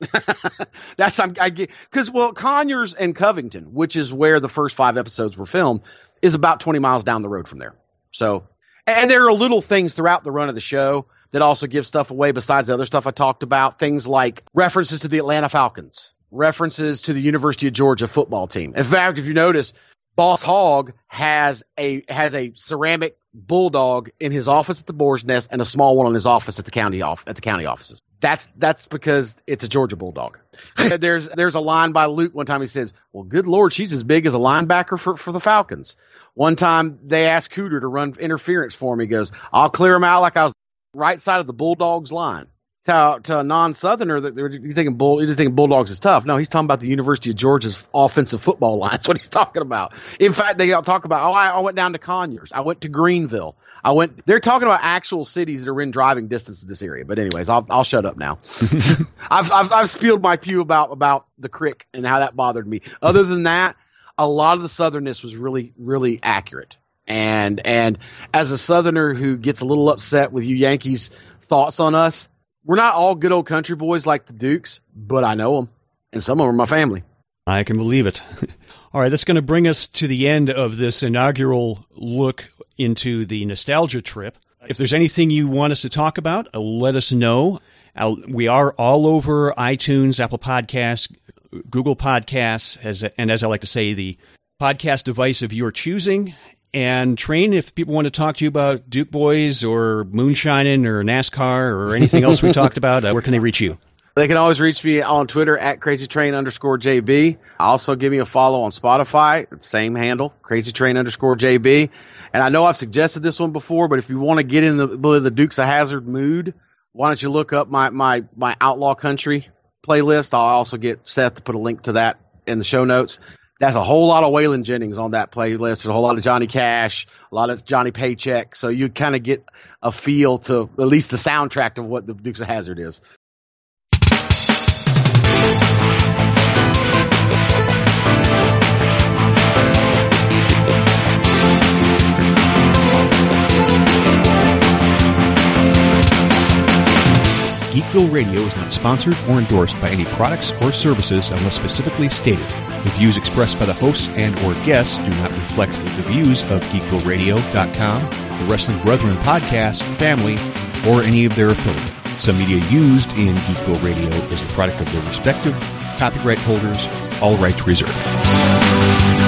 E: That's I'm, I get because well, Conyers and Covington, which is where the first five episodes were filmed, is about 20 miles down the road from there. So, and there are little things throughout the run of the show that also give stuff away besides the other stuff I talked about. Things like references to the Atlanta Falcons, references to the University of Georgia football team. In fact, if you notice, Boss Hogg has a has a ceramic bulldog in his office at the Boar's Nest and a small one in his office at the county off at the county offices. That's that's because it's a Georgia bulldog. there's there's a line by Luke one time he says, "Well, good lord, she's as big as a linebacker for for the Falcons." One time they asked Cooter to run interference for him. He goes, "I'll clear him out like I was right side of the Bulldogs line." To, to a non-southerner that you're thinking bull you're thinking bulldogs is tough. No he's talking about the university of georgia's offensive football line. That's what he's talking about. In fact they all talk about oh I, I, went down to conyers. I went to greenville. I went they're talking about actual cities that are in driving distance of this area. But anyways i'll, I'll shut up now. I've, I've, I've spilled my pew about about the crick and how that bothered me. Other than that a lot of the southernness was really really accurate. And and as a southerner who gets a little upset with you yankees thoughts on us we're not all good old country boys like the Dukes, but I know them, and some of them are my family.
D: I can believe it. All right, that's going to bring us to the end of this inaugural look into the nostalgia trip. If there's anything you want us to talk about, uh, let us know. Uh, we are all over iTunes, Apple Podcasts, Google Podcasts, as, and as I like to say, the podcast device of your choosing. And Train, if people want to talk to you about Duke Boys or moonshining or NASCAR or anything else we talked about, uh, where can they reach you?
E: They can always reach me on Twitter at crazytrain underscore JB. Also give me a follow on Spotify, same handle, crazytrain underscore JB. And I know I've suggested this one before, but if you want to get in the, the Dukes of Hazzard mood, why don't you look up my, my, my Outlaw Country playlist? I'll also get Seth to put a link to that in the show notes. That's a whole lot of Waylon Jennings on that playlist. A whole lot of Johnny Cash, a lot of Johnny Paycheck. So you kind of get a feel to at least the soundtrack of what the Dukes of Hazzard is.
D: Geekville Radio is not sponsored or endorsed by any products or services unless specifically stated. The views expressed by the hosts and or guests do not reflect the views of GeekvilleRadio.com, the Wrestling Brethren podcast, family, or any of their affiliates. Some media used in Geekville Radio is the product of their respective copyright holders, all rights reserved.